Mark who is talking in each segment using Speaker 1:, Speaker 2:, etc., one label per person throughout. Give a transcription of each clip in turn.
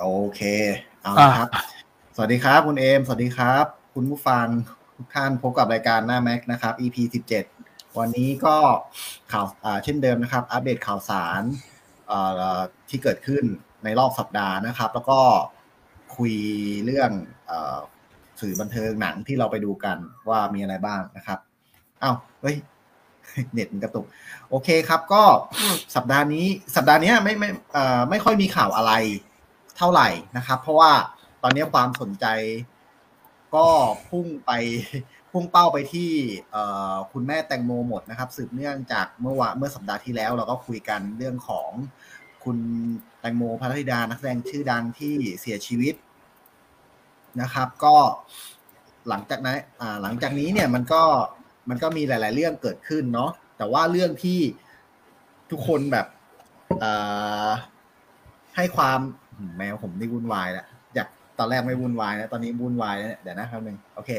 Speaker 1: โอเค เอาละครับ สวัสดีครับ คุณเอม สวัสดีครับ คุณผู้ฟังทุกท่านพบกับรายการหน้าแม็กนะครับ EP 17วันนี้ก็ข่าวเช่นเดิมนะครับ อัปเดตข่าวสารที่เกิดขึ้นในรอบสัปดาห์นะครับ แล้วก็คุยเรื่องสื่อบันเทิงหนังที่เราไปดูกันว่ามีอะไรบ้างนะครับอ้าวเฮ้ยเน็ตมันกระตุก โอเคครับ ก็สัปดาห์นี้ สัปดาห์นี้ไม่ไม่ไม่ค่อยมีข่าวอะไร เท่าไหร่นะครับ เพราะว่าตอนนี้ความสนใจก็พุ่งไปพุ่งเป้าไปที่คุณแม่แตงโมหมดนะครับ สืบเนื่องจากเมื่อวานเมื่อสัปดาห์ที่แล้ว เราก็คุยกันเรื่องของคุณแตงโมพัทธิดานักแสดงชื่อดังที่เสียชีวิตนะครับ ก็หลังจากนั้นหลังจากนี้เนี่ยมันก็มันก็มีหลาย ๆ เรื่องเกิดขึ้นเนาะแต่ว่าเรื่องที่ทุกคนแบบให้ความ แมวผมนี่วุ่นวายแล้วอยากตอนแรกไม่วุ่นวายนะตอนนี้วุ่นวายแล้วเดี๋ยวนะครับหนึ่งโอเค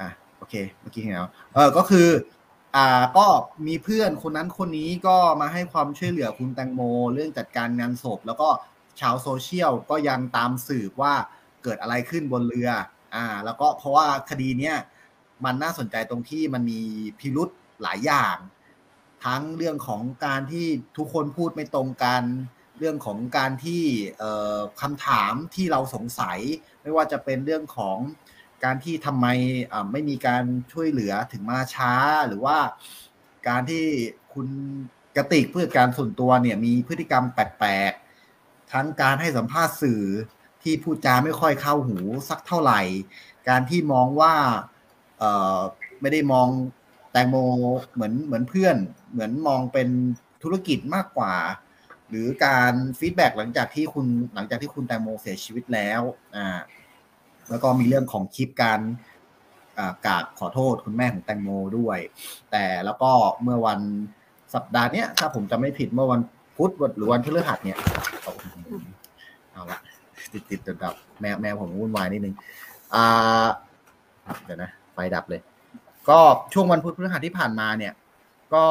Speaker 1: อะโอเค เมื่อกี้เห็นแล้วเออก็คือ อ่าก็มีเพื่อนคนนั้นคนนี้ก็มาให้ความช่วยเหลือคุณแตงโม เรื่องจัดการงานศพ แล้วก็ชาวโซเชียลก็ยังตามสืบว่าเกิดอะไรขึ้นบนเรือ อ่า แล้วก็เพราะว่าคดีเนี้ยมันน่าสนใจตรงที่มันมีพิรุษหลายอย่าง ทั้งเรื่องของการที่ทุกคนพูดไม่ตรงกัน เรื่องของการที่คำถามที่เราสงสัย ไม่ว่าจะเป็นเรื่องของการที่ทำไมไม่มีการช่วยเหลือถึงมาช้า หรือว่าการที่คุณกติกผู้จัดการส่วนตัวเนี่ยมีพฤติกรรมแปลกๆทั้งการให้สัมภาษณ์สื่อที่พูดจาไม่ค่อยเข้าหูสักเท่าไหร่ การที่มองว่าไม่ได้มองแตงโมเหมือนเหมือนเพื่อน เหมือนมองเป็นธุรกิจมากกว่า หรือการฟีดแบ็หลังจากที่คุณหลังจากที่คุณแตงโมเสียชีวิตแล้วอ่าแล้วก็มีเรื่องของคลิปการกราบขอโทษคุณแม่ของแตงโมด้วย แต่แล้วก็เมื่อวันสัปดาห์นี้ถ้าผมจะไม่ผิดเมื่อวันพุธหรือวันพฤหัสเนี่ยเอาละติดติดดับแมวแมวผมวุ่นวายนิดนึงอ่าเดี๋ยวนะไฟดับเลย ก็ช่วงวันพุธพฤหัสที่ผ่านมาเนี่ย ก็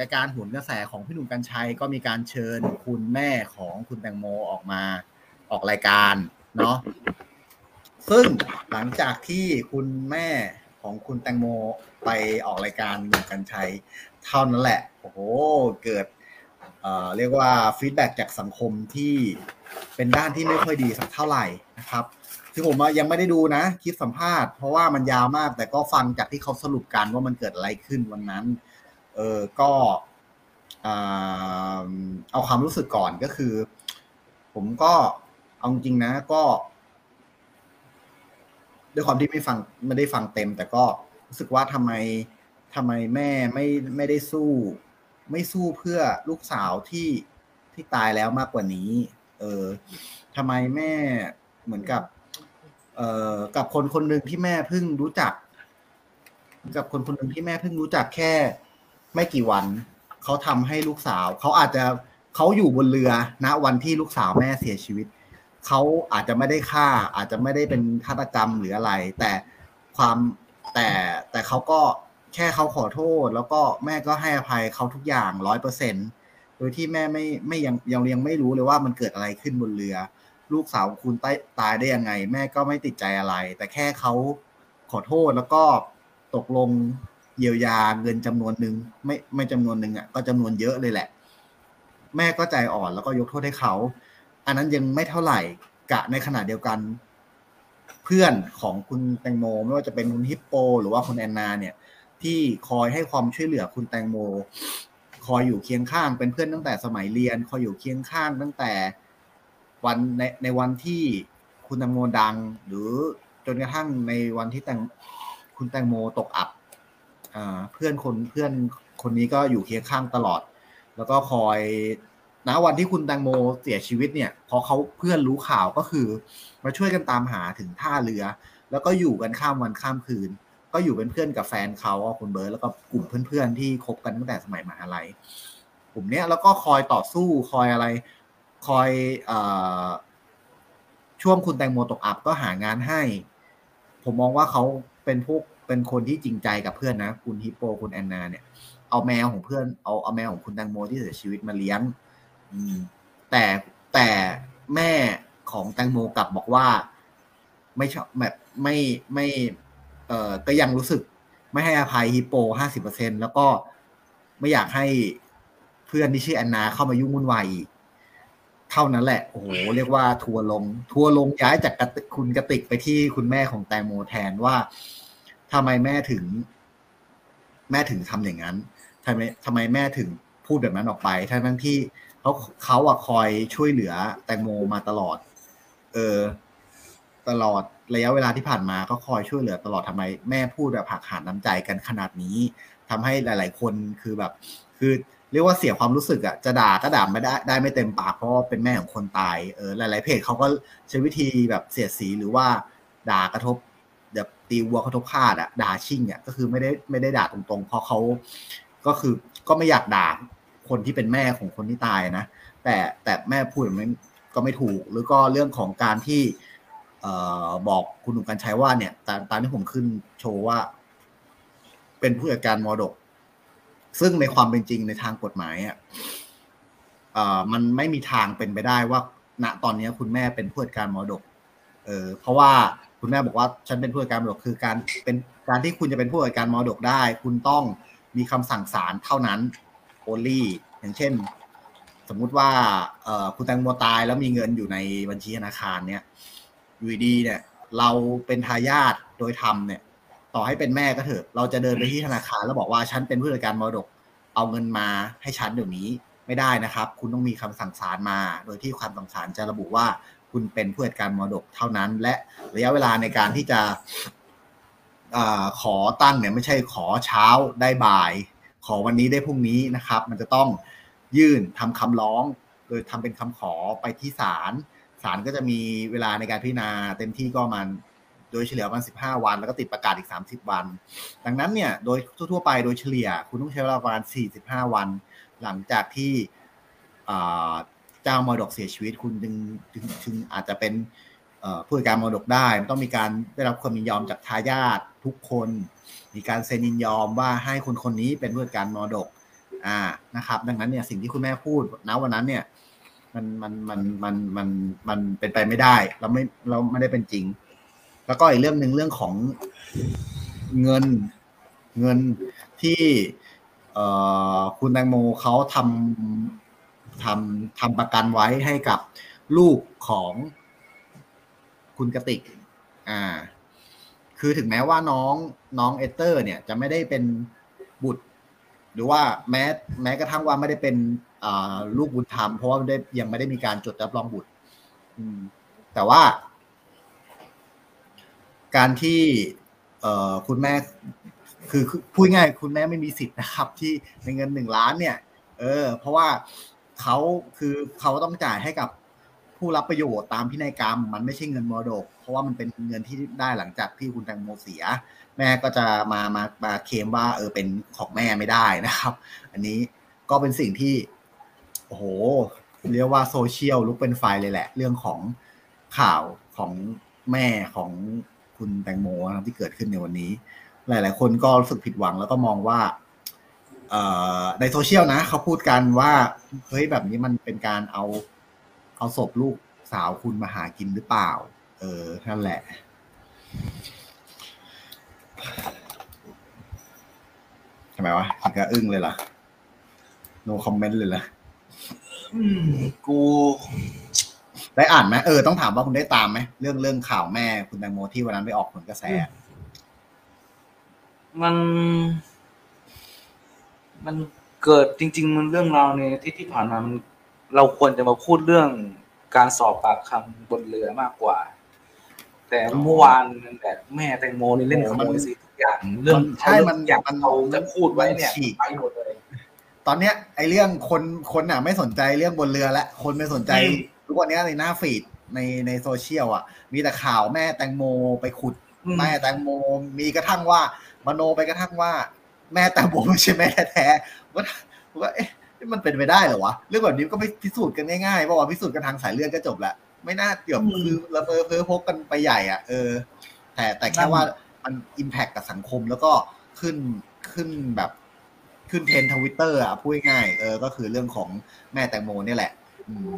Speaker 1: รายการหุนกระแสของพี่หนุ่มกัญชัยก็มีการเชิญคุณแม่ของคุณแตงโมออกมาออกรายการเนาะซึ่งหลังจากที่คุณแม่ของคุณแตงโมไปออกรายการหนุ่มกัญชัยเท่านั้นแหละโอ้โหเกิดเอ่อเรียกว่าฟีดแบ็จากสังคมที่เป็นด้านที่ไม่ค่อยดีสักเท่าไหร่นะครับคือผมยังไม่ได้ดูนะคลิปสัมภาษณ์เพราะว่ามันยาวมากแต่ก็ฟังจากที่เขาสรุปกันว่ามันเกิดอะไรขึ้นวันนั้น เออก็เอาความรู้สึกก่อนก็คือ ผมก็เอาจริงนะก็ ด้วยความที่ไม่ฟังไม่ได้ฟังเต็ม แต่ก็รู้สึกว่าทำไมทำไมแม่ไม่ไม่ได้สู้ ไม่สู้เพื่อลูกสาวที่ที่ตายแล้วมากกว่านี้ เออทำไมแม่เหมือนกับ เอ่อกับคนคนหนึ่งที่แม่เพิ่งรู้จัก กับคนคนหนึ่งที่แม่เพิ่งรู้จักแค่ ไม่กี่วัน เขาทำให้ลูกสาว เขาอาจจะเขาอยู่บนเรือณวันที่ลูกสาวแม่เสียชีวิต เขาอาจจะไม่ได้ฆ่า อาจจะไม่ได้เป็นฆาตกรรมหรืออะไร แต่ความแต่แต่เขาก็แค่เขาขอโทษ แล้วก็แม่ก็ให้อภัยเขาทุกอย่างร้อยเปอร์เซ็นโดยที่แม่ไม่ไม่ยังยังยังไม่รู้เลยว่ามันเกิดอะไรขึ้นบนเรือ ลูกสาวคุณตายตายได้ยังไง แม่ก็ไม่ติดใจอะไร แต่แค่เขาขอโทษแล้วก็ตกลง เยียวยาเงินจำนวนหนึ่งไม่ไม่จำนวนหนึ่งอะก็จำนวนเยอะเลยแหละ แม่ก็ใจอ่อนแล้วก็ยกโทษให้เขา อันนั้นยังไม่เท่าไหร่กะในขณะเดียวกัน เพื่อนของคุณแตงโม ไม่ว่าจะเป็นคุณฮิปโป หรือว่าคุณแอนนาเนี่ย ที่คอยให้ความช่วยเหลือคุณแตงโม คอยอยู่เคียงข้างเป็นเพื่อนตั้งแต่สมัยเรียน คอยอยู่เคียงข้างตั้งแต่วันในในวันที่คุณแตงโมดัง หรือจนกระทั่งในวันที่แตงคุณแตงโมตกอับ เพื่อนคนเพื่อนคนนี้ก็อยู่เคียงข้างตลอด แล้วก็คอยณวันที่คุณแตงโมเสียชีวิตเนี่ยพอเขาเพื่อนรู้ข่าวก็คือ มาช่วยกันตามหาถึงท่าเรือ แล้วก็อยู่กันข้ามวันข้ามคืน ก็อยู่เป็นเพื่อนกับแฟนเขาคุณเบิร์ดแล้วก็กลุ่มเพื่อนๆที่คบกันตั้งแต่สมัยมหาลัยกลุ่มเนี้ยแล้วก็คอยต่อสู้คอยอะไร คอยอช่วงคุณแตงโมตกอับก็หางานให้ ผมมองว่าเขาเป็นพวก เป็นคนที่จริงใจกับเพื่อนนะ คุณฮิปโปคุณแอนนาเนี่ย เอาแมวของเพื่อนเอาเอาแมวของคุณแตงโมที่เสียชีวิตมาเลี้ยง อืม แต่แต่แม่ของแตงโมกลับบอกว่า ไม่ชอบแบบไม่ไม่ เอ่อก็ยังรู้สึก ไม่ให้อภัยฮิปโปห้าสิบเปอร์เซ็นแล้วก็ไม่อยากให้เพื่อนที่ชื่อแอนนาเข้ามายุ่งวุ่นวายอีกเท่านั้นแหละ โอ้โห เรียกว่าทัวลง ทัวลงย้ายจากคุณกติกไปที่คุณแม่ของแตงโมแทนว่า ทำไมแม่ถึง แม่ถึงทำอย่างนั้นทำไมทำไมแม่ถึงพูดแบบนั้นออกไป ทั้งทั้งที่เขาเขาอะคอยช่วยเหลือแตงโมมาตลอด เออ ตลอดระยะเวลาที่ผ่านมาก็คอยช่วยเหลือตลอดทำไม แม่พูดแบบหักหานน้ำใจกันขนาดนี้ทำให้หลาย ๆ คนคือแบบ คือเรียกว่าเสียความรู้สึกอะจะด่าก็ด่าไม่ได้ได้ไม่เต็มปากเพราะเป็นแม่ของคนตายเออหลาย ๆ เพจเขาก็ใช้วิธีแบบเสียดสีหรือว่าด่ากระทบ แบบตีวัวกระทบคาดอะด่าชิ่งอะก็คือไม่ได้ไม่ได้ด่าตรงๆ เพราะเขาก็คือก็ไม่อยากด่าคนที่เป็นแม่ของคนที่ตายนะแต่แต่แม่พูดแบบนี้ก็ไม่ถูก หรือก็เรื่องของการที่เอ่อบอกคุณหนุ่มกัญชัยว่าเนี่ยตามตามที่ผมขึ้นโชว์ว่า เป็นผู้จัดการมรดก ซึ่งในความเป็นจริงในทางกฎหมายอะเอ่อมันไม่มีทางเป็นไปได้ว่า ณตอนนี้คุณแม่เป็นผู้จัดการมรดก เออเพราะว่า คุณแม่บอกว่าฉันเป็นผู้จัดการมรดกคือการเป็นการที่คุณจะเป็นผู้จัดการมรดกได้ คุณต้องมีคำสั่งศาลเท่านั้น only อย่างเช่น สมมุติว่าเอ่อคุณแตงโมตายแล้วมีเงินอยู่ในบัญชีธนาคารเนี่ยอยู่ดีเนี่ย เราเป็นทายาทโดยธรรมเนี่ย ต่อให้เป็นแม่ก็เถอะเราจะเดินไปที่ธนาคาร แล้วบอกว่าฉันเป็นผู้จัดการมรดก เอาเงินมาให้ฉันเดี๋ยวนี้ไม่ได้นะครับ คุณต้องมีคำสั่งศาลมา โดยที่ความสั่งศาลจะระบุว่า คุณเป็นผู้จัดการมรดกเท่านั้น และระยะเวลาในการที่จะอขอตั้งเนี่ยไม่ใช่ขอเช้าได้บ่าย ขอวันนี้ได้พรุ่งนี้นะครับ มันจะต้องยื่นทำคำร้องโดยทำเป็นคำขอไปที่ศาลศาลก็จะมีเวลาในการพิจารณาเต็มที่ก็มันโดยเฉลี่ยประมาณ15 วัน แล้วก็ติดประกาศอีก 30 วัน ดังนั้นเนี่ยโดยทั่วๆไปโดยเฉลี่ย คุณต้องใช้เวลาประมาณ 45 วัน หลังจากที่ เจ้ามรดกเสียชีวิตคุณจึงจึงอาจจะเป็นผู้จัดการมรดกได้มันต้องมีการได้รับความยินยอมจากทายาททุกคน มีการเซ็นยินยอมว่าให้คนคนนี้เป็นผู้จัดการมรดกอ่านะครับ ดังนั้นเนี่ยสิ่งที่คุณแม่พูดณวันนั้นเนี่ยมันมันมันมันมันมันเป็นไปไม่ได้เราไม่เราไม่ได้เป็นจริง แล้วก็อีกเรื่องหนึ่งเรื่องของเงินเงินที่เอ่อคุณแตงโมเขาทำ ทำทำประกันไว้ให้กับลูกของคุณกติก อ่า คือถึงแม้ว่าน้องน้องเอเตอร์ เนี่ยจะไม่ได้เป็นบุตร หรือว่าแม้แม้กระทั่งว่าไม่ได้เป็นลูกบุญธรรมเพราะว่าได้ยังไม่ได้มีการจดรับรองบุตรแต่ว่า การที่คุณแม่ คือพูดง่ายคุณแม่ไม่มีสิทธิ์นะครับ ที่ในเงินหนึ่งล้านเนี่ย เออ เพราะว่า เขาคือเขาต้องจ่ายให้กับผู้รับประโยชน์ตามพินัยกรรม มันไม่ใช่เงินมรดก เพราะว่ามันเป็นเงินที่ได้หลังจากที่คุณแตงโมเสีย แม่ก็จะมามามาเคมว่า เออเป็นของแม่ไม่ได้นะครับ อันนี้ก็เป็นสิ่งที่โอ้โหเรียกว่าโซเชียลลุกเป็นไฟเลยแหละ เรื่องของข่าวของแม่ของคุณแตงโมที่เกิดขึ้นในวันนี้ หลาย ๆ คนก็รู้สึกผิดหวังแล้วก็มองว่า ในโซเชียลนะเขาพูดกันว่าเฮ้ยแบบนี้มันเป็นการเอาเอาศพลูกสาวคุณมาหากินหรือเปล่า เออนั่นแหละ ทำไมวะถึงก็อึ้งเลยล่ะ no comment เลยล่ะ
Speaker 2: กู
Speaker 1: ได้อ่านไหมเออต้องถามว่าคุณได้ตามไหมเรื่องเรื่องข่าวแม่คุณแตงโมที่วันนั้นไปออกผลกระแส
Speaker 2: มัน มันเกิดจริง ๆ มันเรื่องราวในที่ที่ผ่านมามันเราควรจะมาพูดเรื่องการสอบปากคำบนเรือมากกว่า แต่เมื่อวานแบบแม่แตงโมนี่เล่นขโมยสิทุกอย่างเรื่อง
Speaker 1: ใช่มัน
Speaker 2: อยากมันเขาจะพูดไว้เนี่ยไปหมดเลย
Speaker 1: ตอนเนี้ยไอ้เรื่องคนคนอะ ไม่สนใจเรื่องบนเรือและคนไม่สนใจ ทุกวันนี้ในหน้าฟีดในในโซเชียลอะ มีแต่ข่าวแม่แตงโมไปขุดแม่แตงโมมีกระทั่งว่ามโนไปกระทั่งว่า แม่แตงโมไม่ใช่แม่แท้ๆว่าว่าเอ๊ะมันเป็นไปได้เหรอวะเรื่องแบบนี้ก็ไม่พิสูจน์กันง่ายๆเพราะว่าพิสูจน์กันทางสายเลือดก็จบละไม่น่าเกี่ยวคือระเบิดเพ้อพกกันไปใหญ่อะเออ แต่แต่แค่ว่ามัน impact กับสังคมแล้วก็ขึ้นขึ้นแบบขึ้น trend Twitter อะพูดง่ายเออก็คือเรื่องของแม่แตงโมนี่แหละ อืม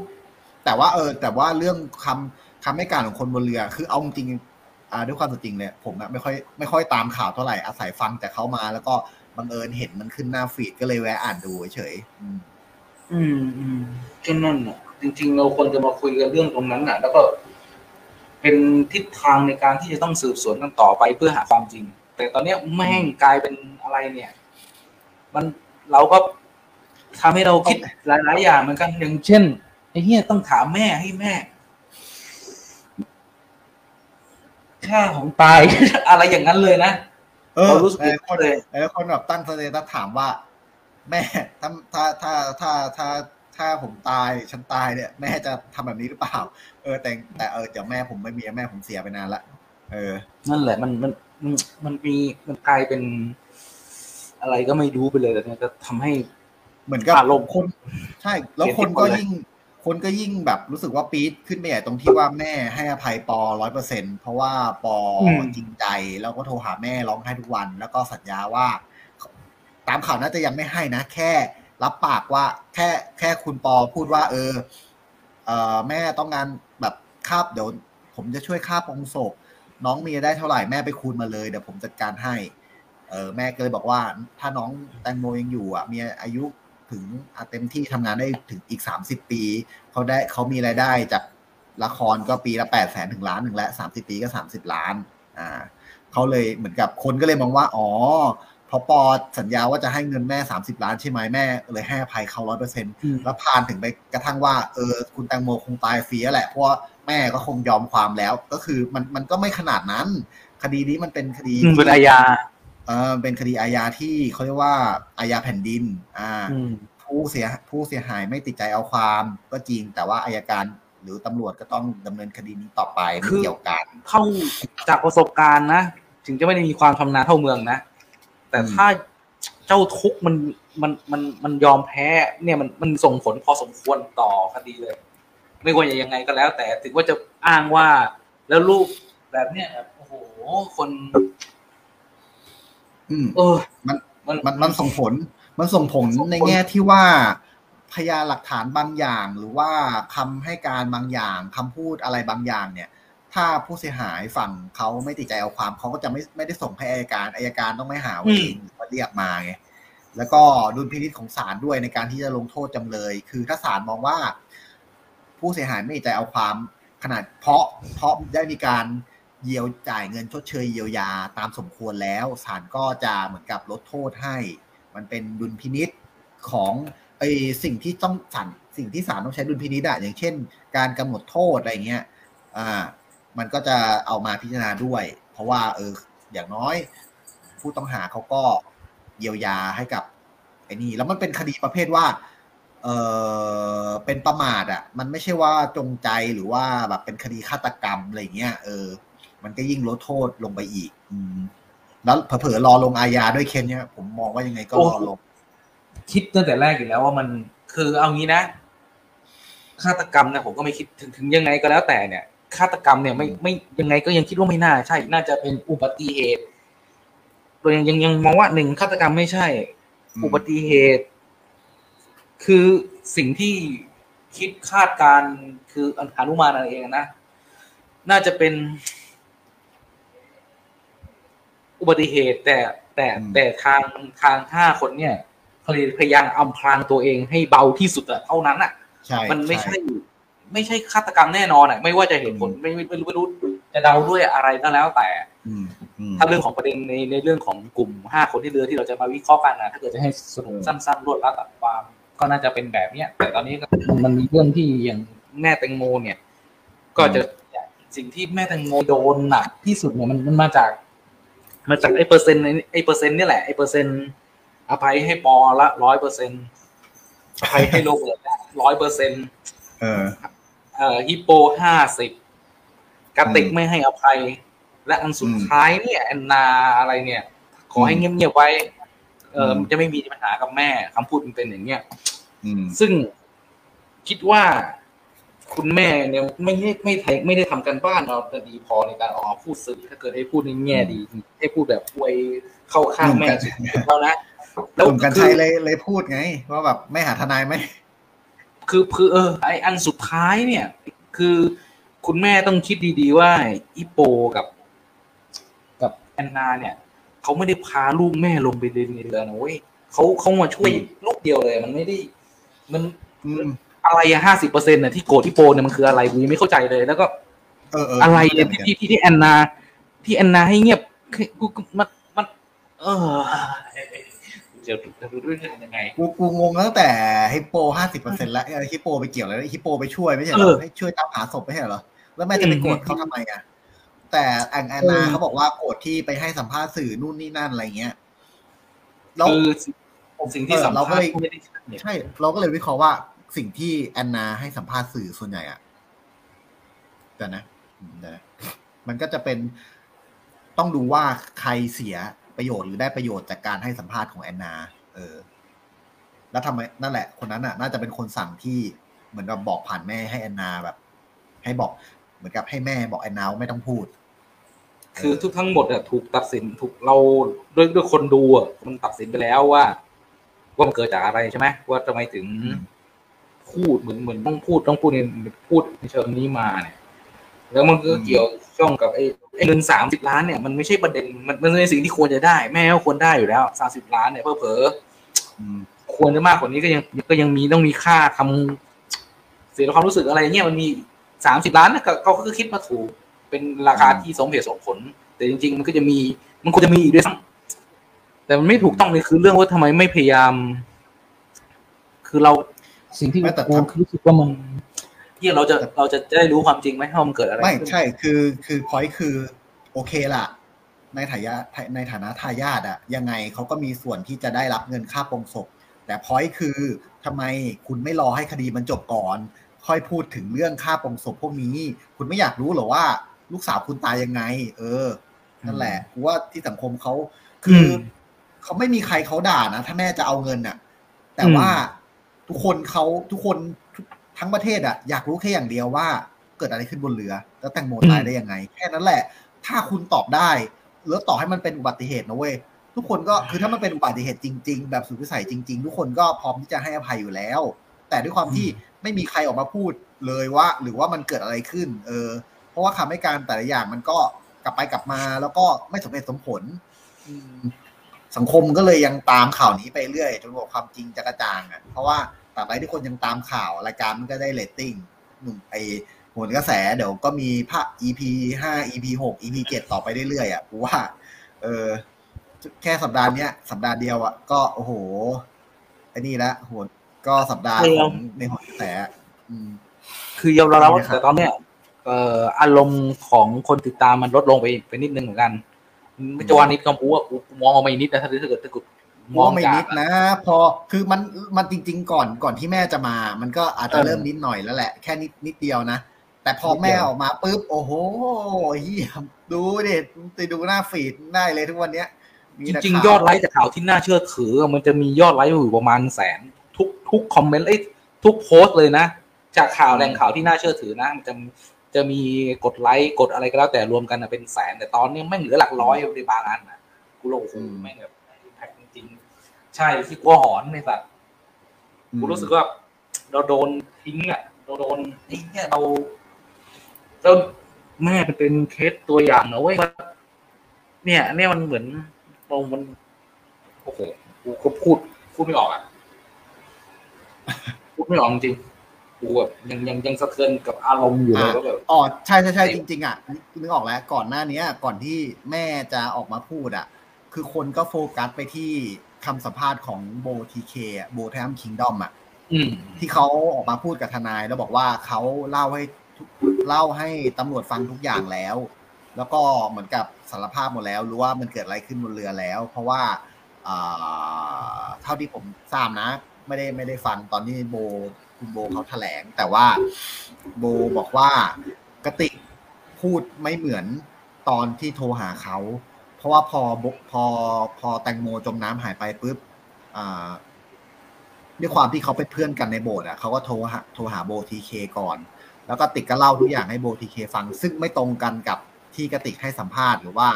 Speaker 1: แต่ว่าเออ แต่ว่าเรื่องคำคำให้การของคนบนเรือ คือเอาจริงๆอ่าด้วยความจริงเนี่ยผมอะไม่ค่อยไม่ค่อยตามข่าวเท่าไหร่อาศัยฟังแต่เขามาแล้วก็ บังเอิญเห็นมันขึ้นหน้าฟีดก็เลยแวะอ่านดูเฉยอืม
Speaker 2: อืมก็นั่นอะจริง ๆ เราควรจะมาคุยกันเรื่องตรงนั้นอะ แล้วก็ เป็นทิศทางในการที่จะต้องสืบสวนกันต่อไปเพื่อหาความจริง แต่ตอนเนี้ยแม่งกลายเป็นอะไรเนี่ย มันเราก็ทำให้เราคิดหลาย ๆ อย่างเหมือนกันอย่างเช่นไอ้เหี้ยต้องถามแม่ให้แม่ค่าของตาย อะไรอย่างนั้นเลยนะ
Speaker 1: เออ
Speaker 2: เรารู้สึก
Speaker 1: หลายคน
Speaker 2: เลย
Speaker 1: หลายคนแบบตั้งสเตตัสถามว่า แม่ถ้าถ้าถ้าถ้าถ้าถ้าผมตายฉันตายเนี่ย แม่จะทำแบบนี้หรือเปล่า เออแต่แต่เออเดี๋ยวแม่ผมไม่มีแม่ผมเสียไปนานละเออ
Speaker 2: นั่นแหละมันมันมันมันมีมันกลายเป็น อะไรก็ไม่รู้ไปเลยแต่เนี่ยก็ทำให้
Speaker 1: เหมือนกับ
Speaker 2: อารมณ์
Speaker 1: คน ใช่ แล้วคนก็ยิ่ง คนก็ยิ่งแบบรู้สึกว่าปี๊ดขึ้นไปใหญ่ตรงที่ว่าแม่ให้อภัยปอร้อยเปอร์เซ็นเพราะว่าปอจริงใจแล้วก็โทรหาแม่ร้องไห้ทุกวัน แล้วก็สัญญาว่า ตามข่าวน่าจะยังไม่ให้นะ แค่รับปากว่าแค่แค่คุณปอพูดว่า เออ เออแม่ต้องงานแบบคาบเดี๋ยวผมจะช่วยค่าปองศพน้องมีได้เท่าไหร่แม่ไปคูณมาเลยเดี๋ยวผมจัดการให้ เออแม่ก็เลยบอกว่า ถ้าน้องแตงโมยังอยู่อะมีอายุ ถึงอะเต็มที่ทำงานได้ถึงอีกสามสิบปีเขาได้เขามีรายได้จากละครก็ปีละแปดแสนถึงล้านหนึ่งและสามสิบปีก็สามสิบล้านอ่าเขาเลยเหมือนกับคนก็เลยมองว่าอ๋อพอปอสัญญาว่าจะให้เงินแม่สามสิบล้านใช่ไหมแม่เลยให้อภัยเขาร้อยเปอร์เซ็นต์
Speaker 2: อืม
Speaker 1: แล้วพานถึงไปกระทั่งว่าเออคุณแตงโมคงตายฟรีแล้วแหละเพราะว่าแม่ก็คงยอมความแล้ว ก็คือมันมันก็ไม่ขนาดนั้น คดีนี้มันเป็นคดี
Speaker 2: อืมเป็นอาญา
Speaker 1: เออเป็นคดีอาญาที่เขาเรียกว่าอาญาแผ่นดิน อ่า
Speaker 2: อืม
Speaker 1: ผู้เสียผู้เสียหายไม่ติดใจเอาความก็จริง แต่ว่าอายการหรือตำรวจก็ต้องดำเนินคดีนี้ต่อไปไม่
Speaker 2: คือ
Speaker 1: เกี่ยวกัน
Speaker 2: เท่าจากประสบการณ์นะถึงจะไม่ได้มีความชำนาญเท่าเมืองนะแต่
Speaker 1: อืม
Speaker 2: ถ้าเจ้าทุกข์มันมันมันมันยอมแพ้เนี่ยมันมันส่งผลพอสมควรต่อคดีเลย ไม่ว่าจะยังไงก็แล้ว แต่ถึงว่าจะอ้างว่าแล้วรูปแบบเนี้ยแบบโอ้โหคน
Speaker 1: อืม
Speaker 2: เออ
Speaker 1: มัน
Speaker 2: มัน
Speaker 1: มันมันส่งผล มันส่งผล
Speaker 2: ส่งผล
Speaker 1: ในแง่ที่ว่าพยานหลักฐานบางอย่าง หรือว่าคำให้การบางอย่างคำพูดอะไรบางอย่าง เนี่ย ถ้าผู้เสียหายฝั่งเขาไม่ติดใจเอาความเขาก็จะไม่ไม่ได้ส่งให้อายการอายการต้องไม่หาว่าเองหรือว่าเรียกมาไงแล้วก็ดุลพินิจของศาลด้วยในการที่จะลงโทษจำเลย คือถ้าศาลมองว่า ผู้เสียหายไม่ติดใจเอาความขนาดเพราะเพราะได้มีการ เยียวจ่ายเงินชดเชยเยียวยาตามสมควรแล้วศาลก็จะเหมือนกับลดโทษให้ มันเป็นดุลพินิษของไอสิ่งที่ต้องศาลสิ่งที่ศาลต้องใช้ดุลพินิษอะอย่างเช่น การกำหนดโทษอะไรเงี้ยอ่ามันก็จะเอามาพิจารณาด้วย เพราะว่าเอออย่างน้อย ผู้ต้องหาเขาก็เยียวยาให้กับไอ้นี่แล้วมันเป็นคดีประเภทว่าเออเป็นประมาทอะ่ะ มันไม่ใช่ว่าจงใจหรือว่าแบบเป็นคดีฆาตกรรมอะไรเงี้ยเออ มันก็ยิ่งลดโทษลงไปอีก อืม แล้วเผลอๆรอลงอาญาด้วยเคนเนี่ยผมมองว่ายังไงก็รอลง
Speaker 2: คิดตั้งแต่แรกอยู่แล้วว่ามันคือเอางี้นะฆาตกรรมเนี่ยผมก็ไม่คิดถึงถึงยังไงก็แล้วแต่เนี่ยฆาตกรรมเนี่ยไม่ไม่ยังไงก็ยังคิดว่าไม่น่าใช่ น่าจะเป็นอุบัติเหตุโดยยังยังยังมองว่าหนึ่งฆาตกรรมไม่ใช่
Speaker 1: อืม
Speaker 2: อุบัติเหตุ คือสิ่งที่คิดคาดการณ์คืออนุมานอะไรเองนะ น่าจะเป็น อุบัติเหตุ แต่แต่
Speaker 1: อืม
Speaker 2: แต่ทางทางห้าคนเนี่ยพยายามอำพรางตัวเองให้เบาที่สุดอะเท่านั้นอะ
Speaker 1: ใช่
Speaker 2: มันไม่ใช่ ไม่ใช่ฆาตกรรมแน่นอนอะไม่ว่าจะเหตุผลไม่ไม่ไม่รู้ไม่รู้จะเดาด้วยอะไรก็แล้วแต่
Speaker 1: อืมอืม
Speaker 2: ถ้าเรื่องของประเด็นในในเรื่องของกลุ่มห้าคนที่เรือที่เราจะมาวิเคราะห์กันนะถ้าเกิดจะให้สรุปสั้นๆรวดรัดตัดความก็น่าจะเป็นแบบเนี้ยแต่ตอนนี้ก็มันมันมีเรื่องที่อย่างแม่แตงโมเนี่ย ก็จะสิ่งที่แม่แตงโมโดนหนักที่สุดเนี่ยมันมันมาจาก มาจากไอ้เปอร์เซ็นต์ไอ้เปอร์เซ็นต์นี่แหละไอ้เปอร์เซ็นต์อภัยให้ปอละร้อยเปอร์เซ็นต์อภัยให้โรเบิร์ตร้อยเปอร์เซ็นต์
Speaker 1: เออ
Speaker 2: เอ่อฮิปโปห้าสิบกติก
Speaker 1: อืม
Speaker 2: ไม่ให้อภัย และอันสุด
Speaker 1: อืม
Speaker 2: ท้ายเนี่ยแอนนาอะไรเนี่ย ขอให้เงียบๆไว้ เอออ
Speaker 1: ม
Speaker 2: มันจะไม่มีปัญหากับแม่คำพูดมันเป็นอย่างเงี้ย
Speaker 1: อืม
Speaker 2: ซึ่งคิดว่า คุณแม่เนี่ยไม่ได้ไม่ไทยไม่ได้ทำกันบ้านเราจะดีพอในการออกมาพูดสื่อถ้าเกิดให้พูดในแง่ดี ให้พูดแบบอวยเข้าข้างแม่สุดๆแล้วนะ
Speaker 1: หนุ่มกันชัยเลยเลยพูดไงว่าแบบไม่หาทนายไหม
Speaker 2: คือคือเออไออันสุดท้ายเนี่ย คือคุณแม่ต้องคิดดีๆว่าอีโปกับ กับแอนนา เนี่ยเขาไม่ได้พาลูกแม่ลงไปในเรือนะเว้ยเขาเขามาช่วยลูกเดียวเลย มันไม่ได้ มัน
Speaker 1: อืม
Speaker 2: อะไรอะห้าสิบเปอร์เซ็นต์น่ะที่โกรธที่โปเนี่ยมันคืออะไรกูยังไม่เข้าใจเลย แล้วก็
Speaker 1: เออเออ
Speaker 2: อะไร
Speaker 1: เหมื
Speaker 2: เนี่ย
Speaker 1: น
Speaker 2: ที่
Speaker 1: กัน
Speaker 2: ที่ที่ที่แอนนา ที่แอนนาให้เงียบคือกูกูมันมันเออจะจะรู้เรื่องยังไง
Speaker 1: กูกูงงตั้งแต่ฮิปโปห้าสิบเปอร์เซ็นต์แล้วเออฮิปโปไปเกี่ยวอะไรฮิปโปไปช่วยไม่ใช่เหร
Speaker 2: เอ
Speaker 1: อ
Speaker 2: อ
Speaker 1: ให้ช่วยตามหาศพไม่ใช่เหรอแล้วแม่จะไปโกรธเขาทำไมอะแต่แอนแอนนา
Speaker 2: เออ
Speaker 1: เขาบอกว่าโกรธที่ไปให้สัมภาษณ์สื่อนู่นนี่นั่นอะไรเงี้ยแล้ว
Speaker 2: คือสิ่งที่
Speaker 1: เออ
Speaker 2: สำ
Speaker 1: เราก็
Speaker 2: คัญ
Speaker 1: เลย
Speaker 2: ไม่ได้ใช่เนี่ย
Speaker 1: ใช่ เราก็เลยวิเคราะห์ว่า สิ่งที่แอนนาให้สัมภาษณ์สื่อส่วนใหญ่อะแต่นะอืมเดี๋ยวนะมันก็จะเป็นต้องดูว่าใครเสียประโยชน์หรือได้ประโยชน์จากการให้สัมภาษณ์ของแอนนา เออ แล้วทำไมนั่นแหละ คนนั้นน่ะ น่าจะเป็นคนสั่งที่เหมือนกับบอกผ่านแม่ให้แอนนาแบบ ให้บอกเหมือนกับให้แม่บอกแอนนาว่าไม่ต้องพูด
Speaker 2: คือทุกทั้งหมดอะถูกตัดสินถูกเราด้วยด้วยคนดูอะมันตัดสินไปแล้วว่า ว่ามันเกิดจากอะไรใช่ไหมว่าทำไมถึง
Speaker 1: อืม
Speaker 2: พูดเหมือนเหมือนต้องพูดต้องพูดในพูดในเชิงนี้มาเนี่ย แล้วมันก็เกี่ยวช่องกับไอ้เงินสามสิบล้านเนี่ยมันไม่ใช่ประเด็นมันมันเป็นสิ่งที่ควรจะได้ แม่ก็ควรได้อยู่แล้วสามสิบล้านเนี่ยเพื่อเผลอ
Speaker 1: อืม
Speaker 2: ๆควรจะมากกว่านี้ก็ยังก็ยังมีต้องมีค่าทำเสียความรู้สึกอะไรเงี้ยมันมีสามสิบล้านนะก็เขาก็คิดมาถูกเป็นราคาที่สมเหตุสมผล แต่จริง ๆ มันก็จะมีมันควรจะมีอีกด้วยซ้ำแต่มันไม่ถูกต้องเลยคือเรื่องว่าทำไมไม่พยายาม คือเรา สิ่งที่
Speaker 1: ไม่แต่
Speaker 2: กู
Speaker 1: ทำ
Speaker 2: รู้สึกว่ามันที่เราจะเราจะได้รู้ความจริงไหมว่ามันเกิดอะไร
Speaker 1: ไม่
Speaker 2: ขึ้น
Speaker 1: ใช่คือคือพอยคือ โอเคล่ะ ในฐายาในฐานะทายาทอะยังไงเขาก็มีส่วนที่จะได้รับเงินค่าปรงศพ แต่พอยคือทำไมคุณไม่รอให้คดีมันจบก่อน ค่อยพูดถึงเรื่องค่าปรงศพพวกนี้ คุณไม่อยากรู้เหรอว่า ลูกสาวคุณตายยังไง เออ นั่นแหละกูว่าที่สังคมเขาคืออ
Speaker 2: ม
Speaker 1: เขาไม่มีใครเขาด่านะถ้าแม่จะเอาเงินน่ะแต่ว่า ทุกคนเขาทุกคนทุกทั้งประเทศอะอยากรู้แค่อย่างเดียวว่า เกิดอะไรขึ้นบนเรือ แล้วแตงโมตายได้ยังไง แค่นั้นแหละ ถ้าคุณตอบได้แล้วต่อให้มันเป็นอุบัติเหตุนะเว้ยทุกคนก็คือถ้ามันเป็นอุบัติเหตุจริง ๆ แบบสุดวิสัยจริง ๆ ทุกคนก็พร้อมที่จะให้อภัยอยู่แล้ว แต่ด้วยความที่ไม่มีใครออกมาพูดเลยว่า หรือว่ามันเกิดอะไรขึ้น เออ เพราะว่าคำให้การแต่ละอย่างมันก็กลับไปกลับมา แล้วก็ไม่สมเหตุสมผลอืม สังคมก็เลยยังตามข่าวนี้ไปเรื่อยจนกว่าความจริงจะกระจ่างอะเพราะว่าตราบใดที่คนยังตามข่าวรายการมันก็ได้เรตติ้งหนุ่มไอโหนกระแสเดี๋ยวก็มีภาค EP ห้า EP หก EP เจ็ดต่อไปเรื่อยๆอะกูว่า เออแค่สัปดาห์เนี้ย สัปดาห์เดียวอะก็โอ้โหไอ้นี่ละโหนก็สัปดาห์ของในโหนกระแสอืม
Speaker 2: คือยอมรับว่า
Speaker 1: นะครับ
Speaker 2: แต่ตอนเนี้ยเอ่ออารมณ์ของคนติดตามมันลดลงไปไปนิดนึงเหมือนกัน ไม่จะว่านิดก็พูว่ากูมองออกมาอีกนิดนะถ้าถ้าเกิดถ้าเกิดม
Speaker 1: ม
Speaker 2: อ
Speaker 1: องงไม่
Speaker 2: จาก
Speaker 1: นิดนะ พอคือมันมันจริง ๆ ก่อนก่อนที่แม่จะมา มันก็อาจจะ
Speaker 2: เออ
Speaker 1: เริ่มนิดหน่อยแล้วแหละแค่นิดนิดเดียวนะแต่พอ
Speaker 2: นิดเดียว
Speaker 1: แม่ออกมาปุ๊บโอ้โหเฮียดูดิไปดูหน้าฟีดได้เลยทุกวันเนี้ยมี
Speaker 2: จ
Speaker 1: แต่
Speaker 2: ริง
Speaker 1: ข่าว
Speaker 2: ๆยอดไลค์จากข่าวที่น่าเชื่อถือ มันจะมียอดไลค์อยู่ประมาณแสน ทุกทุกคอมเมนต์ไอ้ยทุกโพสต์เลยนะ จากข่าวแหล่งข่าวที่น่าเชื่อถือนะ มันจะ จะมีกดไลค์กดอะไรก็แล้วแต่รวมกันเป็นแสนแต่ตอนนี้แม่งเหลือหลักร้อยในบางอันนะกูโลโอ้โหแม่งแบบแพ็คจริงๆใช่ที่กลัวหอนในสัตว์กูรู้สึกว่าเราโดนทิ้งอะเราโดนไอ้เนี่ยเราเราแม่เป็นเคสตัวอย่างนะเว้ยเนี่ย เนี่ยมันเหมือนเรามันโอ้โหกูก็พูดพูดไม่ออกอะพูดไม่ออกจริง กูแบบยังยังยังสะเทือนกับอารมณ์อยู่เลย
Speaker 1: อะ
Speaker 2: ว่าแบบ
Speaker 1: อ๋อใช่ใช่ใช่จริง ๆ อะนึกออกแล้วก่อนหน้าเนี้ยก่อนที่แม่จะออกมาพูดอะ คือคนก็โฟกัสไปที่คำสัมภาษณ์ของโบทีเคโบแทมคิงดอมอะ
Speaker 2: อืม
Speaker 1: ที่เขาออกมาพูดกับทนายแล้วบอกว่าเขาเล่าให้ทุกเล่าให้ตำรวจฟังทุกอย่างแล้ว แล้วก็เหมือนกับสารภาพหมดแล้วรู้ว่ามันเกิดอะไรขึ้นบนเรือแล้ว เพราะว่าอ่าเท่าที่ผมทราบนะ ไม่ได้ไม่ได้ฟังตอนที่โบ คุณโบเขาแถลง แต่ว่าโบบอกว่ากติกพูดไม่เหมือนตอนที่โทรหาเขา เพราะว่าพอพอพอแตงโมจมน้ำหายไปปุ๊บอ่าด้วยความที่เขาเป็นเพื่อนกันในโบสถ์อะเขาก็โทรหาโทรหาโบทีเคก่อน แล้วก็ติกก็เล่าทุกอย่างให้โบทีเคฟัง ซึ่งไม่ตรงกันกับที่กติกให้สัมภาษณ์หรือว่า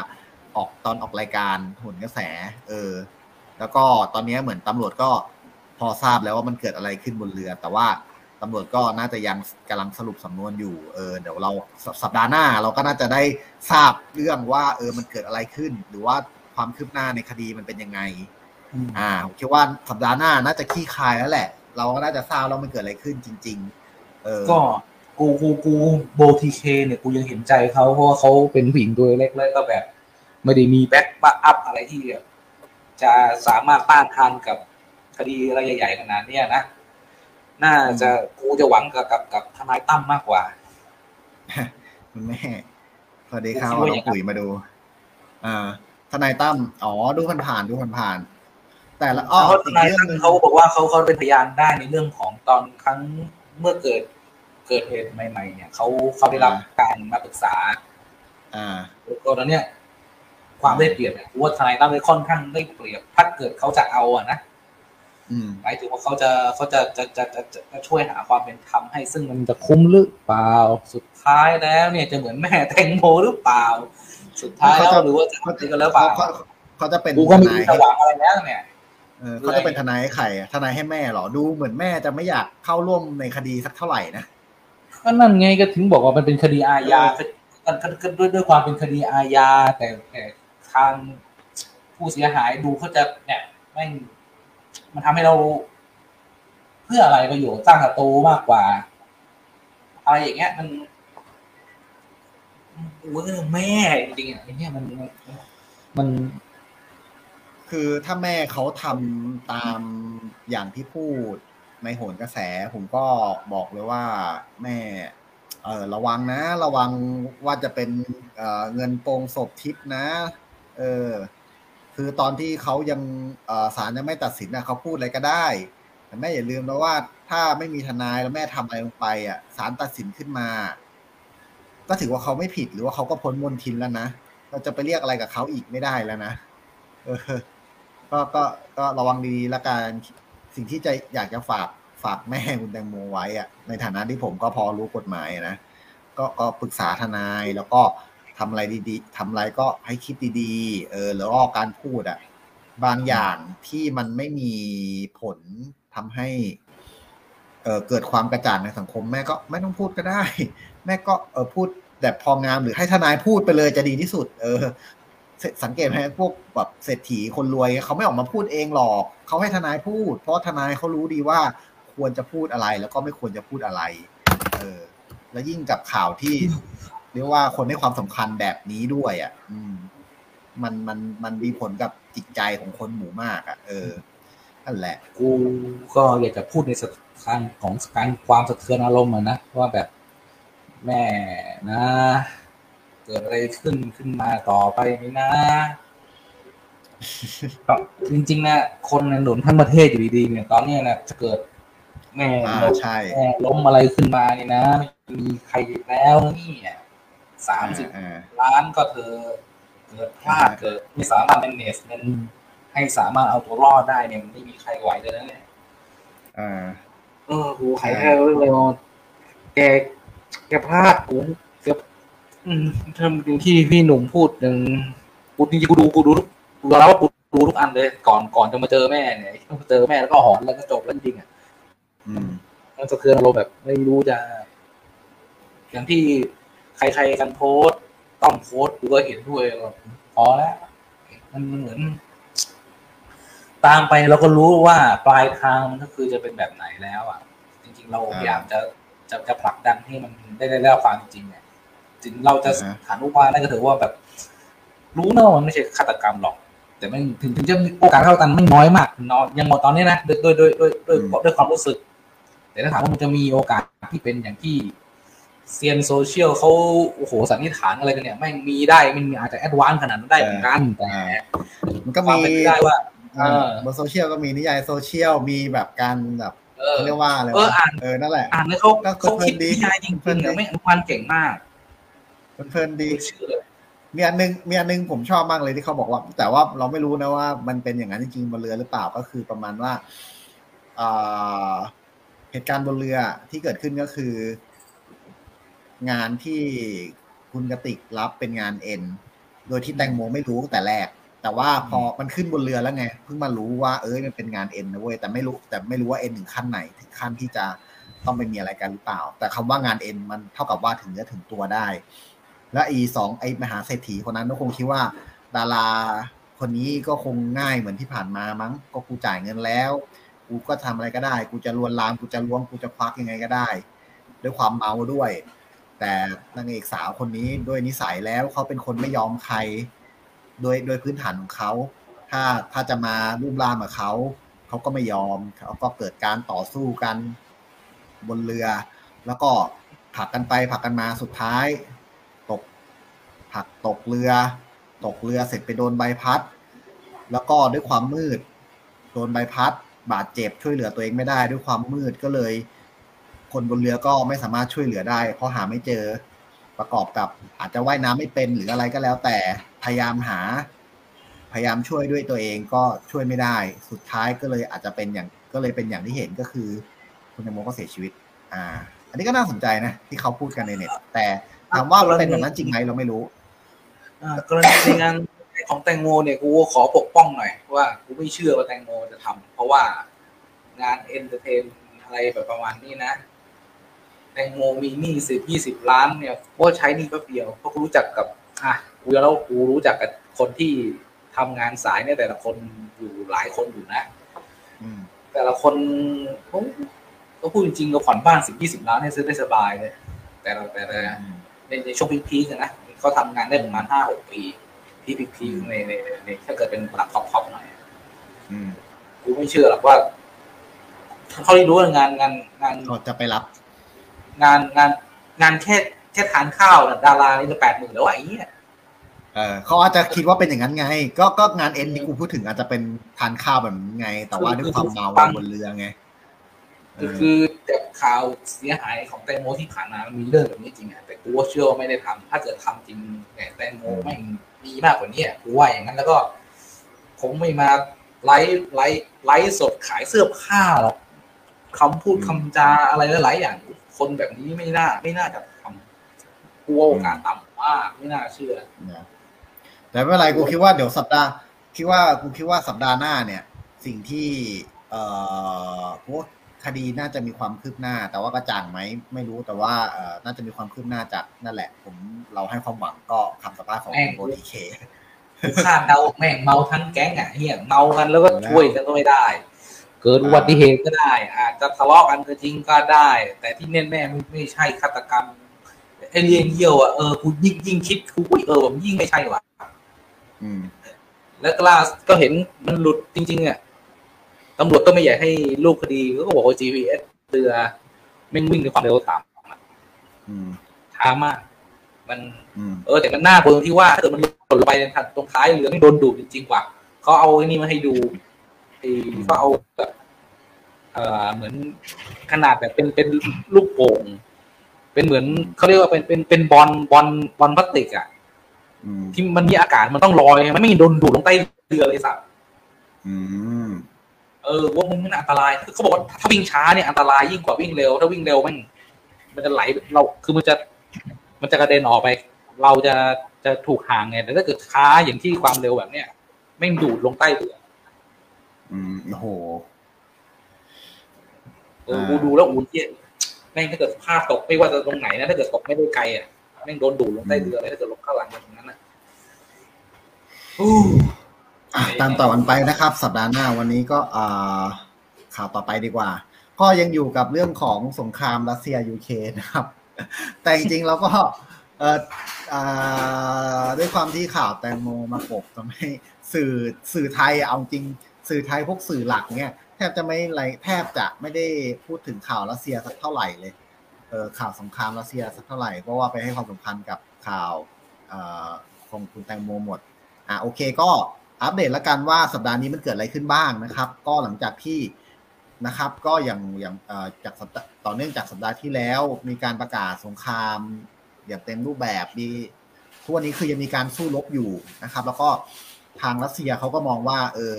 Speaker 1: ออกตอนออกรายการหนกระแส เออ แล้วก็ตอนนี้เหมือนตำรวจก็ พอทราบแล้วว่ามันเกิดอะไรขึ้นบนเรือ แต่ว่าตำรวจก็น่าจะยังกำลังสรุปสำนวนอยู่เออเดี๋ยวเราสัปดาห์หน้าเราก็น่าจะได้ทราบเรื่องว่า เออมันเกิดอะไรขึ้น หรือว่าความคืบหน้าในคดีมันเป็นยังไง อ่าผมคิดว่าสัปดาห์หน้าน่าจะคลี่คลายแล้วแหละ เราก็น่าจะทราบแล้วมันเกิดอะไรขึ้นจริง ๆ เออ
Speaker 2: ก็กูกูกูโบทีเคเนี่ยกูยังเห็นใจเขาเพราะว่าเขาเป็นผู้หญิงตัวเล็กแล้วก็แบบ ไม่ได้มี backup อะไรที่แบบจะสามารถต้านทานกับ คดีอะไรใหญ่ๆขนาดเนี้ยนะน่าจะกูจะหวังกับกับกับทนายตั้มมากกว่า
Speaker 1: คุณแม่สวัสดีครับ
Speaker 2: ผมคิดว่า
Speaker 1: น้
Speaker 2: อ
Speaker 1: อย่าง
Speaker 2: นั้น
Speaker 1: ปุ๋ยมาดูอ่าทนายตั้มอ๋อดูผ่านๆดูผ่านๆแต่ละอ้อ
Speaker 2: เพราะท
Speaker 1: อีก
Speaker 2: นาย
Speaker 1: เรื่อง
Speaker 2: ตั้ม
Speaker 1: หนึง
Speaker 2: เขาบอกว่าเขาเขาเป็นพยานได้ในเรื่องของตอนครั้งเมื่อเกิดเกิดเหตุใหม่ ๆ เนี่ยเขาเขาได้รับการมาปรึกษา
Speaker 1: อ่า
Speaker 2: ตอนนั้นเนี่ยความได้เปรียบเนี่ยกูว่าทนายตั้มได้ค่อนข้างได้เปรียบ ถ้าเกิดเขาจะเอาอะนะ
Speaker 1: อืม
Speaker 2: หมายถึงว่าเขาจะเขาจะจะจะจะจะจะช่วยหาความเป็นธรรมให้ ซึ่งมันจะคุ้มหรือเปล่า สุดท้ายแล้วเนี่ยจะเหมือนแม่แตงโมหรือเปล่า สุดท้ายแล้วหรือว่าจะอะไรกันแล้วเปล่า
Speaker 1: เขาเขาจะเป็น
Speaker 2: กูก็
Speaker 1: ท
Speaker 2: ไม่
Speaker 1: นา
Speaker 2: มี
Speaker 1: ย
Speaker 2: สว่างอะไรแล้วเนี่ย
Speaker 1: เออเขาจะเป็นทนายให้ใครอะทนายให้แม่เหรอดูเหมือนแม่จะไม่อยากเข้าร่วมในคดีสักเท่าไหร่นะ
Speaker 2: ก็นั่นไงก็ถึงบอกว่ามันเป็นคดีอาญาก็ก็ก็ด้วยด้วยความเป็นคดีอาญาแต่แต่ทางผู้เสียหายดูเขาจะเนี่ยแม่ง มันทำให้เรา เพื่ออะไรประโยชน์สร้างศัตรูมากกว่า อะไรอย่างเงี้ย มันเว้ยแม่จริงๆอะไอเนี่ยมันมัน
Speaker 1: คือถ้าแม่เขาทำตามอย่างที่พูดในโหนกระแส ผมก็บอกเลยว่าแม่เออระวังนะ ระวังว่าจะเป็นเเงินโปรงศพทิพย์นะ เออ คือตอนที่เขายังศาลยังไม่ตัดสินนะเขาพูดอะไรก็ได้ แต่แม่อย่าลืมนะว่า ถ้าไม่มีทนายแล้วแม่ทำอะไรลงไป อะศาลตัดสินขึ้นมา ก็ถือว่าเขาไม่ผิดหรือว่าเขาก็พ้นมนทินแล้วนะเราจะไปเรียกอะไรกับเขาอีกไม่ได้แล้วนะเออก็ก็ก็ระวังดีๆละกันสิ่งที่จะอยากจะฝากฝากแม่คุณแตงโมไว้อะในฐานะที่ผมก็พอรู้กฎหมายนะก็ก็ปรึกษาทนายแล้วก็ ทำอะไรดีๆทำอะไรก็ให้คิดดีๆ เออแล้วก็การพูดอะบางอย่างที่มันไม่มีผลทำให้ เออเกิดความกระจ่างในสังคมแม่ก็ไม่ต้องพูดก็ได้ แม่ก็เออพูดแบบพองามหรือให้ทนายพูดไปเลยจะดีที่สุด เออ สังเกตไหมพวกแบบเศรษฐีคนรวยเขาไม่ออกมาพูดเองหรอกเขาให้ทนายพูด เพราะทนายเขารู้ดีว่าควรจะพูดอะไรแล้วก็ไม่ควรจะพูดอะไร เออ แล้วยิ่งกับข่าวที่ เรียกว่าคนให้ความสำคัญแบบนี้ด้วยอะ อืม มันมันมันมีผลกับจิตใจของคนหมู่มากอะ เออนั่นแหละ
Speaker 2: กูก็อยากจะพูดในสถานของการความสะเทือนอารมณ์อะนะว่าแบบแม่นะ เกิดอะไรขึ้นขึ้นมาต่อไปนี่นะก็จริงๆนะคนในหนุนทั้งประเทศอยู่ดีๆเนี่ยตอนเนี้ยนะจะเกิดแม่
Speaker 1: อ่า
Speaker 2: ล้ม
Speaker 1: ใช่
Speaker 2: แม่ล้มอะไรขึ้นมานี่นะไม่มีใครแล้วนี่ สามสิบ
Speaker 1: อ่า
Speaker 2: ล้านก็เธอเกิดพลาดเกิดไม่สามารถ manage เงินให้สามารถเอาตัวรอดได้เนี่ยมันไม่มีใครไหวเลยนะเนี่ย
Speaker 1: อ่า
Speaker 2: เออกูหายแค่เรื่องเลยว่าแกแกพลาดกูเกือบอืมทำอย่างที่พี่หนุ่มพูดหนึ่งกูจริงๆกูดูกูดูทุกกูยอมรับว่ากูดูทุกอันเลย ก่อนก่อนจะมาเจอแม่เนี่ยมาเจอแม่แล้วก็หอนแล้วก็จบแล้วจริงๆอะ
Speaker 1: อืม
Speaker 2: มันสะเทือนอารมณ์แบบไม่รู้จะ อย่างที่ ใครๆกันโพสต์ต้องโพสต์กูก็เห็นด้วยว่าพอแล้วมันเหมือน ตามไปเราก็รู้ว่าปลายทางมันก็คือจะเป็นแบบไหนแล้วอะ จริง ๆ เราพยายามจะจะจะผลักดันให้มันได้ได้ได้ความจริงเนี่ยถึงเราจะฐานุบาลได้ก็ถือว่าแบบ รู้นะว่ามันไม่ใช่ฆาตกรรมหรอก แต่ไม่ถึงถึงจะมีโอกาสเข้ากันไม่น้อยมากน้อยยังหมดตอนนี้นะด้วยด้วยด้วยด้วยด้วยด้วยความรู้สึก แต่ถ้าถามว่ามันจะมีโอกาสที่เป็นอย่างที่ เซียนโซเชียลเขาโอ้โหสันนิษฐานอะไรกันเนี่ยไม่มีได้มันมีอาจจะแอดวานซ์ขนาดนั้นได้เหมือนกันแต่
Speaker 1: มันก็
Speaker 2: ความ
Speaker 1: มี
Speaker 2: เป็นไปได้ว่าเออ
Speaker 1: บนโซเชียลก็มีนิยายโซเชียลมีแบบการแบบ
Speaker 2: เออ
Speaker 1: เขาเรียกว่าอะไร
Speaker 2: เออ
Speaker 1: วะ
Speaker 2: อ่าน
Speaker 1: เออนั่นแหละ
Speaker 2: อ่านแล้วเขา
Speaker 1: ก็
Speaker 2: เขาคิด
Speaker 1: เพลินดี
Speaker 2: นิยายจริง
Speaker 1: เพลิน
Speaker 2: ๆ
Speaker 1: ดี
Speaker 2: อะไม่อนุพันธ์เก่งมาก
Speaker 1: เพลินๆดี
Speaker 2: ไม่เชื่อเลย
Speaker 1: มีอันหนึงมีอันหนึงผมชอบมากเลยที่เขาบอกว่า แต่ว่าเราไม่รู้นะว่า มันเป็นอย่างนั้นจริงๆบนเรือหรือเปล่าก็คือประมาณว่าเอ่อเหตุการณ์บนเรือที่เกิดขึ้นก็คือ งานที่คุณกติกรับเป็นงานเอ็น โดยที่แตงโมไม่รู้ตั้งแต่แรก แต่ว่าพอมันขึ้นบนเรือแล้วไง เพิ่งมารู้ว่าเอ้ยมันเป็นงานเอ็นนะเว้ยแต่ไม่รู้แต่ไม่รู้ว่าเอ็นถึงขั้นไหนถึงขั้นที่จะต้องไปมีอะไรกันหรือเปล่า แต่คำว่างานเอ็นมันเท่ากับว่าถึงเนื้อถึงตัวได้ และอีสองไอมหาเศรษฐีคนนั้นก็คงคิดว่า ดาราคนนี้ก็คงง่ายเหมือนที่ผ่านมามั้ง ก็กูจ่ายเงินแล้ว กูก็ทำอะไรก็ได้ กูจะลวนลาม กูจะล้วง กูจะควักยังไงก็ได้ ด้วยความเมาด้วย แต่นางเอกสาวคนนี้ด้วยนิสัยแล้วเขาเป็นคนไม่ยอมใคร โดยโดยพื้นฐานของเขาถ้าถ้าจะมารุ่มรามกับเขาเขาก็ไม่ยอมเขาก็เกิดการต่อสู้กันบนเรือ แล้วก็ผลักกันไปผลักกันมาสุดท้าย ตกผลักตกเรือ ตกเรือเสร็จไปโดนใบพัด แล้วก็ด้วยความมืด โดนใบพัด บาดเจ็บช่วยเหลือตัวเองไม่ได้ด้วยความมืดก็เลย คนบนเรือก็ไม่สามารถช่วยเหลือได้ เพราะหาไม่เจอประกอบกับอาจจะว่ายน้ำไม่เป็นหรืออะไรก็แล้ว แต่พยายามหา พยายามช่วยด้วยตัวเองก็ช่วยไม่ได้ สุดท้ายก็เลยอาจจะเป็นอย่างก็เลยเป็นอย่างที่เห็นก็คือ คุณแตงโมก็เสียชีวิต อ่า อันนี้ก็น่าสนใจนะที่เขาพูดกันในเน็ตแต่ถามว่าเป็นแบบนั้นจริงไหมเราไม่รู้
Speaker 2: กรณีในงานของแตงโมเนี่ยกูขอปกป้องหน่อยว่ากูไม่เชื่อว่าแตงโมจะทำเพราะว่างาน entertain อะไรแบบประมาณนี้นะ แตงโมมีหนี้สิบยี่สิบล้านเนี่ยก็ใช้หนี้แป๊บเดียวเพราะกูรู้จักกับอะกูแล้วกูรู้จักกับคนที่ทำงานสายเนี่ยแต่ละคนอยู่หลายคนอยู่นะ
Speaker 1: อืม
Speaker 2: แต่ละคนผมก็พูดจริงๆก็ผ่อนบ้านสิบยี่สิบล้านเนี่ยซื้อได้สบายเลย แต่ละแต่ละในในช่วงพีคๆอะนะเขาทำงานได้ประมาณห้าหกปีที่พีคๆในในในในถ้าเกิดเป็นระดับท็อปๆหน่อย
Speaker 1: อืม
Speaker 2: กูไม่เชื่อหรอกว่าเขาที่รู้ว่างานงานงาน
Speaker 1: ก็จะไปรับ
Speaker 2: งานงานงานแค่แค่ทานข้าวน่ะดารานี่จะแปดหมื่นแล้วไอ้เนี้ย
Speaker 1: เออเขาอาจจะคิดว่าเป็นอย่างนั้นไง ก็ก็งานเอ็นที่กูพูดถึงอาจจะเป็นทานข้าวแบบนั้นไง แต่ว่าด้วยความเมาบนเรือไงเออ
Speaker 2: คือจากข่าวเสียหายของแตงโมที่ผ่านมามันมีเรื่องแบบนี้จริงอะแต่กูว่าเชื่อว่าไม่ได้ทำถ้าเกิดทำจริงแต่แตงโมไม่งมีมากกว่านี้อะกูว่าอย่างนั้นแล้วก็คงไม่มาไลฟ์ไลฟ์ไลฟ์สดขายเสื้อผ้าหรอกคำพูดคำจาอะไรหลายๆอย่าง คนแบบนี้ไม่น่า ไม่น่าจะทำกูว่าโอกาสต่ำมากไม่น่าเชื่อ
Speaker 1: นะแต่ไม่เป็นไรกูคิดว่าเดี๋ยวสัปดาห์คิดว่ากูคิดว่าสัปดาห์หน้าเนี่ย สิ่งที่ เอ่อพวกคดีน่าจะมีความคืบหน้า แต่ว่ากระจ่างไหมไม่รู้แต่ว่าเอ่อน่าจะมีความคืบหน้าจากนั่นแหละ ผมเราให้ความหวังก็คำสัมภาษณ์ของ
Speaker 2: แม่ง
Speaker 1: โบทีเค
Speaker 2: คาดเดาแม่งเมาทั้งแก๊งอะเฮียเมากันแล้วก็ช่วยกันก็ไม่ได้ เกิดอุบัติเหตุก็ได้ อาจจะทะเลาะกันก็จริงก็ได้ แต่ที่แน่ๆไม่ไม่ใช่ฆาตกรรมไอเรียนเยี่ยวอะเออกูยิ่งยิ่งคิดกูอุ๊ยเออผมยิ่งไม่ใช่ว่ะ
Speaker 1: อืม
Speaker 2: แล้วก็ล่าก็เห็นมันหลุดจริงๆอะตำรวจก็ไม่อยากให้ลูกคดีก็บอกว่า GPS เรือแม่งวิ่งด้วยความเร็วต่ำอะ
Speaker 1: อืม
Speaker 2: ช้ามาก มัน
Speaker 1: อืม
Speaker 2: เออ แต่มันน่ากลัวตรงที่ว่าถ้าเกิดมันหล่นลงไปตรงท้ายเรือไม่โดนดูดจริงๆว่ะเขาเอาไอ้นี่มาให้ดู ไอ้เขาเอาแบบเอ่อเหมือนขนาดแบบเป็นเป็นลูกโป่งเป็นเหมือนเขาเรียกว่าเป็นเป็นเป็นบอลบอลบอลพลาสติกอะ
Speaker 1: อืม
Speaker 2: ที่มันมีอากาศมันต้องลอยมันไม่โดนดูดลงใต้เรือเลยสัตว์
Speaker 1: อืม
Speaker 2: เออว่ามันมันอันตรายคือเขาบอกว่าถ้าวิ่งช้าเนี่ยอันตรายยิ่งกว่าวิ่งเร็ว ถ้าวิ่งเร็วมันมันจะไหลเราคือมันจะ มันจะกระเด็นออกไป เราจะจะถูกห่างไงแต่ถ้าเกิดช้าอย่างที่ความเร็วแบบเนี้ยแม่งดูดลงใต้เรือ
Speaker 1: อืมโอ้โห
Speaker 2: เออ
Speaker 1: อ่า
Speaker 2: กูดูแล้วอูเยี่ยแม่งถ้าเกิดพลาดตกไม่ว่าจะตรงไหนนะถ้าเกิดตกไม่ได้ไกลอะแม่งโดนดูดลงใต้เรือเลยถ้าเกิดลงข้างหลังอย่างนั้นนะอู้
Speaker 1: อะตามต่อกันไปนะครับ สัปดาห์หน้าวันนี้ก็อ่าข่าวต่อไปดีกว่า ก็ยังอยู่กับเรื่องของสงครามรัสเซียยูเครนนะครับ แต่จริงๆเราก็เอออ่าด้วยความที่ข่าวแตงโมมากลบทำให้สื่อสื่อไทยเอาจริง สื่อไทยพวกสื่อหลักเนี่ยแทบจะไม่ไรแทบจะไม่ได้พูดถึงข่าวรัสเซียสักเท่าไหร่เลยเออข่าวสงครามรัสเซียสักเท่าไหร่เพราะว่าไปให้ความสำคัญกับข่าวออของคุณแตงโมหมดอะโอเคก็อัปเดตแล้วกันว่าสัปดาห์นี้มันเกิดอะไรขึ้นบ้างนะครับ ก็หลังจากที่นะครับก็อย่างอย่างเออจากต่อเนื่องจากสัปดาห์ที่แล้วมีการประกาศสงครามอย่างเต็มรูปแบบมีทุกวันนี้คือยังมีการสู้รบอยู่นะครับ แล้วก็ทางรัสเซียเขาก็มองว่าเออ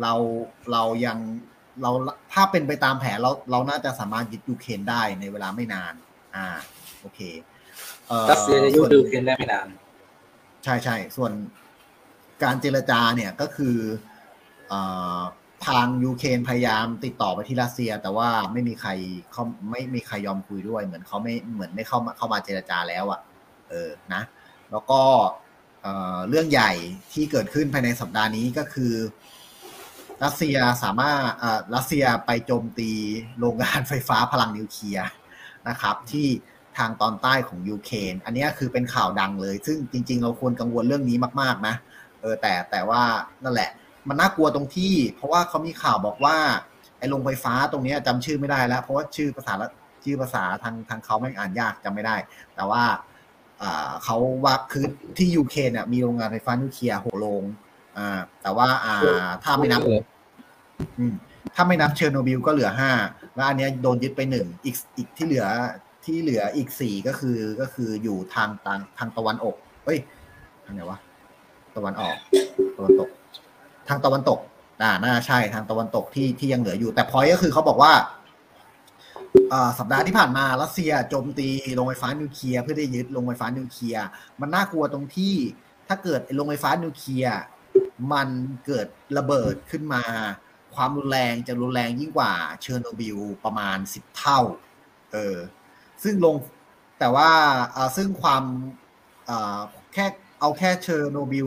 Speaker 1: เราเรายังเราถ้าเป็นไปตามแผนเราเราน่าจะสามารถยึดยูเครนได้ในเวลาไม่นาน อ่า โอเคอ่อ
Speaker 2: รัสเซียจะยุ่ง
Speaker 1: ส่วน
Speaker 2: ดูเพียนได้ไม่นาน
Speaker 1: ใช่ใช่ส่วนการเจรจาเนี่ยก็คือเออทางยูเครนพยายามติดต่อไปที่รัสเซีย แต่ว่าไม่มีใครเขาไม่มีใครยอมคุยด้วย เหมือนเขาไม่เหมือนไม่เข้ามาเข้ามาเจรจาแล้วอะ่ะ เออนะ แล้วก็เอ่อเรื่องใหญ่ที่เกิดขึ้นภายในสัปดาห์นี้ก็คือ รัสเซียสามารถเอ่อรัสเซียไปโจมตีโรงงานไฟฟ้าพลังนิวเคลียร์นะครับ ที่ทางตอนใต้ของยูเครนอันนี้คือเป็นข่าวดังเลย ซึ่งจริง ๆ เราควรกังวลเรื่องนี้มากๆนะเออแต่แต่ว่านั่นแหละ มันน่ากลัวตรงที่ เพราะว่าเขามีข่าวบอกว่าไอ้โรงไฟฟ้าตรงเนี้ยจำชื่อไม่ได้แล้ว เพราะว่าชื่อภาษาละชื่อภาษาทางทางเขาไม่อ่านยากจำไม่ได้ แต่ว่าอ่าเขาว่าคือที่ยูเครนเนี่ยมีโรงงานไฟฟ้านิวเคลียร์หกโรง อ่า แต่ว่า อ่า ถ้าไม่นับอืมถ้าไม่นับเชอร์โนบิลก็เหลือห้าแล้วอันเนี้ยโดนยึดไปหนึ่งอีกอีกที่เหลือที่เหลืออีกสี่ก็คือก็คืออยู่ทางทางทางตะวันออกเอ้ยทางไหนวะตะวันออก ตะวันตก ทางตะวันตกอ่าน่าใช่ทางตะวันตกที่ที่ยังเหลืออยู่ แต่พอยก็คือเขาบอกว่าอ่าสัปดาห์ที่ผ่านมารัสเซียโจมตีโรงไฟฟ้านิวเคลียร์เพื่อได้ยึดโรงไฟฟ้านิวเคลียร์มันน่ากลัวตรงที่ถ้าเกิดไอ้โรงไฟฟ้านิวเคลียร์ มันเกิดระเบิดขึ้นมา ความรุนแรงจะรุนแรงยิ่งกว่าเชอร์โนบิลประมาณสิบเท่า เออ ซึ่งลงแต่ว่าอ่าซึ่งความอ่าแค่เอาแค่เชอร์โนบิล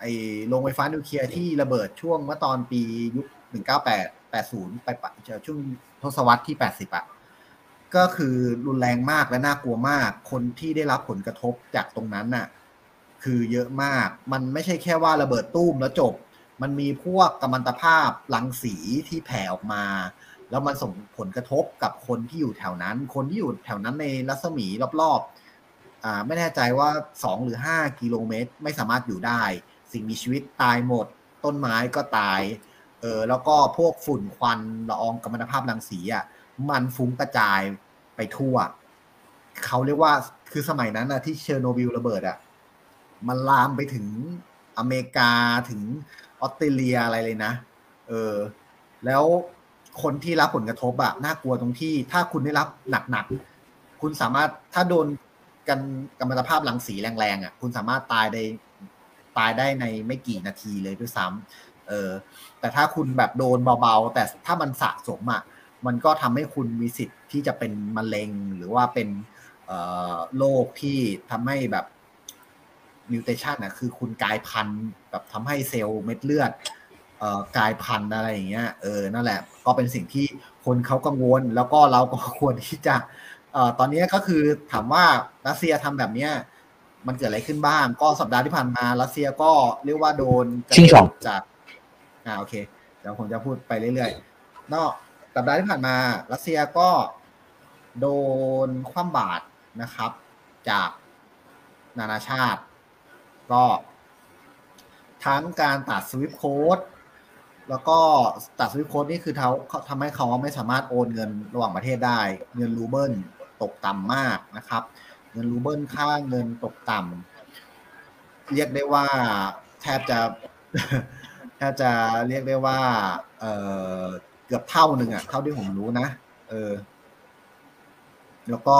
Speaker 1: ไอโรงไฟฟ้านิวเคลียร์ที่ระเบิดช่วงเมื่อตอนปียุคหนึ่งเก้าแปดแปดศูนย์ไปปะช่วงทศวรรษที่แปดสิบอะก็คือรุนแรงมากและน่ากลัวมาก คนที่ได้รับผลกระทบจากตรงนั้นน่ะ คือเยอะมาก มันไม่ใช่แค่ว่าระเบิดตู้มแล้วจบ มันมีพวกกัมมันตภาพรังสีที่แผ่ออกมา แล้วมันส่งผลกระทบกับคนที่อยู่แถวนั้น คนที่อยู่แถวนั้นในรัศมีรอบๆอ่าไม่แน่ใจว่าสองหรือห้ากิโลเมตร ไม่สามารถอยู่ได้ สิ่งมีชีวิตตายหมด ต้นไม้ก็ตายเออแล้วก็พวกฝุ่นควันละอองกัมมันตภาพรังสีอะมันฟุ้งกระจายไปทั่ว เขาเรียกว่าคือสมัยนั้นนะที่เชอร์โนบิลระเบิดอะ มันลามไปถึงอเมริกาถึงออสเตรเลียอะไรเลยนะ เออ แล้วคนที่รับผลกระทบอะน่ากลัวตรงที่ ถ้าคุณได้รับหนักๆ คุณสามารถถ้าโดนกันกัมมันตภาพรังสีแรงๆอะคุณสามารถตายได้ตายได้ในไม่กี่นาทีเลยด้วยซ้ำเออ แต่ถ้าคุณแบบโดนเบาๆ แต่ถ้ามันสะสมอะมันก็ทำให้คุณมีสิทธิ์ที่จะเป็นมะเร็งหรือว่าเป็นโรคที่ทำให้แบบ mutation นะคือคุณกลายพันธุ์แบบทำให้เซลล์เม็ดเลือดเอ่อกลายพันธุ์อะไรอย่างเงี้ยเออนั่นแหละ ก็เป็นสิ่งที่คนเขากังวล แล้วก็เราก็ควรที่จะเอ่อตอนนี้ก็คือถามว่ารัสเซียทำแบบเนี้ยมันเกิดอะไรขึ้นบ้าง ก็สัปดาห์ที่ผ่านมารัสเซียก็เรียกว่าโดน
Speaker 3: sanction
Speaker 1: จากอ่าโอเคเดี๋ยวผมจะพูดไปเรื่อยๆเนาะสัปดาห์ที่ผ่านมารัสเซียก็โดนคว่ำบาตรนะครับ จากนานาชาติ ก็ ทั้งการตัด SWIFT code แล้วก็ตัด SWIFT code นี่คือเขาทำให้เขาไม่สามารถโอนเงินระหว่างประเทศได้ เงินรูเบิลตกต่ำมากนะครับ เงินรูเบิลค่าเงินตกต่ำเรียกได้ว่าแทบจะแทบจะเรียกได้ว่า เออเกือบเท่าหนึ่งอะเท่าที่ผมรู้นะเออ แล้วก็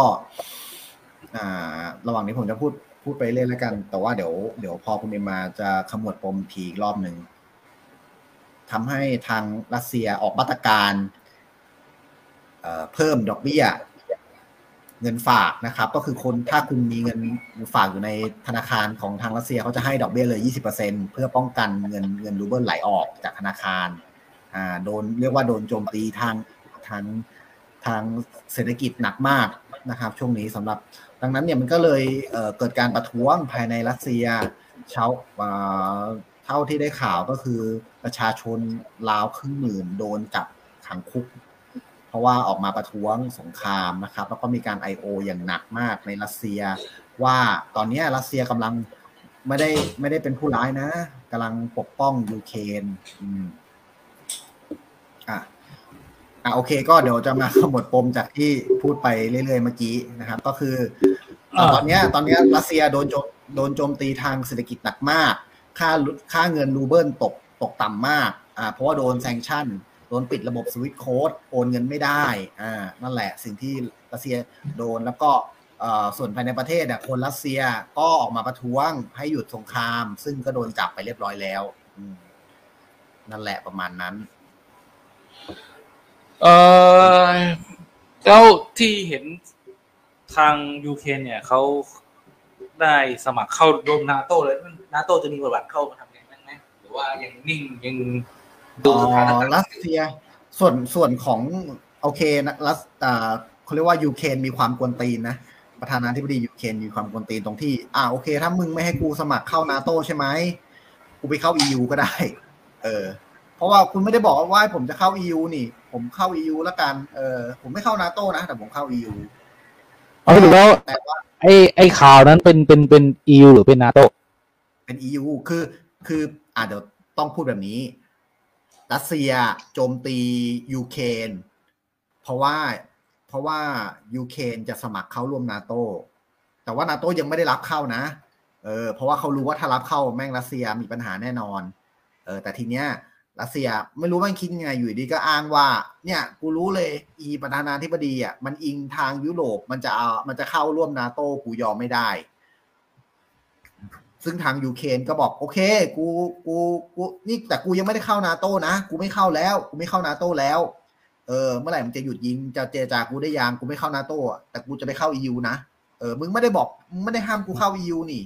Speaker 1: อ่า ระหว่างนี้ผมจะพูด พูดไปเรื่อยแล้วกัน แต่ว่าเดี๋ยวเดี๋ยวพอคุณเอ็มมาจะขมวดปมทีอีกรอบหนึ่งทำให้ทางรัสเซียออกมาตรการเอ่อเพิ่มดอกเบี้ยเงินฝากนะครับ ก็คือคนถ้าคุณมีเงินฝากอยู่ในธนาคารของทางรัสเซียเขาจะให้ดอกเบี้ยเลย 20%เพื่อป้องกันเงินเงินรูเบิลไหลออกจากธนาคารอ่าโดนเรียกว่าโดนโจมตีทางทาง ทางเศรษฐกิจหนักมากนะครับ ช่วงนี้สำหรับดังนั้นเนี่ยมันก็เลยเเกิดการประท้วงภายในรัสเซียเช้าอ่าเท่าที่ได้ข่าวก็คือประชาชนราวครึ่งหมื่นโดนจับขังคุก เพราะว่าออกมาประท้วงสงครามนะครับ แล้วก็มีการ I.O. อย่างหนักมากในรัสเซีย ว่าตอนนี้รัสเซียกำลังไม่ได้ไม่ได้เป็นผู้ร้ายนะกำลังปกป้องยูเครนอะ อะโอเคก็เดี๋ยวจะมาขมวดปมจากที่พูดไปเรื่อยๆเมื่อกี้นะครับ ก็คือเอ่อตอนเนี้ยตอนเนี้ยรัสเซียโดนโจมโดนโจมตีทางเศรษฐกิจหนักมาก ค่าค่าเงินรูเบิลตกตกต่ำมากอ่าเพราะว่าโดน sanction โดนปิดระบบ SWIFT code โอนเงินไม่ได้อ่านั่นแหละสิ่งที่รัสเซียโดนแล้วก็เอ่อส่วนภายในประเทศอะคนรัสเซียก็ออกมาประท้วงให้หยุดสงคราม ซึ่งก็โดนจับไปเรียบร้อยแล้วอืมนั่นแหละประมาณนั้น
Speaker 2: เออแล้วที่เห็นทางยูเครนเนี่ยเขาได้สมัครเข้าร่วมนาโต้เลยนาโต้จะมีบทบาทเข้ามาทำยังไงไหมหรือว่ายังนิ่งยังดูสถานการณ์
Speaker 1: รัสเซีย ส่วนส่วนของโอเคนะรัสอ่าเขาเรียกว่ายูเครนมีความกวนตีนนะประธานาธิบดียูเครนมีความกวนตีนตรงที่ อ่าโอเค ถ้ามึงไม่ให้กูสมัครเข้านาโต้ใช่ไหมกูไปเข้า EU ก็ได้ เออ เพราะว่าคุณไม่ได้บอกว่าผมจะเข้า EU นี่ ผมเข้า EU แล้วกันเออผมไม่เข้านาโต้นะ แต่ผมเข้า EU
Speaker 3: เอาสรุปแล้ว
Speaker 1: แต่ว่า
Speaker 3: ไอ้ไอ้ข่าวนั้นเป็นเป็นเป็น EU หรือเป็นนาโต
Speaker 1: เป็น EU คือคืออ่าเดี๋ยวต้องพูดแบบนี้ รัสเซียโจมตียูเครนเพราะว่าเพราะว่ายูเครนจะสมัครเข้าร่วมนาโตแต่ว่านาโตยังไม่ได้รับเข้านะเออเพราะว่าเขารู้ว่าถ้ารับเข้าแม่งรัสเซียมีปัญหาแน่นอนเออแต่ทีเนี้ย รัสเซียไม่รู้มันคิดยังไงอยู่ดีก็อ้างว่า เนี่ย กูรู้เลย อีประธานาธิบดีอะมันอิงทางยุโรปมันจะเอามันจะเข้าร่วมนาโต้กูยอมไม่ได้ ซึ่งทางยูเครนก็บอก โอเค กูกูกูนี่แต่กูยังไม่ได้เข้านาโต้นะกูไม่เข้าแล้ว กูไม่เข้านาโต้แล้ว เออ เมื่อไหร่มันจะหยุดยิงจะเจรจากูได้ยังกูไม่เข้านาโต้แต่กูจะไปเข้า EU นะเออมึงไม่ได้บอกมึงไม่ได้ห้ามกูเข้า EU นี่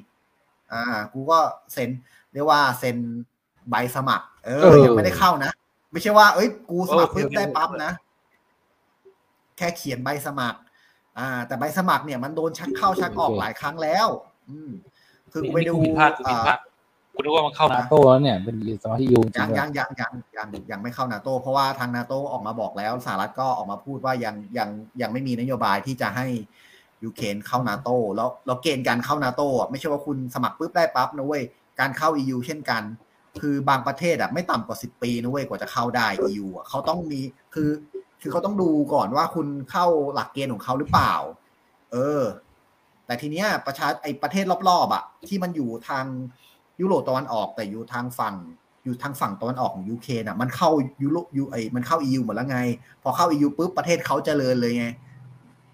Speaker 1: อ่า กูก็เซ็นเรียกว่าเซ็น ใบสมัคร เออ ยังไม่ได้เข้านะ ไม่ใช่ว่า เอ้ย กูสมัคร
Speaker 2: โอเค
Speaker 1: เพิ่มได้ปั๊บนะ แค่เขียนใบสมัคร อ่า แต่ใบสมัครเนี่ยมันโดนชักเข้าชักออกหลายครั้งแล้ว อืม คือกูไป
Speaker 2: นี่
Speaker 1: ดู
Speaker 2: กูผิดพลาดกูผิดพลา
Speaker 1: อ่า
Speaker 2: ดกูนึกว่ามันเข้า
Speaker 3: นา
Speaker 2: นา
Speaker 3: โตแล้วเนี่ยเป็นสมาชิกยูจริ
Speaker 1: ยัง
Speaker 3: งๆ
Speaker 1: ยังยังยังยังยังไม่เข้านาโตเพราะว่าทางนาโตออกมาบอกแล้วสหรัฐก็ออกมาพูดว่ายังยังยังไม่มีนโยบายที่จะให้ยูเครนเข้านาโตแล้วแล้วเกณฑ์การเข้านาโตอะไม่ใช่ว่าคุณสมัครปุ๊บได้ปั๊บนะเว้ยการเข้า EU เช่นกัน คือบางประเทศอะไม่ต่ำกว่าสิบปีนะเว้ยกว่าจะเข้าได้ EU อะเขาต้องมีคือ คือเขาต้องดูก่อนว่าคุณเข้าหลักเกณฑ์ของเขาหรือเปล่า เออ แต่ทีเนี้ยประชาไอประเทศรอบๆอะ ที่มันอยู่ทางยุโรปตะวันออกแต่อยู่ทางฝั่งอยู่ทางฝั่งตะวันออกของยูเครนอะ มันเข้ายุโรปยูไอมันเข้า EU หมดแล้วไง พอเข้า EU ปุ๊บประเทศเขาเจริญเลยไง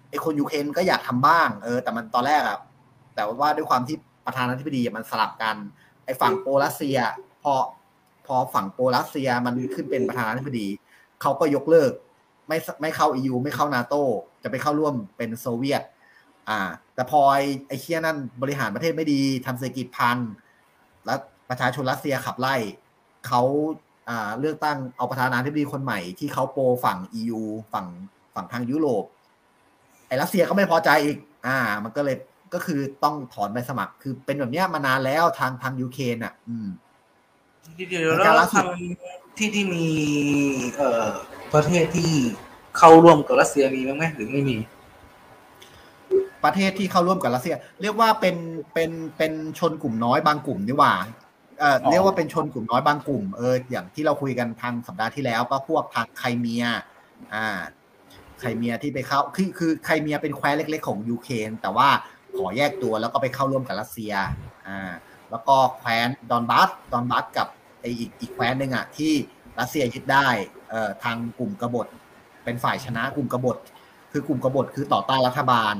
Speaker 1: ไอคนยูเครนก็อยากทำบ้าง เออ แต่มันตอนแรกอะแต่ว่าด้วยความที่ประธานาธิบดีมันสลับกัน ไอฝั่งโปรัสเซีย อพอฝั่งโปรัสเซียมันขึ้นเป็นประธานาธิบดีเขาก็ยกเลิก ไม่ไม่เข้า EU ไม่เข้านาโตจะไปเข้าร่วมเป็นโซเวียต อ่า แต่พอไอไอเคียนั่นบริหารประเทศไม่ดีทำเศรษฐกิจพังแล้วประชาชนรัสเซียขับไล่เขาอ่าเลือกตั้งเอาประธานาธิบดีคนใหม่ที่เขาโปรฝั่ง EU ฝั่งฝั่งทางยุโรปไอ้รัสเซียก็ไม่พอใจอีก อ่า มันก็เลยก็คือต้องถอนใบสมัคร คือเป็นแบบเนี้ยมานานแล้วทางทางยูเครนอะ อืม
Speaker 2: เดี๋ยว
Speaker 1: ใน
Speaker 2: แล้
Speaker 1: การ
Speaker 2: ว
Speaker 1: ล่าสุด
Speaker 2: ทำที่ที่มี เอ่อ ประเทศที่เข้าร่วมกับรัสเซียมีบ้างไหมหรือไม่มี
Speaker 1: ประเทศที่เข้าร่วมกับรัสเซีย เรียกว่าเป็นเป็นเป็นชนกลุ่มน้อยบางกลุ่มดีกว่าเอ่อ
Speaker 2: อ๋อ
Speaker 1: เรียกว่าเป็นชนกลุ่มน้อยบางกลุ่มเอออย่างที่เราคุยกันทางสัปดาห์ที่แล้ว ก็พวกทางไครเมีย อ่าไครเมียที่ไปเข้าคือคือไครเมียเป็นแคว้นเล็ก ๆ ของยูเครนแต่ว่าขอแยกตัวแล้วก็ไปเข้าร่วมกับรัสเซียอ่าแล้วก็แคว้นดอนบัสดอนบัสกับไอ อีกอีกแคว้นหนึ่งอะที่รัสเซียยึดได้เอ่อทางกลุ่มกบฏ เป็นฝ่ายชนะกลุ่มกบฏ คือกลุ่มกบฏคือต่อต้านรัฐบาล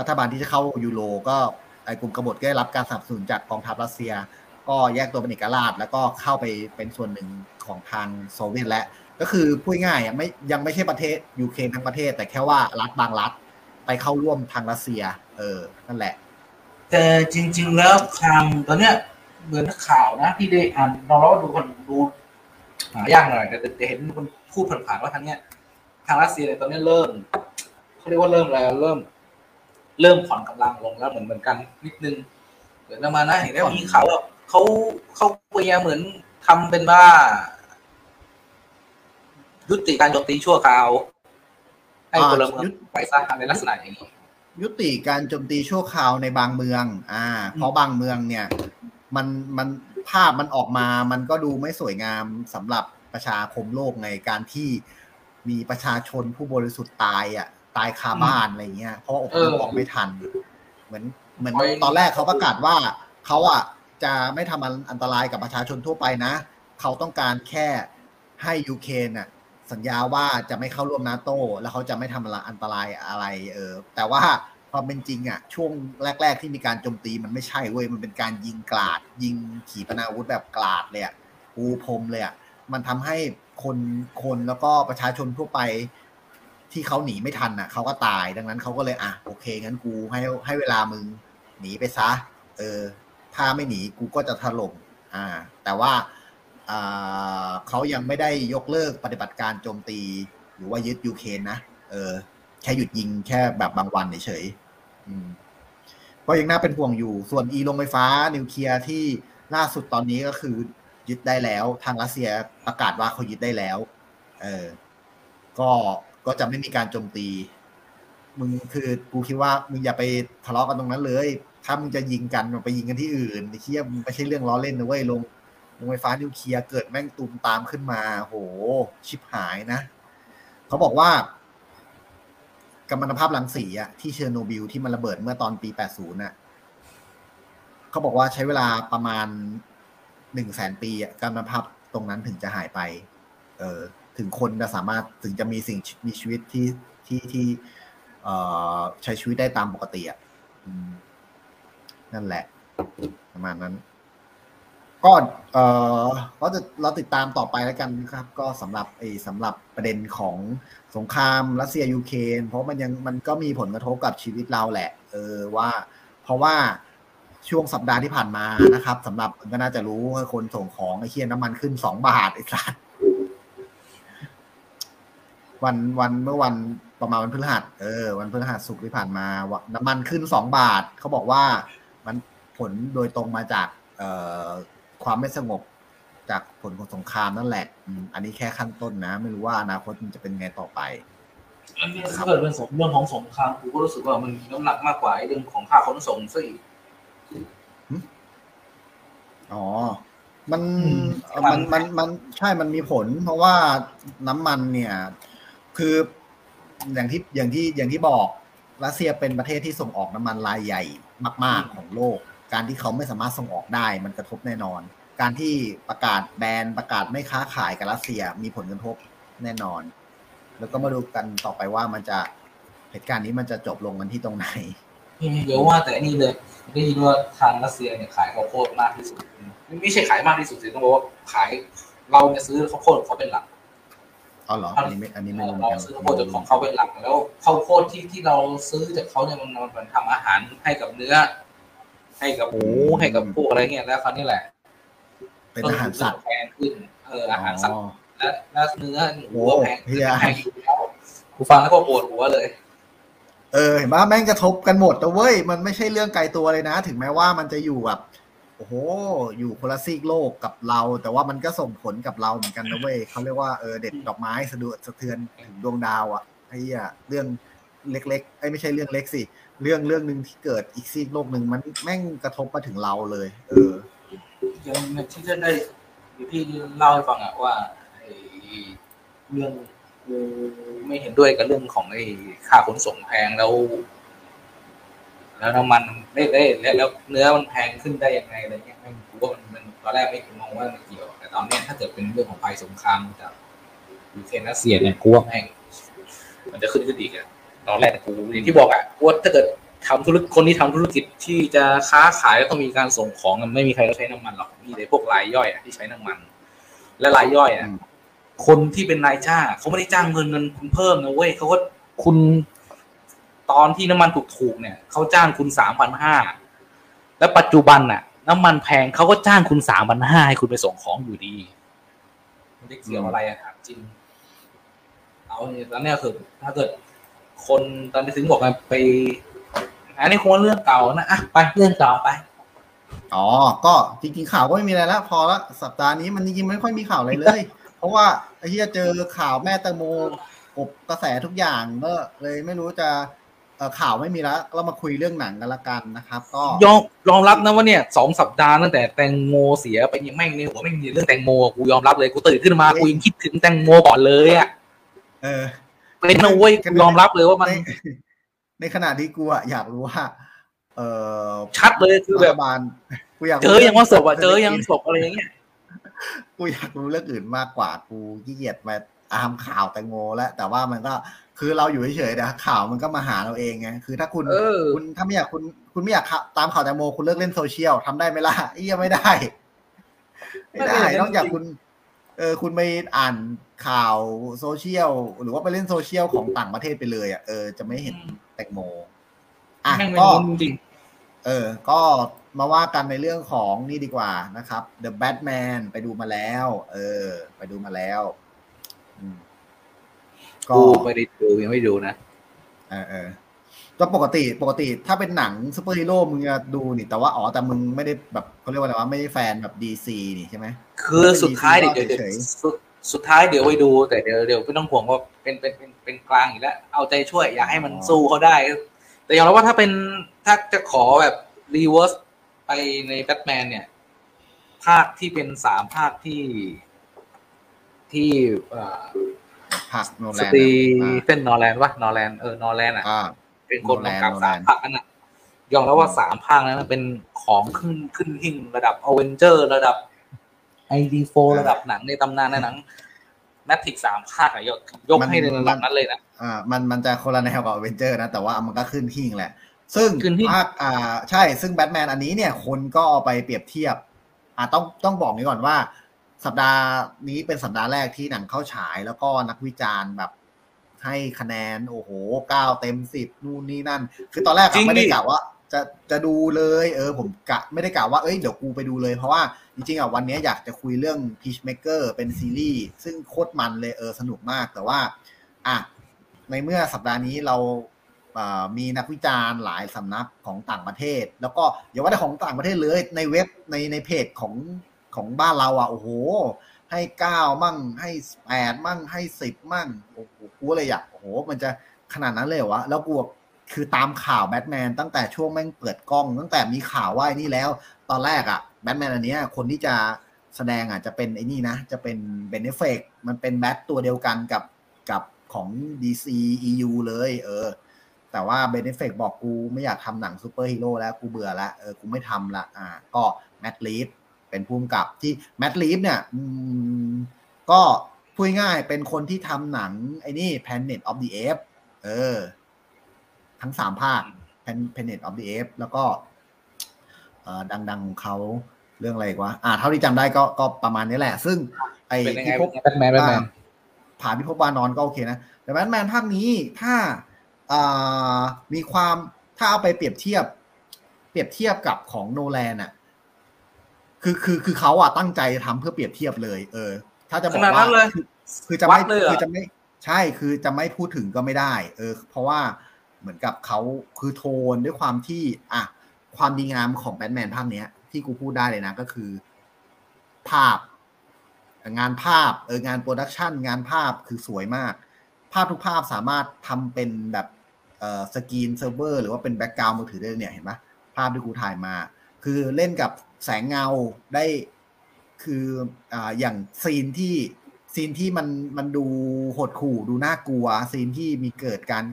Speaker 1: รัฐบาลที่จะเข้ายูโรก็ไอ้กลุ่มกบฏก็ได้รับการสนับสนุนจากกองทัพรัสเซีย ก็แยกตัวเป็นเอกราช แล้วก็เข้าไปเป็นส่วนหนึ่งของทางโซเวียตแล้วก็คือพูดง่ายอะไม่ยังไม่ใช่ประเทศยูเครนทั้งประเทศ แต่แค่ว่ารัฐบางรัฐไปเข้าร่วมทางรัสเซีย เออนั่นแหละ
Speaker 2: แต่จริง ๆ แล้วทางตอนเนี้ย เหมือนข่าวนะที่ได้อ่านเราเราดูคนดูหายากหน่อยแต่เห็นคนพูดผ่านๆว่าทางเนี้ยทางรัสเซียเนี่ยตอนนี้เริ่มเขาเรียกว่าเริ่มอะไรเริ่ม เริ่มผ่อนกำลังลงแล้วเหมือนเหมือนกันนิดนึงเหมือนประมานะเห็นได้ว่ามีข่าวว่าเขาเขาพยายามเหมือนทำเป็นว่า ยุติการโจมตีชั่วคราวให้พลเมืองไปสร้างในลักษณะอย่างนี้
Speaker 1: ยุติการโจมตีชั่วคราวในบางเมือง อ่า เพราะบางเมืองเนี่ย มันมันภาพมันออกมา มันก็ดูไม่สวยงามสำหรับประชาคมโลกในการที่มีประชาชนผู้บริสุทธิ์ตายอะ ตายคาบ้านอะไรเงี้ยเพราะว่าอพยพ
Speaker 2: เออ
Speaker 1: ออกไม่ทัน เหมือนเหมือน
Speaker 2: ไว้
Speaker 1: ตอนแรกเขาประกาศว่าเขาอะจะไม่ทำอันตรายกับประชาชนทั่วไปนะ เขาต้องการแค่ให้ยูเครนอะสัญญาว่าจะไม่เข้าร่วมนาโต แล้วเขาจะไม่ทำอะไรอันตรายอะไร เออ แต่ว่า ความเป็นจริงอะช่วงแรก ๆ ที่มีการโจมตีมันไม่ใช่เว้ยมันเป็นการยิงกลาด ยิงขีปนาวุธแบบกลาดเลยอะปูพรมเลยอะมันทำให้คนคนแล้วก็ประชาชนทั่วไปที่เขาหนีไม่ทันอะเขาก็ตายดังนั้นเขาก็เลยอะโอเคงั้นกูให้ให้เวลามึงหนีไปซะ เออ ถ้าไม่หนีกูก็จะถล่มอ่า แต่ว่าอ่าเขายังไม่ได้ยกเลิกปฏิบัติการโจมตี หรือว่ายึดยูเครนนะเออ แค่หยุดยิงแค่แบบบางวันเฉย ก็ยังน่าเป็นห่วงอยู่ ส่วนอีโรงไฟฟ้านิวเคลียร์ที่ล่าสุดตอนนี้ก็คือ ยึดได้แล้ว ทางรัสเซียประกาศว่าเขายึดได้แล้ว เออ ก็ก็จะไม่มีการโจมตี มึงคือกูคิดว่ามึงอย่าไปทะเลาะกันตรงนั้นเลย ถ้ามึงจะยิงกันมึงไปยิงกันที่อื่นไอ้เคียมึงไม่ใช่เรื่องล้อเล่นนะเว้ยลงโรงไฟฟ้านิวเคลียร์เกิดแม่งตูมตามขึ้นมา โห ชิบหายนะ เขาบอกว่า กัมมันตภาพรังสีอะที่เชอร์โนบิลที่มันระเบิดเมื่อตอนปี 80น่ะเขาบอกว่าใช้เวลาประมาณหนึ่งแสนปีอะกัมมันตภาพตรงนั้นถึงจะหายไป เออ ถึงคนจะสามารถถึงจะมีสิ่งมีชีวิตที่ที่ที่เอ่อใช้ชีวิตได้ตามปกติอะนั่นแหละ ประมาณนั้น ก็เออเราจะเราติดตามต่อไปแล้วกันนะครับ ก็สำหรับไอ้สำหรับประเด็นของสงครามรัสเซียยูเครนเพราะมันยังมันก็มีผลกระทบกับชีวิตเราแหละ เออว่า เพราะว่าช่วงสัปดาห์ที่ผ่านมานะครับสำหรับก็น่าจะรู้ว่าคนส่งของไอ้เคียน้ำมันขึ้นสองบาทไอ้สัสวันวันเมื่อวันประมาณวันพฤหัสเออวันพฤหัสสุกที่ผ่านมาว่าน้ำมันขึ้นสองบาทเขาบอกว่ามันผลโดยตรงมาจาก เอ่อ ความไม่สงบจากผลของสงครามนั่นแหละอืมอันนี้แค่ขั้นต้นนะ ไม่รู้ว่าอนาคตมันจะเป็นไงต่อไป
Speaker 2: อันนี้ถ้าเกิดเป็นสงเรื่องของสงครามกูก็รู้สึกว่ามันมีน้ำหนักมากกว่าไอ้เรื่องของค่าขนส่งซะอีก
Speaker 1: อ๋อ มัน
Speaker 2: อืม
Speaker 1: เอ่อมันมันมันใช่มันมีผล เพราะว่าน้ำมันเนี่ย คืออย่างที่อย่างที่อย่างที่บอกรัสเซียเป็นประเทศที่ส่งออกน้ำมันรายใหญ่มาก ๆ ของโลก การที่เขาไม่สามารถส่งออกได้ มันกระทบแน่นอน การที่ประกาศแบนประกาศไม่ค้าขายกับรัสเซียมีผลกระทบแน่นอน แล้วก็มาดูกันต่อไปว่ามันจะเหตุการณ์นี้มันจะจบลงกันที่ตรงไหน
Speaker 2: เดี๋ยวว่าแต่นี่เลยได้ยินว่าทางรัสเซียเนี่ยขายข้าวโพดมากที่สุดไม่ใช่ขายมากที่สุดสิต้องบอกว่าขายเราเนี่ยซื้อข้าวโพดของเขาเป็นหลัก
Speaker 1: อ๋อเหรออันนี้ไม่อันนี้ไม่รู้เหมือน
Speaker 2: เรา
Speaker 1: กัน
Speaker 2: ซื้อข้าวโพดจากของเขาเป็นหลักแล้วข้าวโพดที่ที่เราซื้อจากเขาเนี่ยมันมันทำอาหารให้กับเนื้อ ให้กับหมูให้กับพวกอะไรเงี้ยแล้วคราวนี้แหละ
Speaker 1: เป็นอาหารสัตว์
Speaker 2: แพงขึ้นเอออาหารสัตว์
Speaker 1: อ๋อ
Speaker 2: และและเนื้อหมู
Speaker 1: โอ้
Speaker 2: ก็แพง
Speaker 1: เฮีย
Speaker 2: แพงอยู่แล้วกูฟังแล้วก็ปวดหัวเลย
Speaker 1: เออเห็นป่ะแม่งกระทบกันหมดนะเว้ยมันไม่ใช่เรื่องไกลตัวเลยนะ ถึงแม้ว่ามันจะอยู่แบบโอ้โห อยู่คนละซีกโลกกับเรา แต่ว่ามันก็ส่งผลกับเราเหมือนกันนะเว้ยเขาเรียกว่าเออเด็ดดอกไม้สะดุดสะเทือนถึงดวงดาวอะไอ้เหี้ยเรื่องเล็กๆไอ้ยไม่ใช่เรื่องเล็กสิเรื่องเรื่องหนึ่งที่เกิดอีกซีกโลกหนึ่งมันแม่งกระทบมาถึงเราเลย เออ
Speaker 2: อ ย่างที่จะได้ที่เล่าให้ฟังอะว่าไอ้เรื่องกูไม่เห็นด้วยกับเรื่องของไอ้ค่าขนส่งแพงแล้ว แล้วน้ำมันได้ได้แล้วแล้วเนื้อมันแพงขึ้นได้ยังไงอะไรเงี้ยไม่กูว่ามันมันตอนแรกไม่มองว่ามันเกี่ยว แต่ตอนเนี้ยถ้าเกิดเป็นเรื่องของภัยสงครามจากยูเครนรัสเซียเนี่ยกูว่าแม่งมันจะขึ้นขึ้นอีกอะตอนแรกกูอย่างที่บอกอะกูว่าถ้าเกิด ทำธุรกิจคนที่ทำธุรกิจที่จะค้าขายแล้วต้องมีการส่งของอะไม่มีใครเขาใช้น้ำมันหรอกมีแต่พวกรายย่อยอะที่ใช้น้ำมัน และรายย่อยอะ
Speaker 1: อืม
Speaker 2: คนที่เป็นนายจ้างเขาไม่ได้จ้างเงินเงินคุณเพิ่มนะเว้ยเขาก็คุณตอนที่น้ำมันถูกๆเนี่ยเขาจ้างคุณสามพันห้าแล้วปัจจุบันน่ะ น้ำมันแพงเขาก็จ้างคุณสามพันห้าให้คุณไปส่งของอยู่ดีไม่ได้เกี่ยวอะไรอะครับจริง เอาเนี่ยตอนเนี้ยคือถ้าเกิดคนตอนนี้ถึงบอกว่าไป อันนี้คงว่าเรื่องเก่านะอะไปเรื่องเก่าไป
Speaker 1: อ๋อ ก็จริงๆข่าวก็ไม่มีอะไรแล้วพอละสัปดาห์นี้มันจริงๆไม่ค่อยมีข่าวอะไรเลย เพราะว่าไอ้ที่จะเจอข่าวแม่แตงโมกบกระแสทุกอย่างก็เลยไม่รู้จะเอ่อข่าวไม่มีแล้วเรามาคุยเรื่องหนังกันละกันนะครับ ก็
Speaker 2: ยอมยอมรับนะว่าเนี่ยสองสัปดาห์ตั้งแต่แตงโมเสียไปยังแม่งในหัวไม่มีเรื่องแตงโมกูยอมรับเลยกูตื่นขึ้นมากูยังคิดถึงแตงโมก่อนเลยอะ
Speaker 1: เออ
Speaker 2: เป็นนะเว้ยกูยอมรับเลยว่ามัน
Speaker 1: ในในขณะที่กูอะอยากรู้ว่า เออ
Speaker 2: ชัดเลยคือแบบ
Speaker 1: รัฐบาลกูอยากรู้
Speaker 2: เจอยังว่าศพอะเจอยังศพอะไรอย่างเงี้ย
Speaker 1: กูอยากรู้เรื่องอื่นมากกว่ากูขี้เกียจมาตามข่าวแตงโมแล้วแต่ว่ามันก็คือเราอยู่เฉยๆนะข่าวมันก็มาหาเราเองไงคือถ้าคุณ
Speaker 2: เออ
Speaker 1: คุณถ้าไม่อยากคุณคุณไม่อยากตามข่าวแตงโมคุณเลิกเล่นโซเชียลทำได้ไหมล่ะเอี้ยไม่ได้ไม่ได้
Speaker 2: ไม่ได้
Speaker 1: นอกจากคุณ เออคุณไปอ่านข่าวโซเชียลหรือว่าไปเล่นโซเชียลของต่างประเทศไปเลยอะเออจะไม่เห็น แตงโมอะ
Speaker 2: แม่งเป็น
Speaker 1: ก็
Speaker 2: มุมจริง
Speaker 1: เออ ก็มาว่ากันในเรื่องของนี่ดีกว่านะครับ The Batman ไปดูมาแล้ว เออ ไปดูมาแล้วอืมก็
Speaker 2: กูไม่ได้ดูยังไม่ดูนะ
Speaker 1: เออเออก็ปกติปกติ ถ้าเป็นหนังซูเปอร์ฮีโร่มึงจะดูนี่แต่ว่าอ๋อแต่มึงไม่ได้แบบเขาเรียกว่าอะไรวะไม่ได้แฟนแบบ DC นี่ใช่ไหม
Speaker 2: คือสุดท้ายเดี๋ยว
Speaker 1: เฉยๆ
Speaker 2: เดี๋ยวสุด สุดท้ายเดี๋ยวไปดูแต่เดี๋ยวเดี๋ยวไม่ต้องห่วงว่าเป็นเป็นเป็นเป็นกลางอีกแล้ว เอาใจช่วย อยากให้มันสู้เขาได้ แต่ยอมรับว่าถ้าเป็นถ้าจะขอแบบรีเวิร์สไปในแบทแมนเนี่ย ภาคที่เป็นสามภาคที่ที่เอ่อ
Speaker 1: ผักโนแล
Speaker 2: ส
Speaker 1: น
Speaker 2: ตี
Speaker 1: อ่า
Speaker 2: เฟนนอร์แลนด์วะนอร์แลนด์เออนอร์แลนด์อะ
Speaker 1: อ่า
Speaker 2: เป็นคนกำกับ
Speaker 1: โนแลนด์
Speaker 2: สามภาคนั้นน่ะยอมรับว่าสามภาคนั้นนะเป็นของขึ้นขึ้นหิ้งระดับอเวนเจอร์ระดับ ไอดีโฟระดับหนังในตำนานในหนัง Matrix สามภาคอะยกยกให้ในระดับนั้นเลยนะ
Speaker 1: อ่ามันมันจะคนละแนวกับอเวนเจอร์นะ แต่ว่ามันก็ขึ้นหิ้งแหละ ซึ่ง
Speaker 2: ขึ้นหิ้ง
Speaker 1: ภาคอ่าใช่ซึ่งแบทแมนอันนี้เนี่ย คนก็เอาไปเปรียบเทียบ อ่าต้องต้องบอกนี้ก่อนว่า สัปดาห์นี้เป็นสัปดาห์แรกที่หนังเข้าฉายแล้วก็นักวิจารณ์แบบให้คะแนน โอ้โหเก้าเต็มสิบนู่นนี่นั่น คือตอนแรก
Speaker 2: จริ
Speaker 1: อะ
Speaker 2: ง
Speaker 1: ไม่ได้
Speaker 2: ดิ
Speaker 1: กะว่า จะจะดูเลย เออ ผมกะไม่ได้กะว่าเอ้ยเดี๋ยวกูไปดูเลย เพราะว่าจริงๆอะวันนี้อยากจะคุยเรื่อง Peacemaker เป็นซีรีส์ซึ่งโคตรมันเลยเออสนุกมากแต่ว่า อะ ในเมื่อสัปดาห์นี้เรามีนักวิจารณ์หลายสำนักของต่างประเทศ แล้วก็อย่าว่าแต่ของต่างประเทศเลยในเว็บในในเพจของของบ้านเราอะโอ้โห ให้เก้ามั่งให้แปดมั่งให้สิบมั่งโอ้โหกูเลยอยากโอ้โห มันจะขนาดนั้นเลยวะแล้วกู คือตามข่าวแบทแมนตั้งแต่ช่วงแม่งเปิดกล้อง ตั้งแต่มีข่าวว่าไอ้นี่แล้ว ตอนแรกอะแบทแมนอันเนี้ยคนที่จะแสดงอะจะเป็นไอ้นี่นะ จะเป็นเบนแอฟเฟล็กมันเป็นแบทตัวเดียวกันกับกับของ DC EU เลย เออ แต่ว่าเบนแอฟเฟล็กบอกกูไม่อยากทำหนังซูเปอร์ฮีโร่แล้วกูเบื่อละเออกูไม่ทำละอ่าก็แมตต์รีฟส์เป็นผู้กำกับที่แมตต์รีฟส์เนี่ยอืมก็พูดง่ายเป็นคนที่ทำหนังไอ้นี่ Planet of the Apes เออ ทั้งสามภาค Plan- Planet of the Apes แล้วก็เอ่อดังๆของเขาเรื่องอะไรอีกวะอ่า เท่าที่จำได้ก็ก็ประมาณนี้แหละ ซึ่ง ไอ้
Speaker 2: เป็นยังไง
Speaker 1: ที่พบ
Speaker 2: แบทแมนแบทแมน
Speaker 1: ผ่านพิภพวานรก็โอเคนะแต่แบทแมนภาคนี้ถ้าอ่ามีความถ้าเอาไปเปรียบเทียบ เปรียบเทียบกับของโนแลนอะคือคือคือเขาอะตั้งใจทำเพื่อเปรียบเทียบเลย เออ ถ้าจะบอก
Speaker 2: ขนาดนั้
Speaker 1: ว่าน
Speaker 2: เลย
Speaker 1: คือคือจะไม่
Speaker 2: วัดเลยเหรอ
Speaker 1: คือจะไม่ใช่คือจะไม่พูดถึงก็ไม่ได้ เออ เพราะว่า เหมือนกับเขาคือโทนด้วยความที่อะความดีงามของแบทแมนภาคเนี้ย ที่กูพูดได้เลยนะก็คือ ภาพ งานภาพเอองานโปรดักชันงานภาพคือสวยมาก ภาพทุกภาพสามารถทำเป็นแบบเอ่อ screensaver หรือว่าเป็น background มือถือได้เลยเนี่ยเห็นปะภาพที่กูถ่ายมา คือเล่นกับแสงเงาได้คืออ่าอย่าง scene ที่ scene ที่มันมันดูหดหู่ดูน่ากลัว scene ที่มีเกิดการ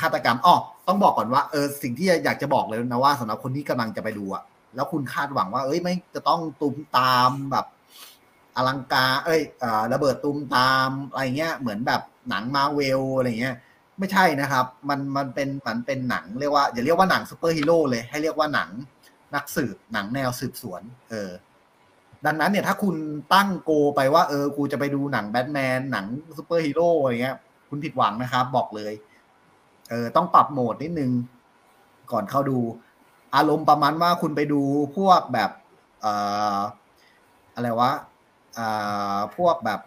Speaker 1: ฆาตกรรมอ๋อต้องบอกก่อนว่าเออสิ่งที่อยากจะบอกเลยนะว่าสำหรับคนที่กำลังจะไปดูอะแล้วคุณคาดหวังว่า เอ้ยไม่จะต้องตูมตามแบบอลังการเอ้ยอระเบิดตูมตามอะไรเงี้ย เหมือนแบบหนังมาเวลอะไรเงี้ย ไม่ใช่นะครับ มันมันเป็นมันเป็นหนังเรียกว่าอย่าเรียกว่าหนังซูเปอร์ฮีโร่เลย ให้เรียกว่าหนังนักสืบหนังแนวสืบสวน เออ ดังนั้นเนี่ยถ้าคุณตั้ง goal ไปว่าเออ กูจะไปดูหนังแบทแมนหนังซูเปอร์ฮีโร่อะไรเงี้ย คุณผิดหวังนะครับ บอกเลย เออต้องปรับโหมดนิดนึง ก่อนเข้าดู อารมณ์ประมาณว่าคุณไปดูพวกแบบเอ่ออะไรวะอ่าพวกแบบ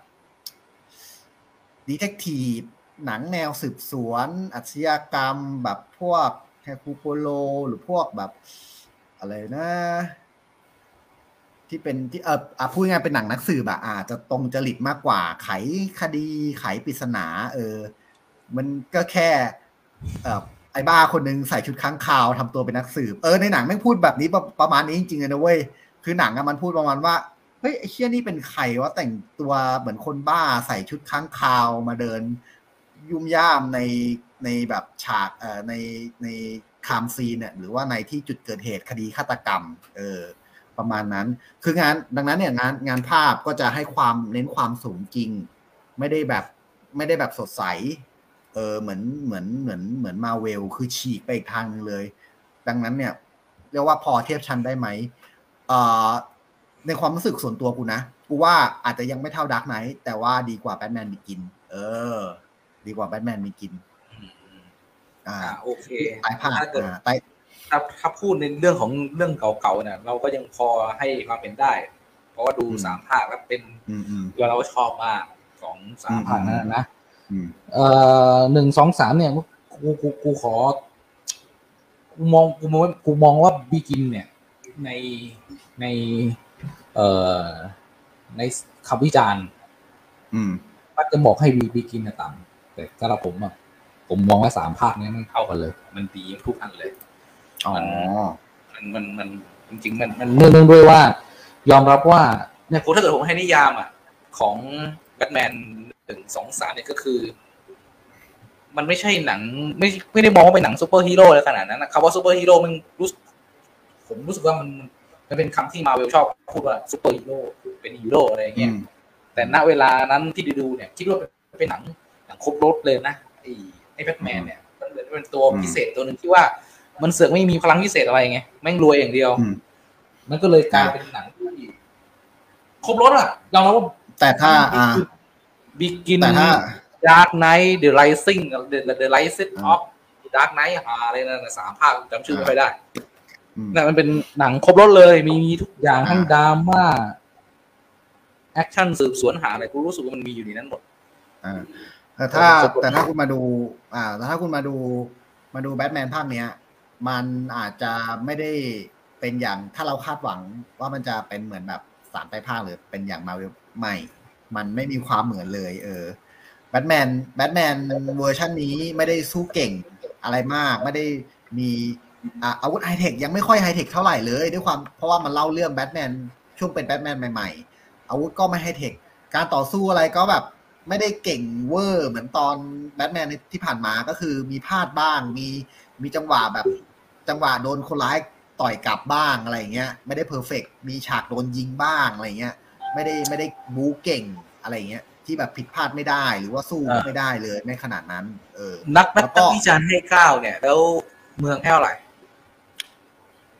Speaker 1: ดีเทคทีฟหนังแนวสืบสวนอาชญากรรมแบบพวกแฮคูโปโล หรือพวกแบบ อะไรนะ ที่เป็นที่เอออะพูดง่ายเป็นหนังนักสืบอะอาจจะตรงจริตมากกว่า ไขคดีไขปริศนา เออ มันก็แค่ ไอ้บ้าคนหนึงใส่ชุดค้างคาวทำตัวเป็นนักสืบเออในหนังแม่งพูดแบบนี้ประประมาณนี้จริงๆเลยนะเว้ยคือหนังอะมันพูดประมาณว่าเฮ้ยไอ้เชี่ยนี่เป็นใครวะแต่งตัวเหมือนคนบ้าใส่ชุดค้างคาวมาเดิน ยุ่มย่ามในในแบบฉากเอ่อในในคามซีนเนี่ยหรือว่าในที่จุดเกิดเหตุคดีฆาตกรรม เออ ประมาณนั้น คืองานดังนั้นเนี่ยงานงานภาพก็จะให้ความเน้นความสมจริง ไม่ได้แบบไม่ได้แบบสดใส เออเหมือนเหมือนเหมือนเหมือนมาเวลคือฉีกไปอีกทางหนึงเลย ดังนั้นเนี่ย เรียกว่าพอเทียบชั้นได้ไหมเอ่อในความรู้สึกส่วนตัวกูนะกูกูว่าอาจจะยังไม่เท่าดักไนท์แต่ว่าดีกว่าแบทแมนมีกิน เออ ดีกว่าแบทแมนมีกิน อ่า
Speaker 2: อ่าโอเค
Speaker 1: ตายผ่าน
Speaker 2: ถ้าเกิด
Speaker 1: อ่าตาย
Speaker 2: ถ้าถ้าพูดในเรื่องของเรื่องเก่าๆเนี่ยเราก็ยังพอให้ความเห็นได้ เพราะว่าดู
Speaker 1: อืม
Speaker 2: สามภาคแล้วเป็น
Speaker 1: อืมอืม
Speaker 2: เราชอบมากของสาม
Speaker 1: อืม
Speaker 2: ภาคนั้นนะ
Speaker 1: อืม
Speaker 3: เอ่อหนึ่งสองสามเนี่ยกูกูกูขอกูมองกูมองว่ากูมองว่าบีกินเนี่ย ในใน เอ่อในคำวิจารณ์
Speaker 1: อืม
Speaker 3: มักจะบอกให้บีบีกินนะต่ำแต่สำหรับผมอะผมมองว่าสามภาคเนี้มันเท่ากันเลย
Speaker 2: มันดีทุกอันเลย
Speaker 1: อ๋อ
Speaker 2: มันมันมันจริงๆมันมัน
Speaker 3: เนื่องเนื่องด้วยว่า ยอมรับว่า
Speaker 2: เนี่ยผมถ้าเกิดผมให้นิยามอะของแบทแมนหนึ่งสองสามเนี่ยก็คือ มันไม่ใช่หนัง ไม่ไม่ได้มองว่าเป็นหนังซูเปอร์ฮีโร่อะไรขนาดนั้นนะคำว่าซูเปอร์ฮีโร่มันรู้สึกผมรู้สึกว่ามันมันเป็นคำที่มาเวลชอบพูดว่าซูเปอร์ฮีโร่เป็นฮีโร่อะไรอย่างเงี้ยอื
Speaker 1: ม
Speaker 2: แต่ณเวลานั้นที่ดูเนี่ย คิดว่าเป็นหนังหนังครบรสเลยนะไอ้ไอ้แบทแมนเนี่ยมันเหมือนเป็นตัว
Speaker 1: อืม
Speaker 2: พิเศษตัวหนึ่งที่ว่ามันเสือกไม่มีพลังพิเศษอะไรไงแม่งรวยอย่างเดียว
Speaker 1: อืม
Speaker 2: มันก็เลยกลายเป็นหนังที่ครบรสอะยอมรับว่า
Speaker 1: แต่ถ้าอ่า
Speaker 2: Begins
Speaker 1: แต่ถ้า
Speaker 2: Dark Knight The Rising The The Rising อ่า of Dark Knight หาอะไรนั่นนะสามภาคจำชื่อไม่ค่อยได้
Speaker 1: อืม
Speaker 2: นั่นมันเป็นหนังครบรสเลยมีทุกอย่าง
Speaker 1: อ่า
Speaker 2: ทั้งดราม่าแอคชั่นสืบสวนหาอะไรกูรู้สึกว่ามันมีอยู่ในนั้นหมด
Speaker 1: อ่าแต่ถ้า
Speaker 2: ครบรส
Speaker 1: แต่ถ้าคุณมาดู อ่าแต่ถ้าคุณมาดูมาดูแบทแมนภาคเนี้ย มันอาจจะไม่ได้เป็นอย่างถ้าเราคาดหวังว่ามันจะเป็นเหมือนแบบสามไตรภาคหรือเป็นอย่างมาเวล ใหม่ มันไม่มีความเหมือนเลย เออแบทแมนแบทแมนเวอร์ชันนี้ไม่ได้สู้เก่งอะไรมาก ไม่ได้มีอาวุธไฮเทคยังไม่ค่อยไฮเทคเท่าไหร่เลย ด้วยความเพราะว่ามันเล่าเรื่องแบทแมนช่วงเป็นแบทแมนใหม่ๆ อาวุธก็ไม่ไฮเทคการต่อสู้อะไรก็แบบไม่ได้เก่งเวอร์เหมือนตอนแบทแมนที่ผ่านมาก็คือมีพลาดบ้าง มีมีจังหวะแบบ จังหวะโดนคนร้ายต่อยกลับบ้างอะไรเงี้ย ไม่ได้ perfect มีฉากโดนยิงบ้างอะไรเงี้ย ไม่ได้ไม่ได้บู๊เก่งอะไรเงี้ย ที่แบบผิดพลาดไม่ได้หรือว่าสู้
Speaker 2: อ่า
Speaker 1: ไม่ได้เลยในขนาดนั้น เออ
Speaker 2: นักนัก
Speaker 1: แล้วก็
Speaker 2: นักวิจารณ์ให้เก้าเนี่ย แล้วเมืองให้เท่าไหร่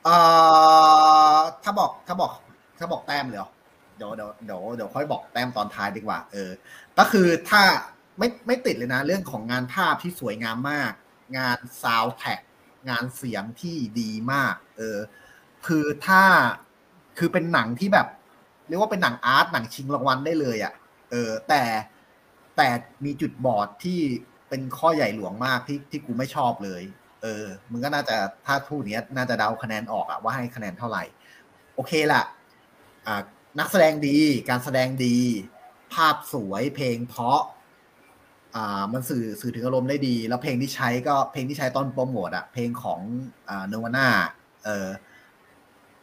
Speaker 1: เอ่อถ้าบอกถ้าบอกถ้าบอกแต้มเลยเหรอเดี๋ยวเดี๋ยวเดี๋ยวเดี๋ยวค่อยบอกแต้มตอนท้ายดีกว่า เออ ก็คือถ้าไม่ไม่ติดเลยนะ เรื่องของงานภาพที่สวยงามมาก งานซาวแท็กงานเสียงที่ดีมาก เออ คือถ้าคือเป็นหนังที่แบบเรียกว่าเป็นหนังอาร์ตหนังชิงรางวัลได้เลยอะ่ะ เออ แต่แต่มีจุดบอดที่เป็นข้อใหญ่หลวงมากที่ที่กูไม่ชอบเลย เออ มึงก็น่าจะถ้าพูเนี้ยน่าจะเดาคะแนนออกอะว่าให้คะแนนเท่าไหร่ โอเคล่ะอ่านักแสดงดี การแสดงดี ภาพสวยเพลงเพราะ อ่า มันสื่อสื่อถึงอารมณ์ได้ดี แล้วเพลงที่ใช้ก็เพลงที่ใช้ตอนโปรโมทอะเพลงของอ่าเนวาน่าเออ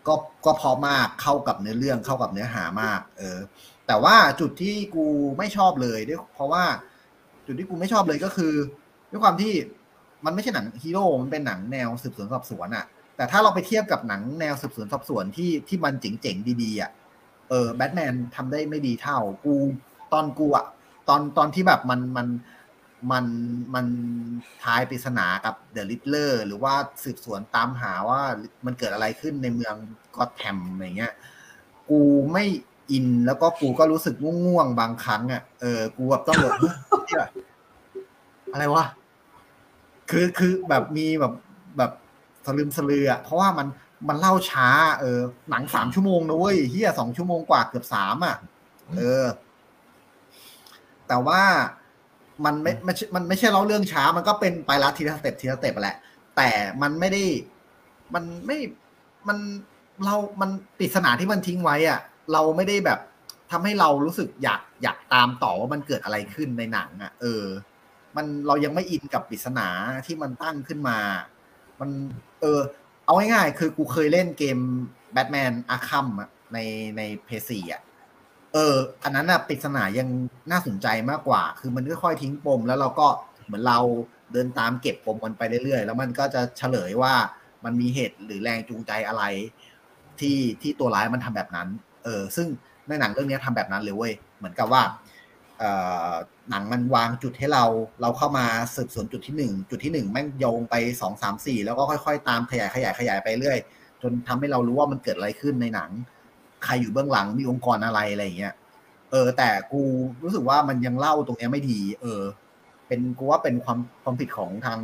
Speaker 1: ก็ก็พอมากเข้ากับเนื้อเรื่องเข้ากับเนื้อหามาก เออ แต่ว่าจุดที่กูไม่ชอบเลยด้วยเพราะว่าจุดที่กูไม่ชอบเลยก็คือ ด้วยความที่มันไม่ใช่หนังฮีโร่ มันเป็นหนังแนวสืบสวนสอบสวนอะแต่ถ้าเราไปเทียบกับหนังแนวสืบสวนสอบสวนที่ที่มันเจ๋งๆดีๆอะเออแบทแมนทำได้ไม่ดีเท่ากูตอนกูอะตอนตอนที่แบบมันมัน มันมันทายปริศนากับเดอะลิทเลอร์หรือว่าสืบสวนตามหาว่ามันเกิดอะไรขึ้นในเมืองกอตแทมอะไรเงี้ย กูไม่อินแล้วก็กูก็รู้สึกง่วงๆบางครั้งอะเออกูแบบต้องแบบอะไรวะคือคือแบบมีแบบแบบสะลึมสะลืออะเพราะว่ามันมันเล่าช้า เออ หนังสามชั่วโมงนะเว้ยเฮียสองชั่วโมงกว่าเกือบสามอะ เออ แต่ว่า มันไม่ไม่ใช่มันไม่ใช่เล่าเรื่องช้า มันก็เป็นไปละทีละ step ทีละ step แหละ แต่มันไม่ได้มันไม่มันเรา มันปริศนาที่มันทิ้งไว้อะเราไม่ได้แบบทำให้เรารู้สึกอยากอยากตามต่อว่ามันเกิดอะไรขึ้นในหนังอะเออ มันเรายังไม่อินกับปริศนาที่มันตั้งขึ้นมา มัน เออ เอาง่ายๆคือกูเคยเล่นเกมแบทแมนอาคัมอะในในเพซีอะ เออ อันนั้นอะปริศนายังน่าสนใจมากกว่า คือมันค่อยๆทิ้งปม แล้วเราก็เหมือนเราเดินตามเก็บปมมันไปเรื่อยๆ แล้วมันก็จะเฉลยว่ามันมีเหตุหรือแรงจูงใจอะไร ที่ที่ตัวร้ายมันทำแบบนั้น เออ ซึ่งในหนังเรื่องนี้ทำแบบนั้นเลยเว้ย เหมือนกับว่า เออหนังมันวางจุดให้เรา เราเข้ามาสืบสวนจุดที่หนึ่ง จุดที่หนึ่งแม่งโยงไปสองสามสี่แล้วก็ค่อยๆ ตามขยายขยายขยายไปเรื่อย จนทำให้เรารู้ว่ามันเกิดอะไรขึ้นในหนัง ใครอยู่เบื้องหลังมีองค์กรอะไรอะไรอย่างเงี้ยเออ แต่กูรู้สึกว่ามันยังเล่าตรงเนี้ยไม่ดี เออ เป็นกูว่าเป็นความความผิดของทาง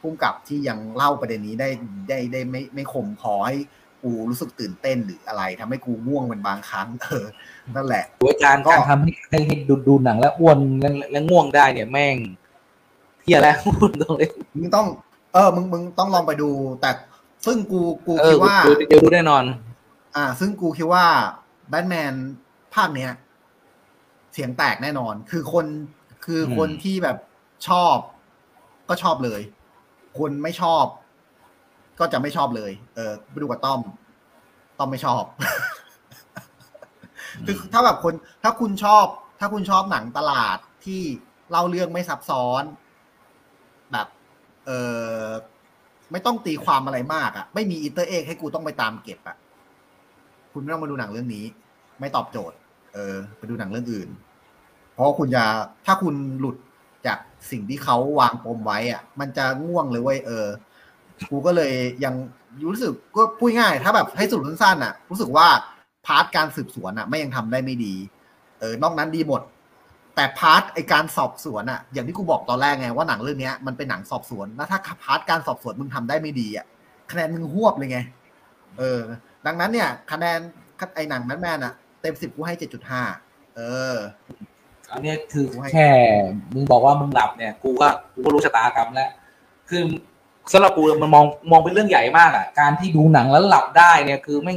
Speaker 1: ผู้กำกับที่ยังเล่าประเด็นนี้ได้ได้ได้ไม่ไม่คมพอให้กูรู้สึกตื่นเต้นหรืออะไรทำให้กูง่วงเป็นบางครั้ง เออนั่นแหละ
Speaker 2: โดยการ
Speaker 1: ก็
Speaker 2: การทำให้ให้ให้ดูดูหนังแล้วอ้วนแล้วแล้วง่วงได้เนี่ยแม่งเพี้ยแล้วพูดตรงเลย
Speaker 1: มึงต้อง เออ มึงมึงต้องลองไปดู แต่ซึ่งกูกู
Speaker 2: เอ
Speaker 1: คิ
Speaker 2: อ
Speaker 1: ดว่า
Speaker 2: เดี๋ยวเดี๋ยวดูแน่นอน
Speaker 1: อ่า ซึ่งกูคิดว่าแบทแมนภาคเนี้ย เสียงแตกแน่นอน คือคนคืออ
Speaker 2: ม
Speaker 1: คนที่แบบชอบ ก็ชอบเลย คนไม่ชอบ ก็จะไม่ชอบเลย เออไปดูกับต้อม ต้อมไม่ชอบคือถ้าแบบคน ถ้าคุณชอบ ถ้าคุณชอบหนังตลาดที่เล่าเรื่องไม่ซับซ้อน แบบ เออไม่ต้องตีความอะไรมากอะไม่มี Easter egg ให้กูต้องไปตามเก็บอะ คุณไม่ต้องมาดูหนังเรื่องนี้ ไม่ตอบโจทย์ เออไปดูหนังเรื่องอื่น เพราะคุณจะถ้าคุณหลุดจากสิ่งที่เขาวางปมไว้อะมันจะง่วงเลยเว้ยเออ กูก็เลยยังรู้สึกก็พูดง่าย ถ้าแบบให้สรุปสั้นๆอะ รู้สึกว่า part การสืบสวนอะไม่ยังทำได้ไม่ดี เออนอกนั้นดีหมด แต่ part ไอการสอบสวนอะ อย่างที่กูบอกตอนแรกไงว่าหนังเรื่องเนี้ยมันเป็นหนังสอบสวนแล้วถ้า part การสอบสวนมึงทำได้ไม่ดีอะคะแนนมึงหวบเลยไง เออ ดังนั้นเนี่ย คะแนนไอหนังแมนแมนอะเต็มสิบกูให้เจ็ดจุดห้าเออ
Speaker 2: อันเนี้ยคือ
Speaker 1: กูให้
Speaker 2: แค่มึงบอกว่ามึงหลับเนี่ย กูก็กูก็รู้ชะตากรรมแล้ว คือสำหรับกูมันมองมองเป็นเรื่องใหญ่มากอะ การที่ดูหนังแล้วหลับได้เนี่ยคือไม่ง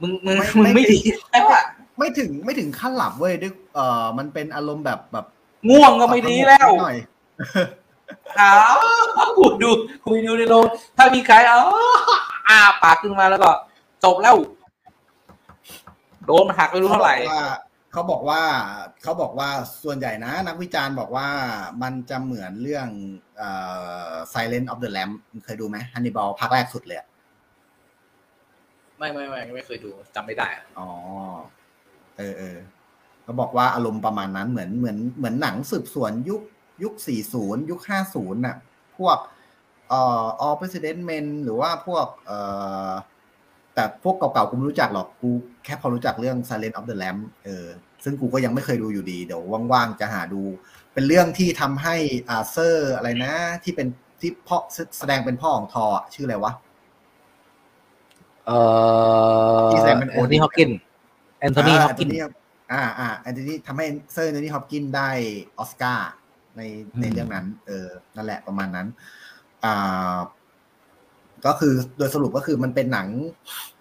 Speaker 2: มึงมึง
Speaker 1: ไม่
Speaker 2: มึง
Speaker 1: ไม่
Speaker 2: ไม่ดีแล้วอะ
Speaker 1: ไม่ถึงไม่ถึงขั้นหลับเว้ยด้วยเออมันเป็นอารมณ์แบบแบบ
Speaker 2: ง่วงก็ไม่ดีแล้ว
Speaker 1: นิดหน่อย
Speaker 2: อ้าวกูดูกูไปดูในโรงถ้ามีใครอ๋ออาปากขึ้นมาแล้วก็ จบแล้ว โดนหักไม่รู้เท่าไหร่
Speaker 1: เขาบอกว่าเขาบอกว่าส่วนใหญ่นะ นักวิจารณ์บอกว่ามันจะเหมือนเรื่องเอ่อ Silent of the Lamb มึงเคยดูไหมฮันนิบาลภาคแรกสุดเลยอะ
Speaker 2: ไม่ไม่ไม่ไม่เคยดูจำไม่ได้อะ
Speaker 1: อ๋อเออเออเขาบอกว่าอารมณ์ประมาณนั้นเหมือนเหมือนเหมือนหนังสืบสวนยุคยุค 40 ยุค 50 น่ะ พวกเอ่อ All President Men หรือว่าพวกเอ่อ แต่พวกเก่าๆกูไม่รู้จักหรอกกูแค่พอรู้จักเรื่อง Silence of the Lambs เออซึ่งกูก็ยังไม่เคยดูอยู่ดี เดี๋ยวว่างๆจะหาดู เป็นเรื่องที่ทำให้อาเซอร์อะไรนะ ที่เป็นที่พ่อแสดงเป็นพ่อของทออะชื่ออะไรวะ
Speaker 2: เอ่อ
Speaker 1: ที่แสดงเป็น
Speaker 2: แอนโทนีฮอปกินแอนโทนีฮอปกิน
Speaker 1: อ่าอ่าแอนโทนีทำให้เซอร์แอนโทนีฮอปกินได้ออสการ์ในใน
Speaker 2: อืม
Speaker 1: เรื่องนั้น เออนั่นแหละประมาณนั้น อ่า ก็คือโดยสรุปก็คือมันเป็นหนัง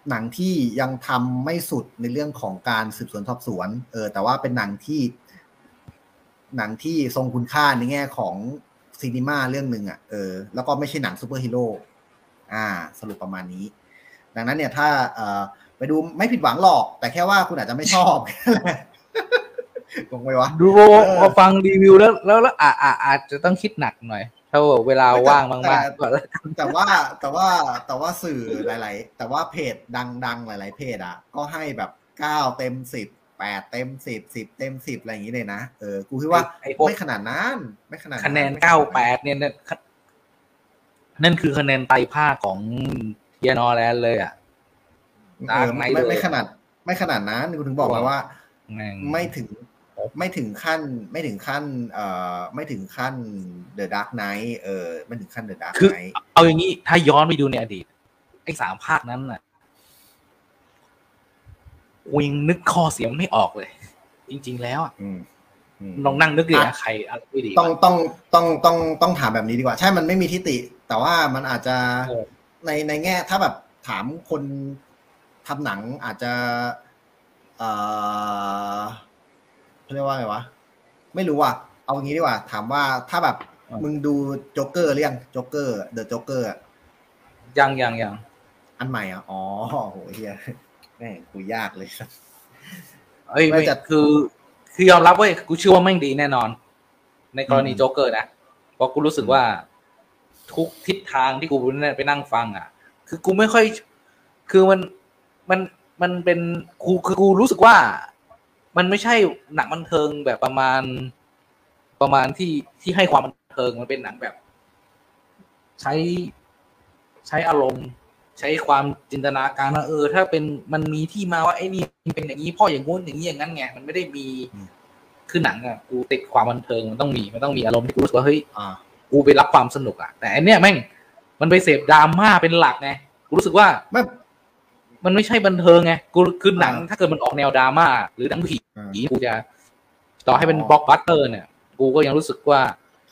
Speaker 1: หนังที่ยังทำไม่สุดในเรื่องของการสืบสวนสอบสวน เออ แต่ว่าเป็นหนังที่ หนังที่ทรงคุณค่าในแง่ของ cinema เรื่องหนึ่งอะเออแล้วก็ไม่ใช่หนังซูเปอร์ฮีโร่อ่า สรุปประมาณนี้ ดังนั้นเนี่ยถ้าเอ่อไปดูไม่ผิดหวังหรอก แต่แค่ว่าคุณอาจจะไม่ชอบแค่นั้นแหละงงไหมวะ
Speaker 2: ดู
Speaker 1: เออ
Speaker 2: พอฟังรีวิวแล้วแล้วแล้วอ่าอ่าอาจจะต้องคิดหนักหน่อย ถ้าเวลาว่างมากๆก็แล้ว
Speaker 1: แต่ว่าแต่ว่าแต่ว่าสื่อหลาย ๆ แต่ว่าเพจดังๆหลาย ๆ เพจอะ ก็ให้แบบเก้าเต็มสิบแปดเต็มสิบสิบเต็มสิบอะไรอย่างนี้เลยนะเออกูคิดว่า
Speaker 2: ไอ้พวก
Speaker 1: ไม่ขนาดนั้นไม่ขนาด
Speaker 2: คะแนนเก้าแปดเนี่ยนั่นนั่นคือคะแนนไตรภาคของเทียนอแลนด์เลยอะ
Speaker 1: เออไม่
Speaker 2: Dark Knight เลย
Speaker 1: ไม่ขนาด ไม่ขนาดนั้นกูถึงบอกแล้วว่า
Speaker 2: แม่ง
Speaker 1: ไม่ถึง ไม่ถึงขั้นไม่ถึงขั้นเอ่อไม่ถึงขั้น The Dark Knight เออไม่ถึงขั้น The Dark
Speaker 2: คือ
Speaker 1: Knight
Speaker 2: เอาอย่างนี้ถ้าย้อนไปดูในอดีตไอ้สามภาคนั้นน่ะกูยังนึกข้อเสียมันไม่ออกเลย จริง ๆ แล้วอะ
Speaker 1: อืมอืม
Speaker 2: ลองนั่งนึกดิ
Speaker 1: อะ
Speaker 2: อะใครอะไรไม่ดี
Speaker 1: ต้องต้องต้องต้องต้องถามแบบนี้ดีกว่า ใช่มันไม่มีทิฏฐิแต่ว่ามันอาจจะ
Speaker 2: เออ
Speaker 1: ในในแง่ถ้าแบบถามคนทำหนังอาจจะ เอ่อ เขาเรียกว่าไงวะ ไม่รู้ว่ะ เอางี้ดีกว่า ถามว่าถ้าแบบมึงดูโจ๊กเกอร์หรือยัง Joker The Joker
Speaker 2: ยังยังยัง
Speaker 1: อันใหม่อะ อ๋อโหเฮียแม่งคุยยากเลย
Speaker 2: เอ้ย
Speaker 1: ไม่
Speaker 2: ไม่
Speaker 1: แต่
Speaker 2: คือ คือยอมรับเว้ยกูเชื่อว่าแม่งดีแน่นอน ในกรณี
Speaker 1: อืม
Speaker 2: โจ๊กเกอร์นะเพราะกูรู้สึกว่าทุกทิศทางที่กูไปนั่งฟัง อะ คือกูไม่ค่อย คือมันมันมันเป็นกูคือกูรู้สึกว่า มันไม่ใช่หนังบันเทิงแบบประมาณประมาณที่ที่ให้ความบันเทิงมันเป็นหนังแบบ ใช้ใช้อารมณ์ ใช้ความจินตนาการว่าเออ ถ้าเป็นมันมีที่มาว่าไอ้นี่มันเป็นอย่างนี้เพ่ออย่างงู้นอย่างนี้อย่างนั้นไงมันไม่ได้มีคือหนังอะกูติดความบันเทิงมันต้องมีมันต้องมีอารมณ์ที่กูรู้สึกว่าเฮ้ย
Speaker 1: อ่า
Speaker 2: กูไปรับความสนุกอะแต่อันเนี้ยแม่งมันไปเสพดราม่าเป็นหลักไงกูรู้สึกว่า
Speaker 1: ไม่
Speaker 2: มันไม่ใช่บันเทิงไงกูคือหนัง
Speaker 1: อ่า
Speaker 2: ถ้าเกิดมันออกแนวดราม่าหรือหนังผี
Speaker 1: อ่า
Speaker 2: กูจะ ต่อให้เป็น
Speaker 1: อ๋อ
Speaker 2: บล็อกบัสเตอร์เนี่ย กูก็ยังรู้สึกว่า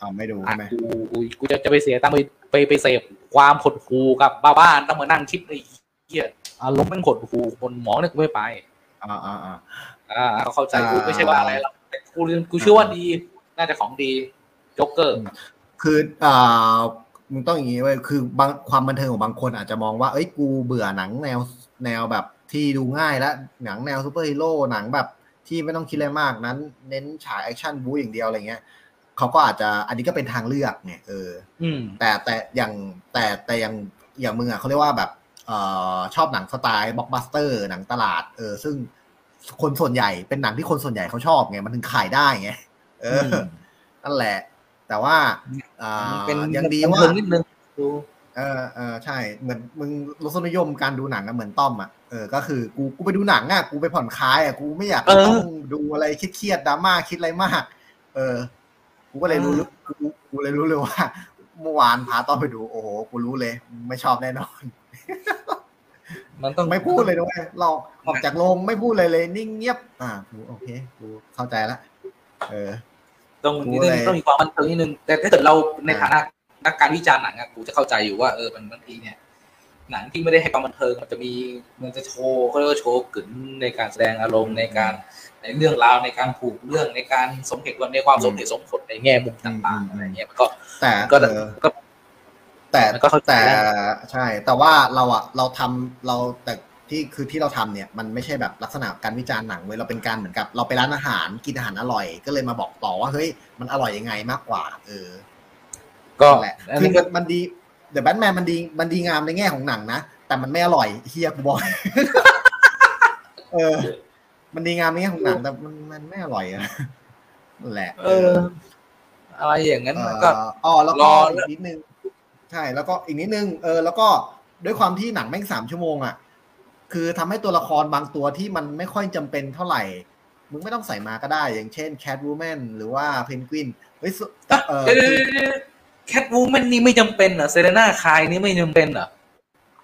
Speaker 1: อ่าไม่ดู
Speaker 2: อะ
Speaker 1: ใช่ไหม
Speaker 2: กูกูกูจะจะไปเสียตังค์ไปไปไปเสพความขดหูกับบ้าบ้านต้องมานั่งคิดไอ้เหี้ยอารมณ์แม่งขดหูคนหมอเนี่ยกูไม่ไป
Speaker 1: อ่าอ่าอ่า
Speaker 2: อ่าเขาเข้าใจกู
Speaker 1: อ่า
Speaker 2: ไม่ใช่ว่าอะไรหรอกแต่กูกูเชื่อว่าดีน่าจะของดีจ็อกเกอร์
Speaker 1: คืออ่ามึงต้องอย่างนี้เว้ยคือบางความบันเทิงของบางคนอาจจะมองว่า เอ้ยกูเบื่อหนังแนว แนวแบบที่ดูง่ายแล้วหนังแนวซูเปอร์ฮีโร่หนังแบบที่ไม่ต้องคิดอะไรมากนั้น เน้นฉาย action บู๊อย่างเดียวอะไรเงี้ยเขาก็อาจจะอันนี้ก็เป็นทางเลือกเนี่ยเออ
Speaker 2: อืม
Speaker 1: แต่แต่อย่างแต่แต่อย่างอย่างมึงอะเขาเรียกว่าแบบเอ่อชอบหนังสไตล์บล็อกบัสเตอร์หนังตลาดเออซึ่งคนส่วนใหญ่เป็นหนังที่คนส่วนใหญ่เขาชอบไงมันถึงขายได้ไงเอออ
Speaker 2: ม
Speaker 1: นั่นแหละ แต่ว่าอ่า
Speaker 2: เป็น
Speaker 1: ยังดี
Speaker 2: บัน
Speaker 1: ว่า
Speaker 2: เทิงนิดนึงดู
Speaker 1: เออเออใช่เหมือนมึงรสนิยมการดูหนังอะเหมือนต้อมอะเออก็คือกูกูไปดูหนังอะกูไปผ่อนคลายอะกูไม่อยากต้องดูอะไรเครียดๆดราม่าคิดอะไรมาก เออ กูก็เลยรู้กูกูเลยรู้เลยว่าเมื่อวานพาต้อมไปดูโอ้โหกูรู้เลย ไม่ชอบแน่นอน
Speaker 2: มันต้อง
Speaker 1: ไม่พูดเลยด้วยเราออกจากโรงไม่พูดเลยเลย นิ่งเงียบ อ่ากูโอเคกูเข้าใจละเออ
Speaker 2: ต้อง
Speaker 1: กู
Speaker 2: นิด
Speaker 1: เล
Speaker 2: นึ
Speaker 1: ย
Speaker 2: งต้องมีความบันเทิงนิดนึงแต่ถ้าเกิดเราในฐานะ นักการวิจารณ์หนังอะกูจะเข้าใจอยู่ว่าเออมันบางทีเนี่ย หนังที่ไม่ได้ให้ความบันเทิงมันจะมีมันจะโชว์เขาเรียกว่าโชว์กึ๋นในการแสดงอารมณ์ในการในเรื่องราวในการผูกเรื่องในการสมเหตุในความสมเหตุสมผลในแง่มุมต่างๆอะไรเงี้ยมันก็
Speaker 1: แต่
Speaker 2: ก็
Speaker 1: เออ
Speaker 2: ก็
Speaker 1: แต่
Speaker 2: มันก็เข้าใจ
Speaker 1: แต่
Speaker 2: ได้
Speaker 1: ใช่ แต่ว่าเราอะเราทำเราแต่ที่คือที่เราทำเนี่ย มันไม่ใช่แบบลักษณะการวิจารณ์หนังเว้ยเราเป็นการเหมือนกับ เราไปร้านอาหารกินอาหารอร่อย ก็เลยมาบอกต่อว่าเฮ้ยมันอร่อยยังไงมากกว่า เออ
Speaker 2: ก็
Speaker 1: นั่นแหละ
Speaker 2: อัน
Speaker 1: คือ
Speaker 2: นี้ก็
Speaker 1: มันมันดีเดอะแบทแมนมันดีมันดีงามในแง่ของหนังนะ แต่มันไม่อร่อยเฮียกูบอกเออ มันดีงามในแง่ของหนังแต่มันมันไม่อร่อยอะนั่นแหละ
Speaker 2: เออ อะไรอย่างนั้น
Speaker 1: เอ่
Speaker 2: มัน
Speaker 1: อ
Speaker 2: ก็
Speaker 1: อ๋อแล้ว
Speaker 2: ร
Speaker 1: ก็
Speaker 2: อ
Speaker 1: อีกนิดนึงใช่ แล้วก็อีกนิดนึงเออ แล้วก็ด้วยความที่หนังแม่งสามชั่วโมงอะคือทำให้ตัวละครบางตัวที่มันไม่ค่อยจำเป็นเท่าไหร่ มึงไม่ต้องใส่มาก็ได้ อย่างเช่นแคทวูแมนหรือว่าเพนกวินเฮ้ยสุเออ
Speaker 2: เดี๋ยว
Speaker 1: คือ
Speaker 2: แคทวูแมนนี่ไม่จำเป็นเหรอ Selina Kyle นี่ไม่จำเป็นเหรอ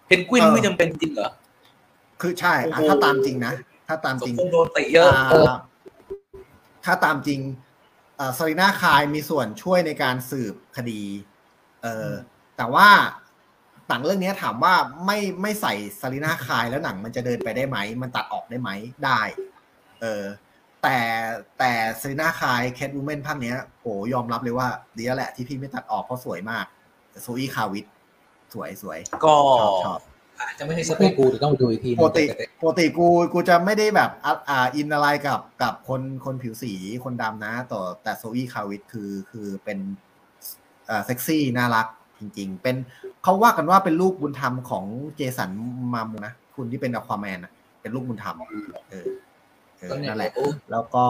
Speaker 2: เพนกวิน
Speaker 1: เออ
Speaker 2: ไม่จำเป็นจริงเหรอ
Speaker 1: คือใช่อะ
Speaker 2: โอ้โห
Speaker 1: ถ้าตามจริงนะ ถ้าตาม
Speaker 2: ส
Speaker 1: จ
Speaker 2: ม
Speaker 1: ริง
Speaker 2: คงโดนเตะเยอะเออ
Speaker 1: อ่าถ้าตามจริงอ่า Selina Kyle มีส่วนช่วยในการสืบคดี เออแต่ว่าหนังเรื่องนี้ถามว่าไม่ไม่ใส่ Selina Kyle แล้วหนังมันจะเดินไปได้ไหม มันตัดออกได้ไหมได้ เออ แต่แต่ Selina Kyle Catwoman ภาคเนี้ยโหยอมรับเลยว่าดีแล้วแหละที่พี่ไม่ตัดออกเพราะสวยมาก Zoë Kravitz สวยสวย
Speaker 2: ก็
Speaker 1: ชอบชอบ
Speaker 2: อาจจะไม่ใช่สเปคกูแต่ต้องไปดูอีกที
Speaker 1: ปกติปกติกูกูจะไม่ได้แบบอะอ่าอินอะไรกับกับคนคนผิวสีคนดำนะต่อแต่ Zoë Kravitz คือคือเป็นอ่าเซ็กซี่น่ารักจริง ๆ เป็นเขาว่ากันว่าเป็นลูกบุญธรรมของเจสันมามูนะ คุณที่เป็นอควาแมนอะเป็นลูกบุญธรรมเออเออ นั่นแหละ แล้วก็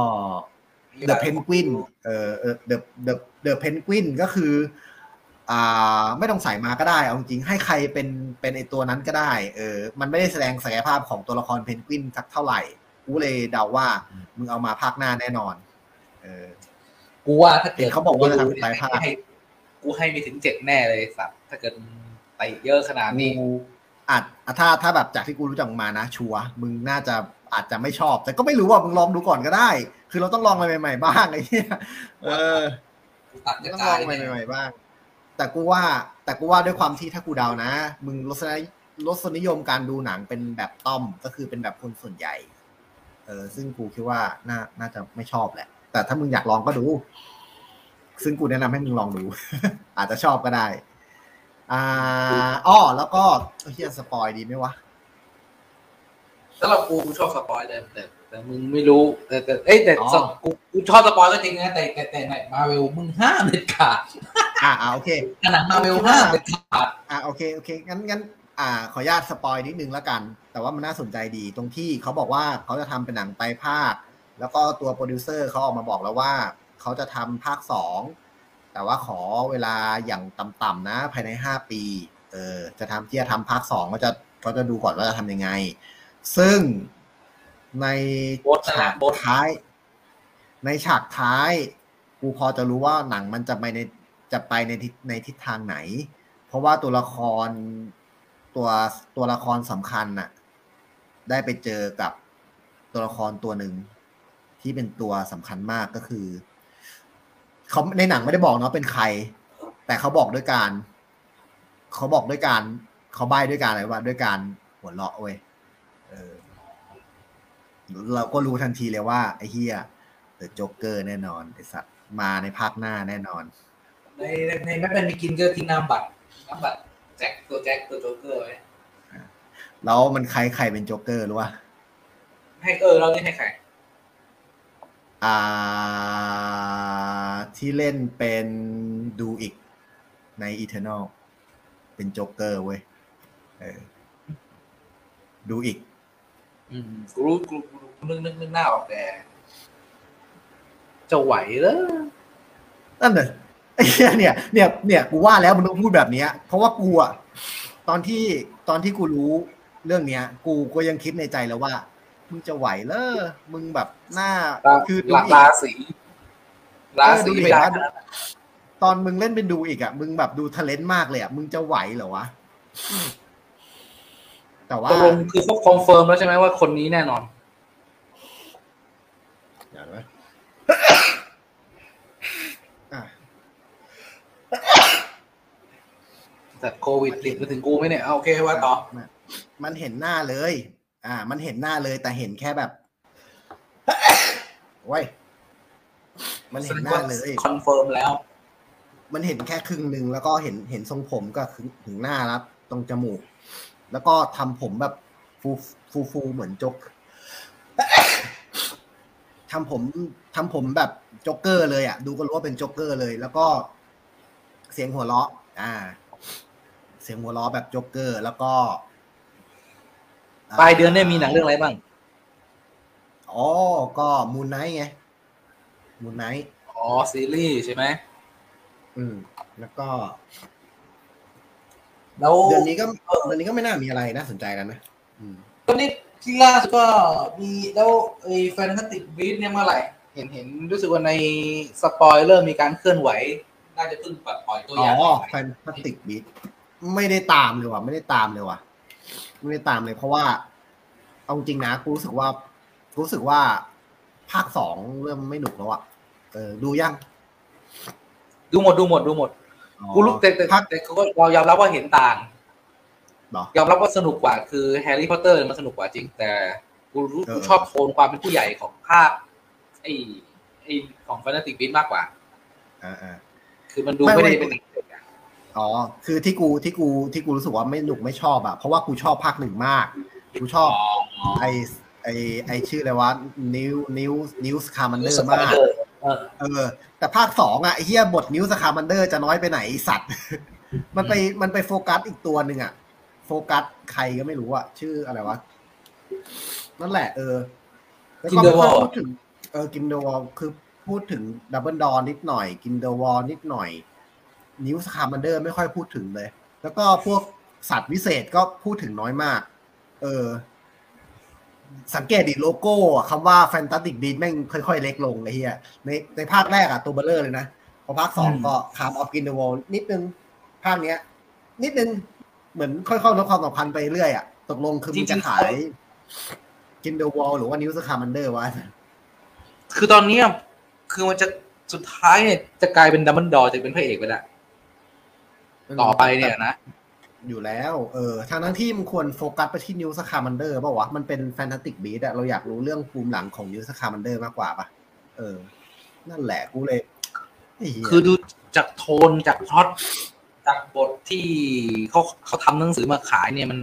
Speaker 1: The Penguin เออเออ The The The Penguin ก็คือ อ่า ไม่ต้องใส่มาก็ได้ เอาจริงๆให้ใครเป็นเป็นไอตัวนั้นก็ได้ เออ มันไม่ได้แสดงศักยภาพของตัวละครเพนกวินสักเท่าไหร่กูเลยเดาว่า มึงเอามาภาคหน้าแน่นอน เออ
Speaker 2: กูว่าถ้าเกิด
Speaker 1: เห็นเขาบอกว่าจะทำไตรภาค
Speaker 2: ให้กูให้ไม่ถึงเจ็ดแน่เลยสัตว์ถ้าเกิดไปเยอะขนาดนี้
Speaker 1: กูอาจอะถ้าถ้าแบบจากที่กูรู้จักมึงมานะ ชัวร์มึงน่าจะ อาจจะไม่ชอบ แต่ก็ไม่รู้ว่ามึงลองดูก่อนก็ได้ คือเราต้องลองอะไรใหม่ ๆ บ้างไอ้เหี้ยเออ
Speaker 2: ตัดกระ
Speaker 1: ต้อง
Speaker 2: จา
Speaker 1: ลอยงใหม่ๆบ้าง แต่กูว่า แต่กูว่าด้วยความที่ถ้ากูเดานะ มึงรสนิรสนิยมการดูหนังเป็นแบบต้อมก็คือเป็นแบบคนส่วนใหญ่ เออ ซึ่งกูคิดว่าน่าน่าจะไม่ชอบแหละ แต่ถ้ามึงอยากลองก็ดู ซึ่งกูแนะนำให้มึงลองดู อาจจะชอบก็ได้ อ่าอ้อแล้วก็เฮีย spoil ดีไหมวะ
Speaker 2: สำหรับกูกูชอบ spoil เลยแต่แต่มึงไม่รู้ แต่แต่เอ้ยแต่
Speaker 1: อ๋อ
Speaker 2: สกูกูชอบ spoil ก็จริงนะแต่แต่แต่ในมาเวลมึงห้ามเด็ดขาด
Speaker 1: อ่าอ่าโอเค
Speaker 2: หนังมาเวลห้ามเด็ดขาด
Speaker 1: อ่าโอเคโอเคงั้นงั้นอ่าขออนุญาต spoil นิดนึงแล้วกัน แต่ว่ามันน่าสนใจดีตรงที่เขาบอกว่าเขาจะทำเป็นหนังไตรภาค แล้วก็ตัวโปรดิวเซอร์เขาออกมาบอกแล้วว่าเขาจะทำภาคสองแต่ว่าขอเวลาอย่างต่ำๆนะ ภายในห้าปี เออจะทำที่จะทำภาคสองก็จะก็จะดูก่อนว่าจะทำยังไง ซึ่งใน
Speaker 2: โบ๊ทนั่นแห
Speaker 1: ฉา
Speaker 2: ละ
Speaker 1: ก
Speaker 2: โบ๊ท
Speaker 1: ท้าย ในฉากท้าย กูพอจะรู้ว่าหนังมันจะไปในจะไปในทิศในทิศทางไหน เพราะว่าตัวละครตัวตัวละครสำคัญน่ะ ได้ไปเจอกับตัวละครตัวหนึ่งที่เป็นตัวสำคัญมากก็คือเขาในหนังไม่ได้บอกเนาะเป็นใคร แต่เขาบอกด้วยการเขาบอกด้วยการเขาใบ้ด้วยการอะไรว่าด้วยการหัวเราะเว้ย เออ เราก็รู้ทันทีเลยว่า ไอ้เฮียเดอะโจ๊กเกอร์แน่นอนไอ้สัตว์มาในภาคหน้าแน่นอน
Speaker 2: ในในในแม่เป็นมีกินก็ทิ้งน้ำบัตรน้ำบัตรแจ็คตัวแจ็คตัวโจ๊กเกอร์ไว้
Speaker 1: แล้วมันใครใครเป็นโจ๊กเกอร์รู้ป่ะ
Speaker 2: ให้เออเรานี่ให้ใคร
Speaker 1: อ่าที่เล่นเป็นดูอีกในอีเทอร์นลเป็นโจ๊กเกอร์เว้ยเออดูอีก
Speaker 2: อืมกูรู้กูกูกูนึกนึกนึกหน้าออกแต่จะไหวเหรอ
Speaker 1: นั่นเลยไอ้เหี้ยเนี่ยเนี่ย เนี่ย กูว่าแล้วมึงต้องพูดแบบเนี้ย เพราะว่ากูอะตอนที่ตอนที่กูรู้เรื่องเนี้ย กูก็ยังคิดในใจแล้วว่า มึงจะไหวเลอมึงแบบหน้า
Speaker 2: รา
Speaker 1: คือดู
Speaker 2: รา
Speaker 1: อีก
Speaker 2: ราศีราศี
Speaker 1: เออดูดิ
Speaker 2: ไม่ได้
Speaker 1: ว่าตอนมึงเล่นเป็นดูอีกอะมึงแบบดูทะเลนต์มากเลยอะมึงจะไหวเหรอวะ แต่ว่า
Speaker 2: ตกลงคือเขาคอนเฟิร์มแล้วใช่ไหมว่าคนนี้แน่นอน
Speaker 1: อย่างไรอะ
Speaker 2: แต่โควิดติดมาถึงกูไหมเนี่ยเอาโอเคว่าต่อ
Speaker 1: มันเห็นหน้าเลย อ่า มันเห็นหน้าเลยแต่เห็นแค่แบบโอ้ยมันเห็นหน้าเลย
Speaker 2: confirm แล้ว
Speaker 1: มันเห็นแค่ครึ่งหนึ่งแล้วก็เห็นเห็นทรงผมก็ถึงถึงหน้าแล้วตรงจมูก แล้วก็ทำผมแบบฟูฟูฟูเหมือนจกทำผมทำผมแบบโจ๊กเกอร์เลยอะ ดูก็รู้ว่าเป็นโจ๊กเกอร์เลย แล้วก็เสียงหัวเราะ อ่า เสียงหัวเราะแบบโจ๊กเกอร์ แล้วก็
Speaker 2: ปลายเดือนเนี่ยมีหนังเรื่องอะไรบ้าง
Speaker 1: อ๋อ ก็ Moon Knight ไง Moon Knight
Speaker 2: อ๋อ ซีรีส์ใช่ไหม
Speaker 1: อืม แล้วก็
Speaker 2: แล้ว
Speaker 1: เดือนนี้ก็เดือนนี้ก็ไม่น่ามีอะไรน่าสนใจกันนะอืม
Speaker 2: ตอนนี้ที่ล่าสุดก็มีแล้วไอ้ Fantastic Beasts เนี่ยเมื่อไหร่ เห็นเห็นรู้สึกว่าในสปอยเลอร์มีการเคลื่อนไหว น่าจะเพิ่งปล่อยตัว
Speaker 1: อ๋
Speaker 2: อย่าง
Speaker 1: อ Fantastic Beasts ไม่ได้ตามเลยว่ะไม่ได้ตามเลยว่ะไม่ได้ตามเลย เพราะว่า เอาจริงนะกูรู้สึกว่ากูรู้สึกว่าภาคสองเริ่มไม่หนุกแล้วอะเออดูยัง
Speaker 2: ดูหมดดูหมดดูหมด
Speaker 1: อ๋อ
Speaker 2: กูรู้แต่แต่
Speaker 1: ภาค
Speaker 2: แต่เขาก็เรายอมรับว่าเห็นต่าง
Speaker 1: เหรอย
Speaker 2: อมรับว่าสนุกกว่า คือแฮร์รี่พอตเตอร์มันสนุกกว่าจริง แต่กูรู้
Speaker 1: เออ
Speaker 2: กูชอบโทนความเป็นผู้ใหญ่ของภาคไอ้ไอ้ของ Fantastic Beasts มากกว่า
Speaker 1: อ่าอ่า
Speaker 2: คือมันดู
Speaker 1: ไม่
Speaker 2: ไม่ได้
Speaker 1: ไม่
Speaker 2: เป็นเด็กๆอะ
Speaker 1: อ๋อ คือที่กูที่กูที่กูรู้สึกว่าไม่หนุกไม่ชอบอะเพราะว่ากูชอบภาคหนึ่งมาก กูชอบไอไอไอชื่ออะไรวะนิวนิวนิวส์คาร์มันเดอ
Speaker 2: ส
Speaker 1: ร์
Speaker 2: ปอย
Speaker 1: มาก
Speaker 2: เลอร์เออ
Speaker 1: เออ แต่ภาคสองอะไอเฮียบทนิวส์คาร์มันเดอร์จะน้อยไปไหนไอ้สัตว์ มันไปมันไปโฟกัสอีกตัวหนึ่งอะโฟกัสใครก็ไม่รู้อะชื่ออะไรวะ นั่นแหละ เออแล้วก็ไม่ค่อยพูดถึงเออกินเดวอลคือพูดถึงดับเบิลดอนิดหน่อย กินเดวอลนิดหน่อย นิวส์คาร์มันเดอร์ไม่ค่อยพูดถึงเลย แล้วก็พวกสัตว์วิเศษก็พูดถึงน้อยมาก เออ สังเกตดูโลโก้อะคำว่า Fantastic Beasts แม่งค่อยๆ เล็กลงไอ้เหี้ยในในภาคแรกอะตัวเบ้อเร่อเลยนะ พอภาคสองก็ Crimes of Grindelwald นิดนึง ภาคเนี้ย นิดนึง เหมือนค่อยๆลดความสำคัญไปเรื่อยอะตกลงคือมึงจะขายกรินเดลวัลด์หรือว่านิวท์ สคามันเดอร์วะ
Speaker 2: คือตอนเนี้ยคือมันจะสุดท้ายเนี่ยจะกลายเป็นดัมเบิลดอร์จะเป็นพระเอกไปแล้วต่อไปเนี่ยนะ
Speaker 1: อยู่แล้ว เออ ทางนั้นที่มันควรโฟกัสไปที่นิวท์ สคามันเดอร์ป่าววะ มันเป็น Fantastic Beasts อะเราอยากรู้เรื่องภูมิหลังของนิวท์ สคามันเดอร์มากกว่าปะเออ นั่นแหละกูเลยไอ้เหี้ย
Speaker 2: คือดูจากโทนจากพล็อตจากบทที่เขาเขาทำหนังสือมาขายเนี่ยมัน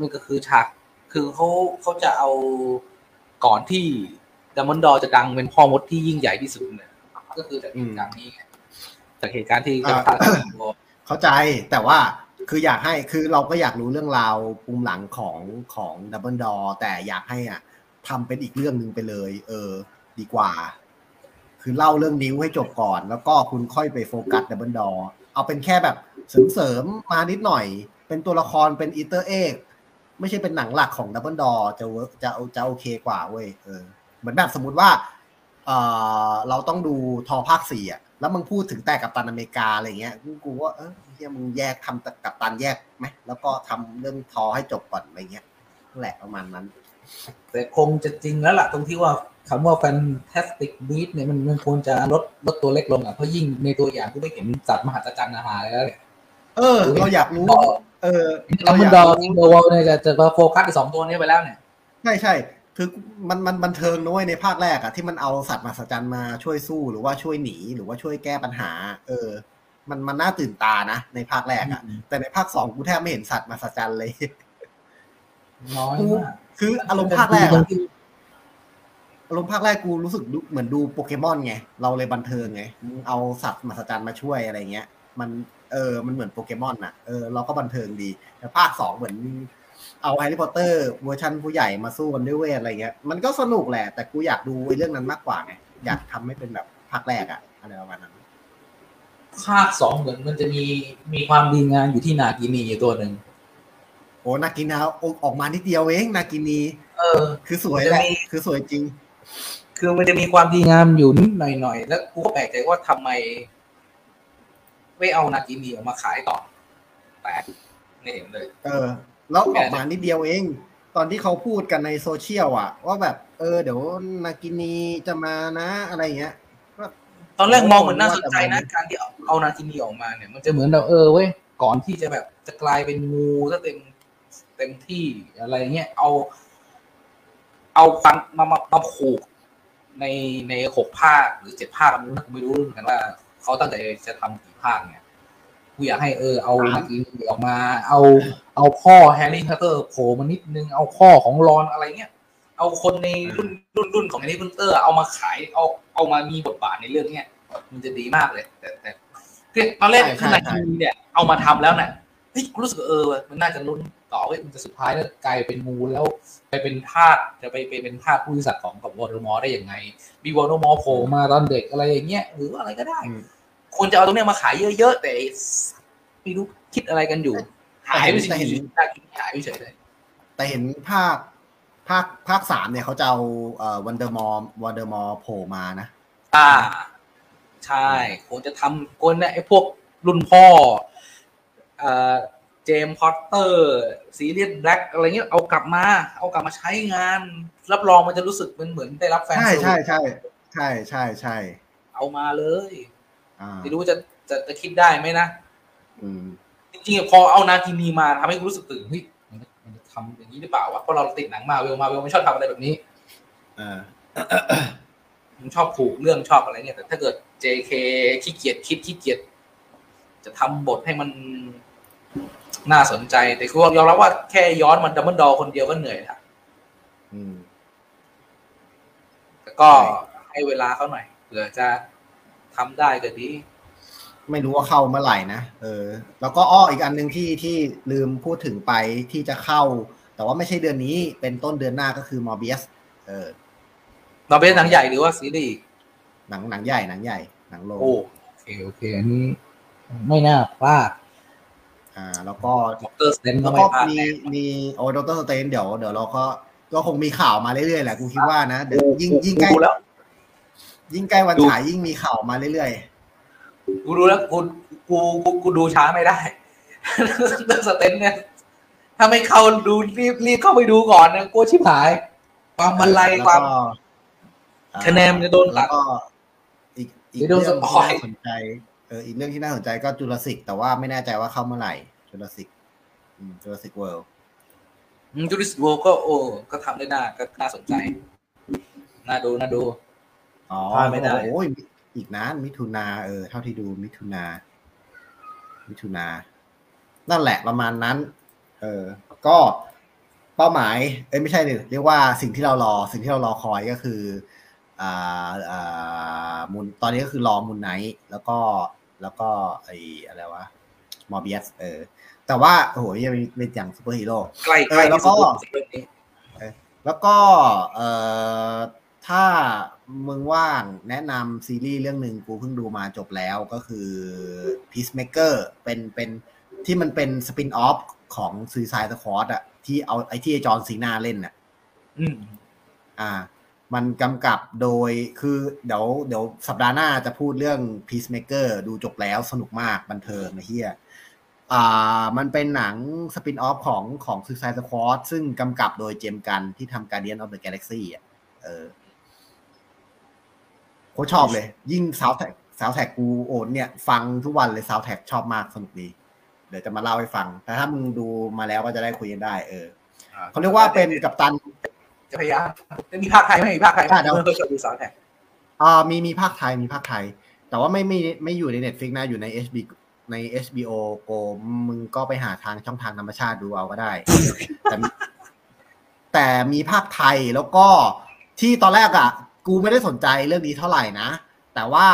Speaker 2: มันก็คือฉาก คือเขาเขาจะเอาก่อนที่ดัมเบิลดอร์จะดังเป็นพ่อมดที่ยิ่งใหญ่ที่สุดเนี่ยก็คือจากเหตุการณ์นี้ไงจากเหตุการณ์ที่จะพาดัมเบิลดอร์
Speaker 1: เข้าใจแต่ว่า คืออยากให้คือเราก็อยากรู้เรื่องราวภูมิหลังของของดัมเบิลดอร์แต่อยากให้อะทำเป็นอีกเรื่องหนึ่งไปเลย เออ ดีกว่า คือเล่าเรื่องนิวท์ให้จบก่อน แล้วก็คุณค่อยไปโฟกัสดัมเบิลดอร์เอาเป็นแค่แบบเสริมเสริมๆมานิดหน่อย เป็นตัวละครเป็น Easter egg ไม่ใช่เป็นหนังหลักของดัมเบิลดอร์จะ work จะจะโอเคกว่าเว้ยเออเหมือนแบบสมมติว่าเออเราต้องดูทอภาคสี่อะ แล้วมึงพูดถึงแต่กับตันอเมริกาอะไรเงี้ยกูกูว่าเออเฮียมึงแยกทำกับตันแยกไหมแล้วก็ทำเรื่องทอให้จบก่อนอะไรเงี้ยนั่นแหละประมาณนั้น
Speaker 2: แต่คงจะจริงแล้วล่ะตรงที่ว่าคำว่า fantastic beast เนี่ยมันมันควรจะลดลดตัวเล็กลงอะเพราะยิ่งในตัวอย่างก็ไม่เห็นสัตว์มหัศจรรย์อาหารแล้วเนี่ย
Speaker 1: เออ เราอยากรู้ เออเรา
Speaker 2: มเบิลดอ
Speaker 1: ร์ ก
Speaker 2: รินเดลวัลด์เนี่ยจะจะโฟกัสไอ้สองตัวนี้ไปแล้วเนี่ย
Speaker 1: ใช่ใช่ คือมันมันบันเทิงนะเว้ยในภาคแรกอะที่มันเอาสัตว์มหัศจรรย์มาช่วยสู้หรือว่าช่วยหนีหรือว่าช่วยแก้ปัญหา เออ มันมันน่าตื่นตานะในภาคแรกอะ
Speaker 2: อืม
Speaker 1: แต่ในภาคสองกูแทบไม่เห็นสัตว์มหัศจรรย์เลย
Speaker 2: น้อยมาก
Speaker 1: คืออารมณ์ภาคแรกอะอารมณ์ภาคแรกกูรู้สึกดูเหมือนดูโปเกมอนไง เราเลยบันเทิงไงมึงเอาสัตว์มหัศจรรย์มาช่วยอะไรเงี้ย มันเออมันเหมือนโปเกมอนอะเออเราก็บันเทิงดีแต่ภาคสองเหมือน เอาแฮร์รี่พอตเตอร์เวอร์ชันผู้ใหญ่มาสู้กันด้วยเวทอะไรเงี้ยมันก็สนุกแหละ แต่กูอยากดูไอ้เรื่องนั้นมากกว่าไงอยากทำให้เป็นแบบภาคแรกอะอะไรประมาณนั้น
Speaker 2: ภาคสองเหมือนมันจะมีมีความดีงามอยู่ที่นากินีอยู่ตัวหนึ่ง
Speaker 1: โอ้นากินีออกออกมานิดเดียวเองนากินี
Speaker 2: เออ
Speaker 1: คือสวยแหละ
Speaker 2: มันจะมี
Speaker 1: คือสวยจริง
Speaker 2: คือมันจะมีความดีงามอยู่นิดหน่อยๆแล้วกูก็แปลกใจว่าทำไมไม่เอานากินีออกมาขายต่อแปลกไม่เห็นเลย
Speaker 1: เออ แล้วออกมานิดเดียวเอง ตอนที่เขาพูดกันในโซเชียลอะว่าแบบ เออ เดี๋ยวนากินีจะมานะอะไรเงี้ย
Speaker 2: ตอนแรกมองเหมือนน่าสนใจนะการที่เอาเอานากินีออกมาเนี่ย มันจะเหมือนแบบเออเว้ยก่อนที่จะแบบจะกลายเป็นงูซะเต็มเต็มที่อะไรเงี้ยเอา เอาฟันมามามาผูกในในหกภาคหรือเจ็ดภาคไม่รู้นะไม่รู้เหมือนกันว่าเขาตั้งใจจะทำกี่ภาคเนี่ย กูอยากให้เออเอานากินีออกมา เอาเอาพ่อแฮร์รี่พอตเตอร์โผล่มานิดนึงเอาพ่อของรอนอะไรเงี้ยเอาคนในรุ่นรุ่นรุ่นของแฮร์รี่พอตเตอร์เอามาขายเอาเอามามีบทบาทในเรื่องเนี้ยมันจะดีมากเลย แต่แต่คือตอนแรก
Speaker 1: ใช่
Speaker 2: คือ
Speaker 1: ใช่
Speaker 2: นากินีเนี่ยเอามาทำแล้วเนี่ยเฮ้ยกูรู้สึกเออมันน่าจะลุ้นต่อเว้ยมันจะสุดท้ายแล้วกลายเป็นงูแล้วไปเป็นทาสจะไปไปเป็นทาสผู้พิสัตว์ของกับวอร์มอได้ยังไงมีวอร์มอโผล่มาตอนเด็กอะไรอย่างเงี้ยหรือว่าอะไรก็ได้
Speaker 1: อืม
Speaker 2: ควรจะเอาตรงเนี้ยมาขายเยอะๆแต่ไอ้ไม่รู้คิดอะไรกันอยู่ หายไปเฉ
Speaker 1: แต่เห็น
Speaker 2: ยๆนากินหายไปเฉยเลย
Speaker 1: แต่เห็นภาคภาคภาคสามเนี่ยเขาจะเอาเอ่อวันเดอร์มอร์วันเดอร์มอร์โผล่มานะ
Speaker 2: อ่า ใช่ควรจะทำคนเนี่ยไอ้พวกรุ่นพ่อเอ่อ James Potter Sirius Black อะไรเงี้ยเอากลับมา เอากลับมาใช้งาน รับรองมันจะรู้สึกเป็นเหมือนได้รับ fan service
Speaker 1: ใช่ใช่ใช่ใช่ใช่
Speaker 2: เอามาเลย
Speaker 1: อ่า
Speaker 2: ไม่รู้จะจะจะคิดได้ไหมนะ
Speaker 1: อืม
Speaker 2: จริงๆอะพอเอา Nagini มาทำให้กูรู้สึกตื่นเฮ้ยมันจะมันจะทำอย่างนี้หรือเปล่าวะเพราะเราติดหนัง Marvel Marvel มันชอบทำอะไรแบบนี้
Speaker 1: อ่า
Speaker 2: มันชอบผูกเรื่องชอบอะไรเนี่ยแต่ถ้าเกิด JK ขี้เกียจคิดขี้เกียจจะทำบทให้มันน่าสนใจ แต่คือยอมรับว่าแค่ย้อนมัน Dumbledore คนเดียวก็เหนื่อยละ
Speaker 1: อืม
Speaker 2: แต่ก็
Speaker 1: ใช่
Speaker 2: ให้เวลาเขาหน่อยเผื่อจะ ทำได้ก็ดี
Speaker 1: ไม่รู้ว่าเข้าเมื่อไหร่นะเออ แล้วก็อ้ออีกอันหนึ่งที่ที่ลืมพูดถึงไปที่จะเข้า แต่ว่าไม่ใช่เดือนนี้ เป็นต้นเดือนหน้าก็คือ Morbiusเออ
Speaker 2: เราเป็นหนังใหญ่หรือว่าซีรีส์
Speaker 1: หนังหนังใหญ่หนังใหญ่หนังโรง
Speaker 2: โอ้โอเคโอเคอันนี้ ไม่น่าพลาด
Speaker 1: อ่า แล้วก็
Speaker 2: Doctor Strange ก็
Speaker 1: แล้ว
Speaker 2: ไม่
Speaker 1: ก็
Speaker 2: พลาด
Speaker 1: มี
Speaker 2: แน่
Speaker 1: มีโอ้ดร Strange เดี๋ยวเดี๋ยวเราก็ก็คงมีข่าวมาเรื่อยๆแหละกูคิดว่านะเดี๋ยวยิ่งยิ่งใกล้
Speaker 2: กูดูแล้ว
Speaker 1: ยิ่งใกล้วัน
Speaker 2: ดู
Speaker 1: ฉายยิ่งมีข่าวมาเรื่อย
Speaker 2: กูดูแล้วกูกูกูกูดูช้าไม่ได้เรื่อง Strange เนี่ยถ้าไม่เข้าดูรีบรีบเข้าไปดูก่อนนะกลัวชิบหาย ความ
Speaker 1: ๆ
Speaker 2: บันไล
Speaker 1: แล้ว
Speaker 2: ความ
Speaker 1: ก็อ่า
Speaker 2: คะแนนมันจะโดนตั
Speaker 1: แล้
Speaker 2: ด
Speaker 1: วก็อีกอีก
Speaker 2: เดี๋ยว
Speaker 1: เรื่อง
Speaker 2: โดนสป
Speaker 1: ที่
Speaker 2: อย
Speaker 1: น่าสนใจเอออีกเรื่องที่น่าสนใจก็จุลศิกแต่ว่าไม่แน่ใจว่าเข้าเมื่อไหร่จุลศิกจุลศิกเวิลด์
Speaker 2: จูริสโวก็โอ้ก็ทำได้น่าก็น่าสนใจ น่าดู น่าดู
Speaker 1: อ๋อ
Speaker 2: พลาดไม่ได้
Speaker 1: โอ้ยอีกนานมิถุนาเออเท่าที่ดูมิถุนามิถุนานั่นแหละประมาณนั้น เออ ก็เป้าหมาย เอ้ยไม่ใช่ดิเรียกว่าสิ่งที่เรารอ สิ่งที่เรารอคอยก็คืออ่าอ่ามุนตอนนี้ก็คือรอมุนไนท์แล้วก็แล้วก็ไออะไรวะมอร์เบียสเออ แต่ว่าโอ้โหยังเป็นอย่างซูเปอร์ฮีโร่
Speaker 2: ใกล้
Speaker 1: เอ
Speaker 2: ใกล้
Speaker 1: อแล้
Speaker 2: ที่
Speaker 1: วก็
Speaker 2: สุดเรื่องนี้
Speaker 1: แล้วก็เอ่อถ้า มึงว่างแนะนำซีรีส์เรื่องหนึ่งกูเพิ่งดูมาจบแล้วก็คือ Peacemaker เป็นเป็นที่มันเป็น spin-off ของ Suicide Squad อะที่เอาไอที่ไอ้ John Cena เล่นอะ
Speaker 3: อืม
Speaker 1: อ่า มันกำกับโดยคือเดี๋ยวเดี๋ยวสัปดาห์หน้าจะพูดเรื่อง Peacemaker ดูจบแล้วสนุกมากบันเทิงนะเฮียอ่ามันเป็นหนัง spin-off ของของ Suicide Squad ซึ่งกำกับโดย James Gunn ที่ทำ Guardian of the Galaxy อะเออ โคตรชอบเลย ยิ่ง soundtrack soundtrack กูโอนเนี่ย ฟังทุกวันเลยซาวแท็กชอบมากสนุกดี เดี๋ยวจะมาเล่าให้ฟัง แต่ถ้ามึงดูมาแล้วก็จะได้คุยกันได้ เออเขาเรียกว่าเป็นกัปตัน
Speaker 2: จะพยายามจะมีพากย์ไทยไหมมีพากย์ไทยไหม
Speaker 1: อะเดี๋ยว
Speaker 2: เพื่อจะดูสาวแท็ก
Speaker 1: อ่ามีมีพากย์ไทยมีพากย์ไทย แต่ว่าไม่ไม่ไม่อยู่ใน Netflix นะอยู่ใน HB ใน HBO Go มึงก็ไปหาทางช่องทางธรรมชาติดูเอาก็ได้ แต่มีแต่มีภาคไทยแล้วก็ที่ตอนแรกอะ กูไม่ได้สนใจเรื่องนี้เท่าไหร่นะ แต่ว่า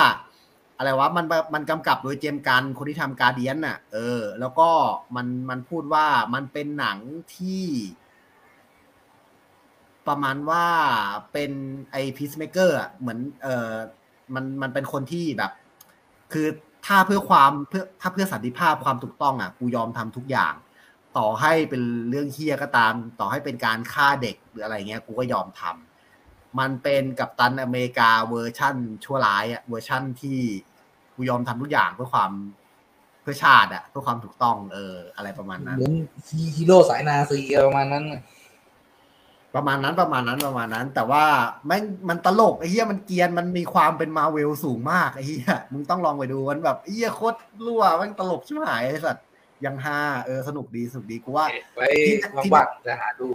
Speaker 1: อะไรวะมันมันกำกับโดยเจมกันคนที่ทำการเดียนน่ะ เออ แล้วก็มันมันพูดว่ามันเป็นหนังที่ ประมาณว่าเป็นไอพีซเมเกอร์เหมือน เออมันมันเป็นคนที่แบบ คือถ้าเพื่อความเพื่อถ้าเพื่อสันติภาพความถูกต้องอะกูยอมทำทุกอย่าง ต่อให้เป็นเรื่องเหี้ยก็ตาม ต่อให้เป็นการฆ่าเด็กหรืออะไรเงี้ย กูก็ยอมทำ มันเป็น Captain America เวอร์ชั่นชั่วร้ายอะเวอร์ชั่นที่กูยอมทำทุกอย่างเพื่อความเพื่อชาติอะเพื่อความถูกต้องเออ อะไรประมาณนั้น
Speaker 3: เหมือนฮีโร่สายนาซีประมาณนั้นน่ะ
Speaker 1: ประมาณนั้นประมาณนั้นประมาณนั้น แต่ว่าแม่งมันตลกไอ้เหี้ยมันเกรียนมันมีความเป็นมาเวลสูงมากไอ้เหี้ยมึงต้องลองไปดูมันแบบไอ้เหี้ยโคตรรั่วแม่งมันตลกชิบหายไอ้สัตว์ยังฮาเออสนุกดีสนุกดีกูว่า
Speaker 2: ไว้ว่างๆจะหาดู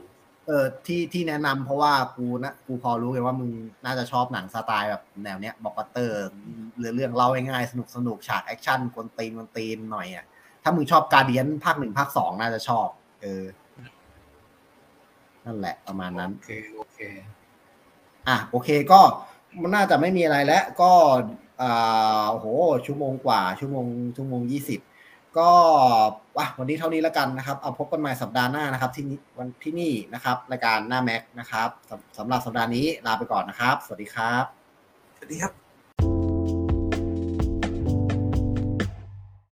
Speaker 1: เออที่ที่แนะนำเพราะว่ากูนะกูพอรู้ไงว่ามึงน่าจะชอบหนังสไตล์แบบแนวเนี้ยบอกปัตเตอร์เรื่องเรื่องเล่าง่ายๆสนุกสนุกฉากแอคชั่นกวนตีนกวนตีนหน่อยอะถ้ามึงชอบ Guardian ภาคหนึ่งภาคสองน่าจะชอบ เออ นั่นแหละประมาณนั้น
Speaker 2: โอเคโอเค
Speaker 1: อะโอเคก็มันน่าจะไม่มีอะไรแล้ว ก็อ่าโอ้โหชั่วโมงกว่า ชั่วโมงชั่วโมงยี่สิบก็ ว่ะวันนี้เท่านี้แล้วกันนะครับ เอาพบกันใหม่สัปดาห์หน้านะครับ ที่นี่วันที่นี่นะครับ รายการหน้าแม็กนะครับสำหรับสัปดาห์นี้ลาไปก่อนนะครับ สวัสดีครับ
Speaker 2: สวัสดีครับ